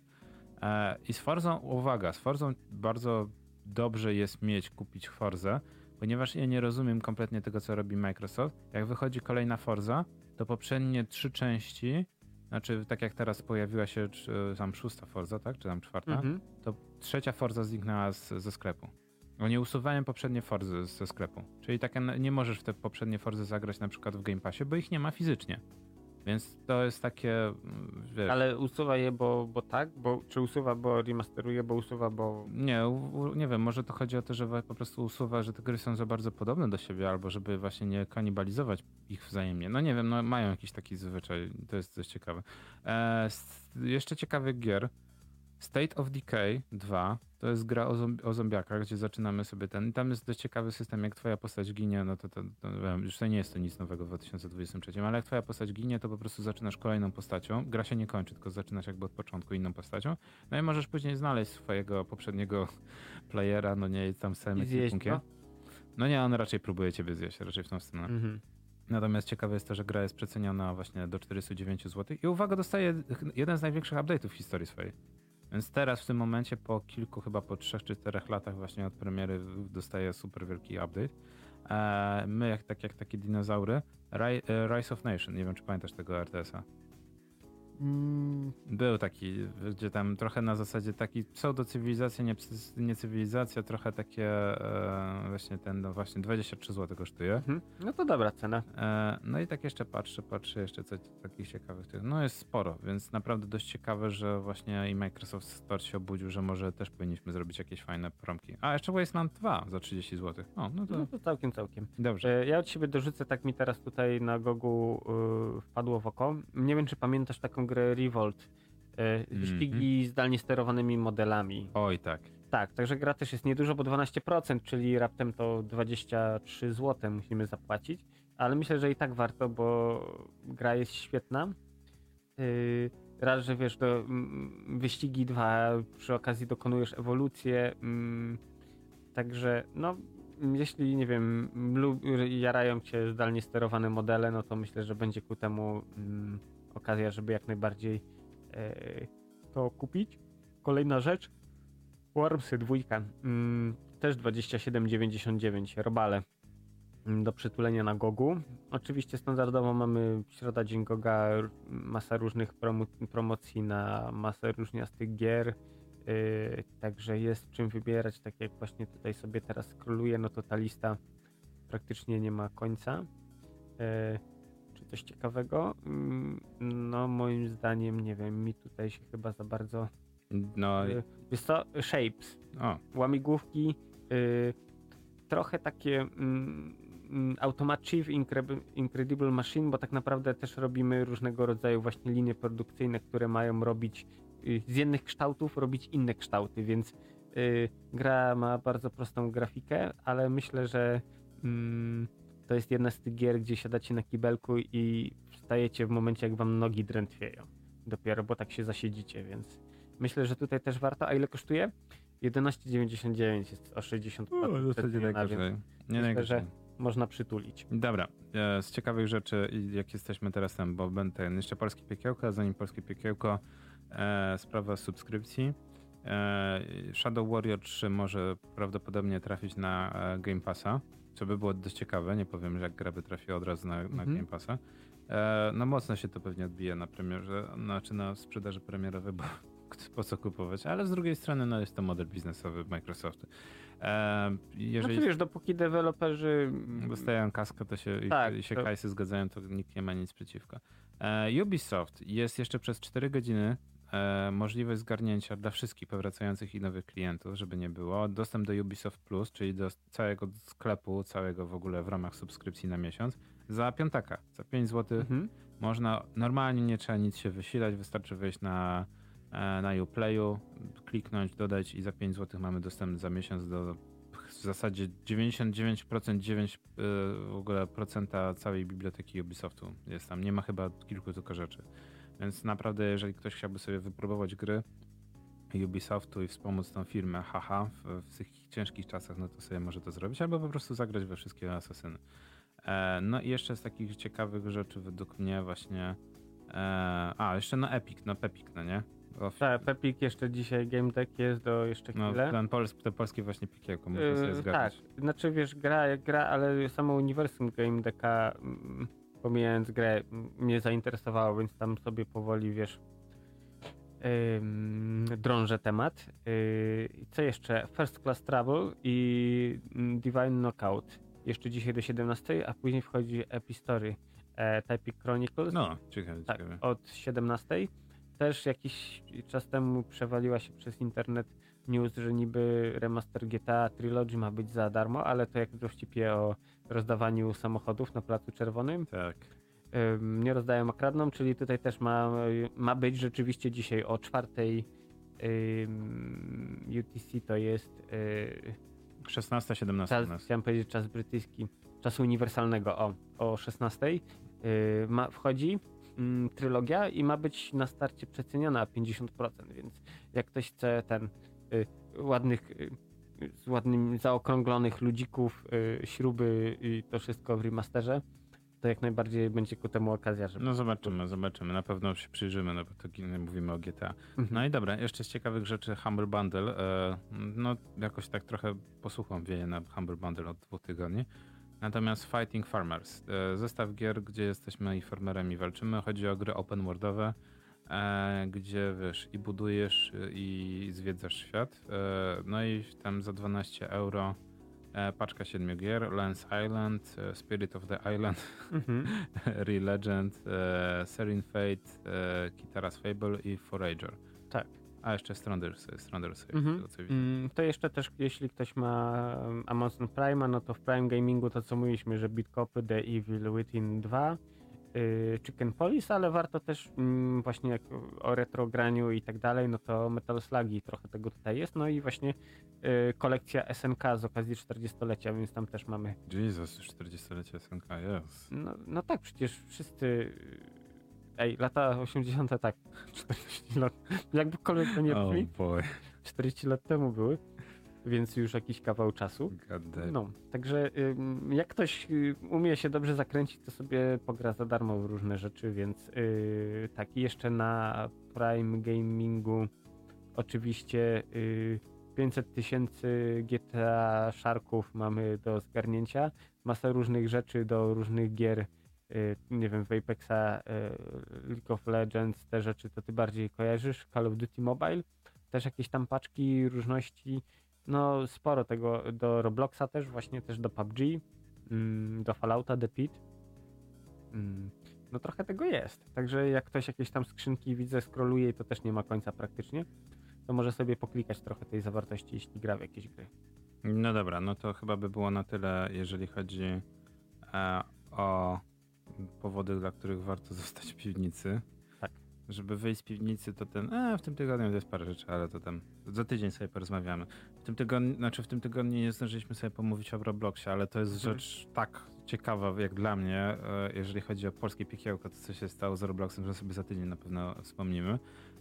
E, I z Forzą, uwaga, z Forzą bardzo dobrze jest mieć, kupić Forzę, ponieważ ja nie rozumiem kompletnie tego, co robi Microsoft. Jak wychodzi kolejna Forza, to poprzednie trzy części, znaczy tak jak teraz pojawiła się czy, tam szósta Forza, tak, czy tam czwarta, mhm. to trzecia Forza zniknęła z, ze sklepu. Oni usuwają poprzednie Forzy ze sklepu. Czyli tak nie możesz w te poprzednie Forzy zagrać na przykład w Game Passie, bo ich nie ma fizycznie. Więc to jest takie. Mm, wiesz, Ale usuwa je, bo, bo tak? Bo, czy usuwa, bo remasteruje, bo usuwa, bo. Nie, u, nie wiem, może to chodzi o to, że po prostu usuwa, że te gry są za bardzo podobne do siebie, albo żeby właśnie nie kanibalizować ich wzajemnie. No nie wiem, no mają jakiś taki zwyczaj, to jest coś ciekawe. E, jeszcze ciekawy gier. State of Decay 2 to jest gra o, zomb o zombiakach, gdzie zaczynamy sobie ten. I tam jest dość ciekawy system, jak twoja postać ginie, no to, to, to, już to nie jest to nic nowego w 2023, ale jak twoja postać ginie, to po prostu zaczynasz kolejną postacią. Gra się nie kończy, tylko zaczynasz jakby od początku inną postacią. No i możesz później znaleźć swojego poprzedniego [laughs] playera, no nie, tam z całym ekwipunkiem. No nie, on raczej próbuje ciebie zjeść, raczej w tą stronę. Mhm. Natomiast ciekawe jest to, że gra jest przeceniona właśnie do 49 zł. I uwaga, dostaje jeden z największych update'ów w historii swojej. Więc teraz w tym momencie po kilku, chyba po trzech czy czterech latach właśnie od premiery dostaje super wielki update. E, my, jak, tak jak takie dinozaury, e, Rise of Nation, nie wiem czy pamiętasz tego RTS-a. Mm. Był taki, gdzie tam trochę na zasadzie taki pseudo-cywilizacja, nie, nie cywilizacja, trochę takie e, właśnie ten, no właśnie 23 zł kosztuje. Mhm. No to dobra cena. E, no i tak jeszcze patrzę, patrzę jeszcze coś takich ciekawych. No jest sporo, więc naprawdę dość ciekawe, że właśnie i Microsoft Store się obudził, że może też powinniśmy zrobić jakieś fajne promki. A jeszcze Wasteland 2 za 30 zł. O, no to... no to całkiem, całkiem. Dobrze. E, ja od siebie dorzucę, tak mi teraz tutaj na Gogu y, wpadło w oko. Nie wiem, czy pamiętasz taką grę Revolt. Wyścigi mm -hmm. zdalnie sterowanymi modelami. Oj, tak. Tak, także gra też jest niedużo, bo 12%, czyli raptem to 23 zł musimy zapłacić, ale myślę, że i tak warto, bo gra jest świetna. Yy, raz, że wiesz, do, wyścigi dwa, przy okazji dokonujesz ewolucję, także no, jeśli, nie wiem, jarają cię zdalnie sterowane modele, no to myślę, że będzie ku temu okazja, żeby jak najbardziej e, to kupić. Kolejna rzecz, Wormsy dwójka, mm, też 27,99 robale mm, do przytulenia na Gogu. Oczywiście standardowo mamy środa dzień Goga, masa różnych promo promocji na masę różniastych gier, yy, także jest czym wybierać, tak jak właśnie tutaj sobie teraz scrolluję, no to ta lista praktycznie nie ma końca. Yy, coś ciekawego? Mm, no moim zdaniem, nie wiem, mi tutaj się chyba za bardzo... No... Y, jest to Shapes. O. Łamigłówki, y, trochę takie mm, mm Automat Chief Incredible Machine, bo tak naprawdę też robimy różnego rodzaju właśnie linie produkcyjne, które mają robić y, z jednych kształtów robić inne kształty, więc y, gra ma bardzo prostą grafikę, ale myślę, że mm, to jest jedna z tych gier, gdzie siadacie na kibelku i wstajecie w momencie, jak wam nogi drętwieją. dopiero, bo tak się zasiedzicie, więc myślę, że tutaj też warto. A ile kosztuje? 11,99 jest o 60% O, w zasadzie przeceniona, najgorzej. Nie myślę, że można przytulić. Dobra, e, z ciekawych rzeczy, jak jesteśmy teraz tam, bo będę jeszcze polskie piekiełko, a zanim polskie piekiełko, e, sprawa subskrypcji. E, Shadow Warrior 3 może prawdopodobnie trafić na e, Game Passa, co by było dość ciekawe. Nie powiem, że jak gra by trafiła od razu na, na Mhm. Game Passa. E, no mocno się to pewnie odbije na premierze, znaczy na sprzedaży premierowej, bo [laughs] po co kupować, ale z drugiej strony no jest to model biznesowy Microsoftu. E, jeżeli Znaczy wiesz, dopóki deweloperzy... dostają kaskę, to się, i- Tak, i się to- kajsy zgadzają, to nikt nie ma nic przeciwko. E, Ubisoft jest jeszcze przez 4 godziny e, możliwość zgarnięcia dla wszystkich powracających i nowych klientów, żeby nie było, dostęp do Ubisoft Plus, czyli do całego sklepu, całego w ogóle w ramach subskrypcji na miesiąc, za piątaka, za 5 zł Mhm. można, normalnie nie trzeba nic się wysilać, wystarczy wejść na, e, na Uplayu, kliknąć, dodać i za 5 zł mamy dostęp za miesiąc do w zasadzie 99% 9 e, w ogóle procenta całej biblioteki Ubisoftu jest tam. Nie ma chyba kilku tylko rzeczy. Więc naprawdę, jeżeli ktoś chciałby sobie wypróbować gry Ubisoftu i wspomóc tą firmę, haha, w, w tych ciężkich czasach, no to sobie może to zrobić, albo po prostu zagrać we wszystkie asesyny. E, no i jeszcze z takich ciekawych rzeczy według mnie właśnie e, a, jeszcze na Epic, no Epic, no nie? Tak, Pepik jeszcze dzisiaj Game Deck jest do jeszcze no, chwilę. ten pols, te polskie właśnie piekiełko można Yy, sobie tak, zgadać. znaczy wiesz, gra jak gra, ale samo uniwersum Game Decka, mm, pomijając grę, mnie zainteresowało, więc tam sobie powoli, wiesz, drążę temat. Yy, co jeszcze? First Class Travel i mm, Divine Knockout. Jeszcze dzisiaj do 17, a później wchodzi Epistory e, Typic Chronicles. No, ciekawe, Tak, ciekawe. od 17. Też jakiś czas temu przewaliła się przez internet news, że niby remaster GTA Trilogy ma być za darmo, ale to jak dowcipie o rozdawaniu samochodów na Placu Czerwonym. Tak. Nie rozdają, a kradną, czyli tutaj też ma, ma być rzeczywiście dzisiaj o czwartej UTC to jest yy, 16, 17 u czas, nas. chciałem powiedzieć czas brytyjski, czasu uniwersalnego o, o 16 yy, ma, wchodzi trylogia i ma być na starcie przeceniona o 50%, więc jak ktoś chce ten y, ładnych y, z ładnym zaokrąglonych ludzików, y, śruby i to wszystko w remasterze, to jak najbardziej będzie ku temu okazja, żeby... No zobaczymy, zobaczymy. Na pewno się przyjrzymy, no bo to mówimy o GTA. Mhm. No i dobra, jeszcze z ciekawych rzeczy Humble Bundle. E, no jakoś tak trochę posłucham wieje na Humble Bundle od dwóch tygodni. Natomiast Fighting Farmers, e, zestaw gier, gdzie jesteśmy i farmerami walczymy. Chodzi o gry open worldowe, gdzie wiesz i budujesz e, i zwiedzasz świat. E, no i tam za 12 euro e, paczka 7 gier, Lance Island, e, Spirit of the Island, Mhm. [laughs] Real Legend, e, Serene Fate, e, Kitara's Fable i Forager. Tak. A jeszcze Stranders, Stranders z Mhm. tego co widzę. Mm, To jeszcze też, jeśli ktoś ma Amazon Prime, no to w Prime Gamingu to co mówiliśmy, że Beat Copy, The Evil Within 2, y, Chicken Police, ale warto też mm, właśnie jak o retrograniu i tak dalej, no to Metal Slugi trochę tego tutaj jest, no i właśnie y, kolekcja SNK z okazji 40-lecia, więc tam też mamy, Jesus, już 40-lecie SNK, jest. no, no tak, przecież wszyscy, y, ej, lata 80 tak, [laughs] 40 lat, jakbykolwiek to nie Oh brzmi, boy, 40 lat temu były, więc już jakiś kawał czasu. No, także jak ktoś y, umie się dobrze zakręcić, to sobie pogra za darmo w różne rzeczy, więc y, tak, jeszcze na Prime Gamingu oczywiście y, 500 tysięcy GTA Sharków mamy do zgarnięcia, masę różnych rzeczy do różnych gier, y, nie wiem, w Apexa, y, League of Legends, te rzeczy to ty bardziej kojarzysz, Call of Duty Mobile, też jakieś tam paczki, różności, no sporo tego do Robloxa też, właśnie też do PUBG, mm, do Fallouta, The Pit. Mm, No trochę tego jest. Także jak ktoś jakieś tam skrzynki widzę, scrolluje i to też nie ma końca praktycznie, to może sobie poklikać trochę tej zawartości, jeśli gra w jakieś gry. No dobra, no to chyba by było na tyle, jeżeli chodzi e, o powody, dla których warto zostać w piwnicy. Żeby wyjść z piwnicy, to ten. E, w tym tygodniu to jest parę rzeczy, ale to tam za tydzień sobie porozmawiamy. W tym tygodniu, znaczy w tym tygodniu nie zdążyliśmy sobie pomówić o Robloxie, ale to jest Mhm. rzecz tak ciekawa jak dla mnie, e, jeżeli chodzi o polskie piekiełko, to co się stało z Robloxem, że sobie za tydzień na pewno wspomnimy.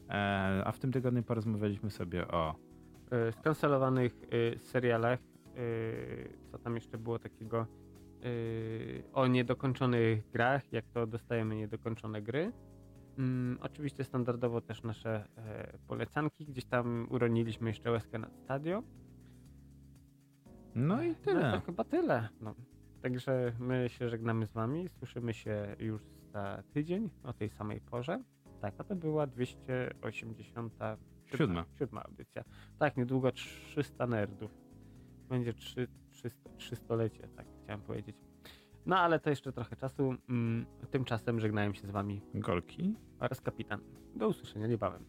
E, A w tym tygodniu porozmawialiśmy sobie o skancelowanych serialach, co tam jeszcze było takiego, o niedokończonych grach, jak to dostajemy niedokończone gry. Mm, oczywiście standardowo też nasze e, polecanki, gdzieś tam uroniliśmy jeszcze łezkę nad stadio. No i No tyle. to chyba tyle. No. Także my się żegnamy z wami. Słyszymy się już za tydzień o tej samej porze. Tak, a to była 287 Siódma. siódma audycja. Tak, niedługo 300 nerdów. Będzie 3, 300, 300-lecie, tak chciałem powiedzieć. No ale to jeszcze trochę czasu. Mm, Tymczasem żegnają się z wami Golki. oraz kapitan. Do usłyszenia niebawem.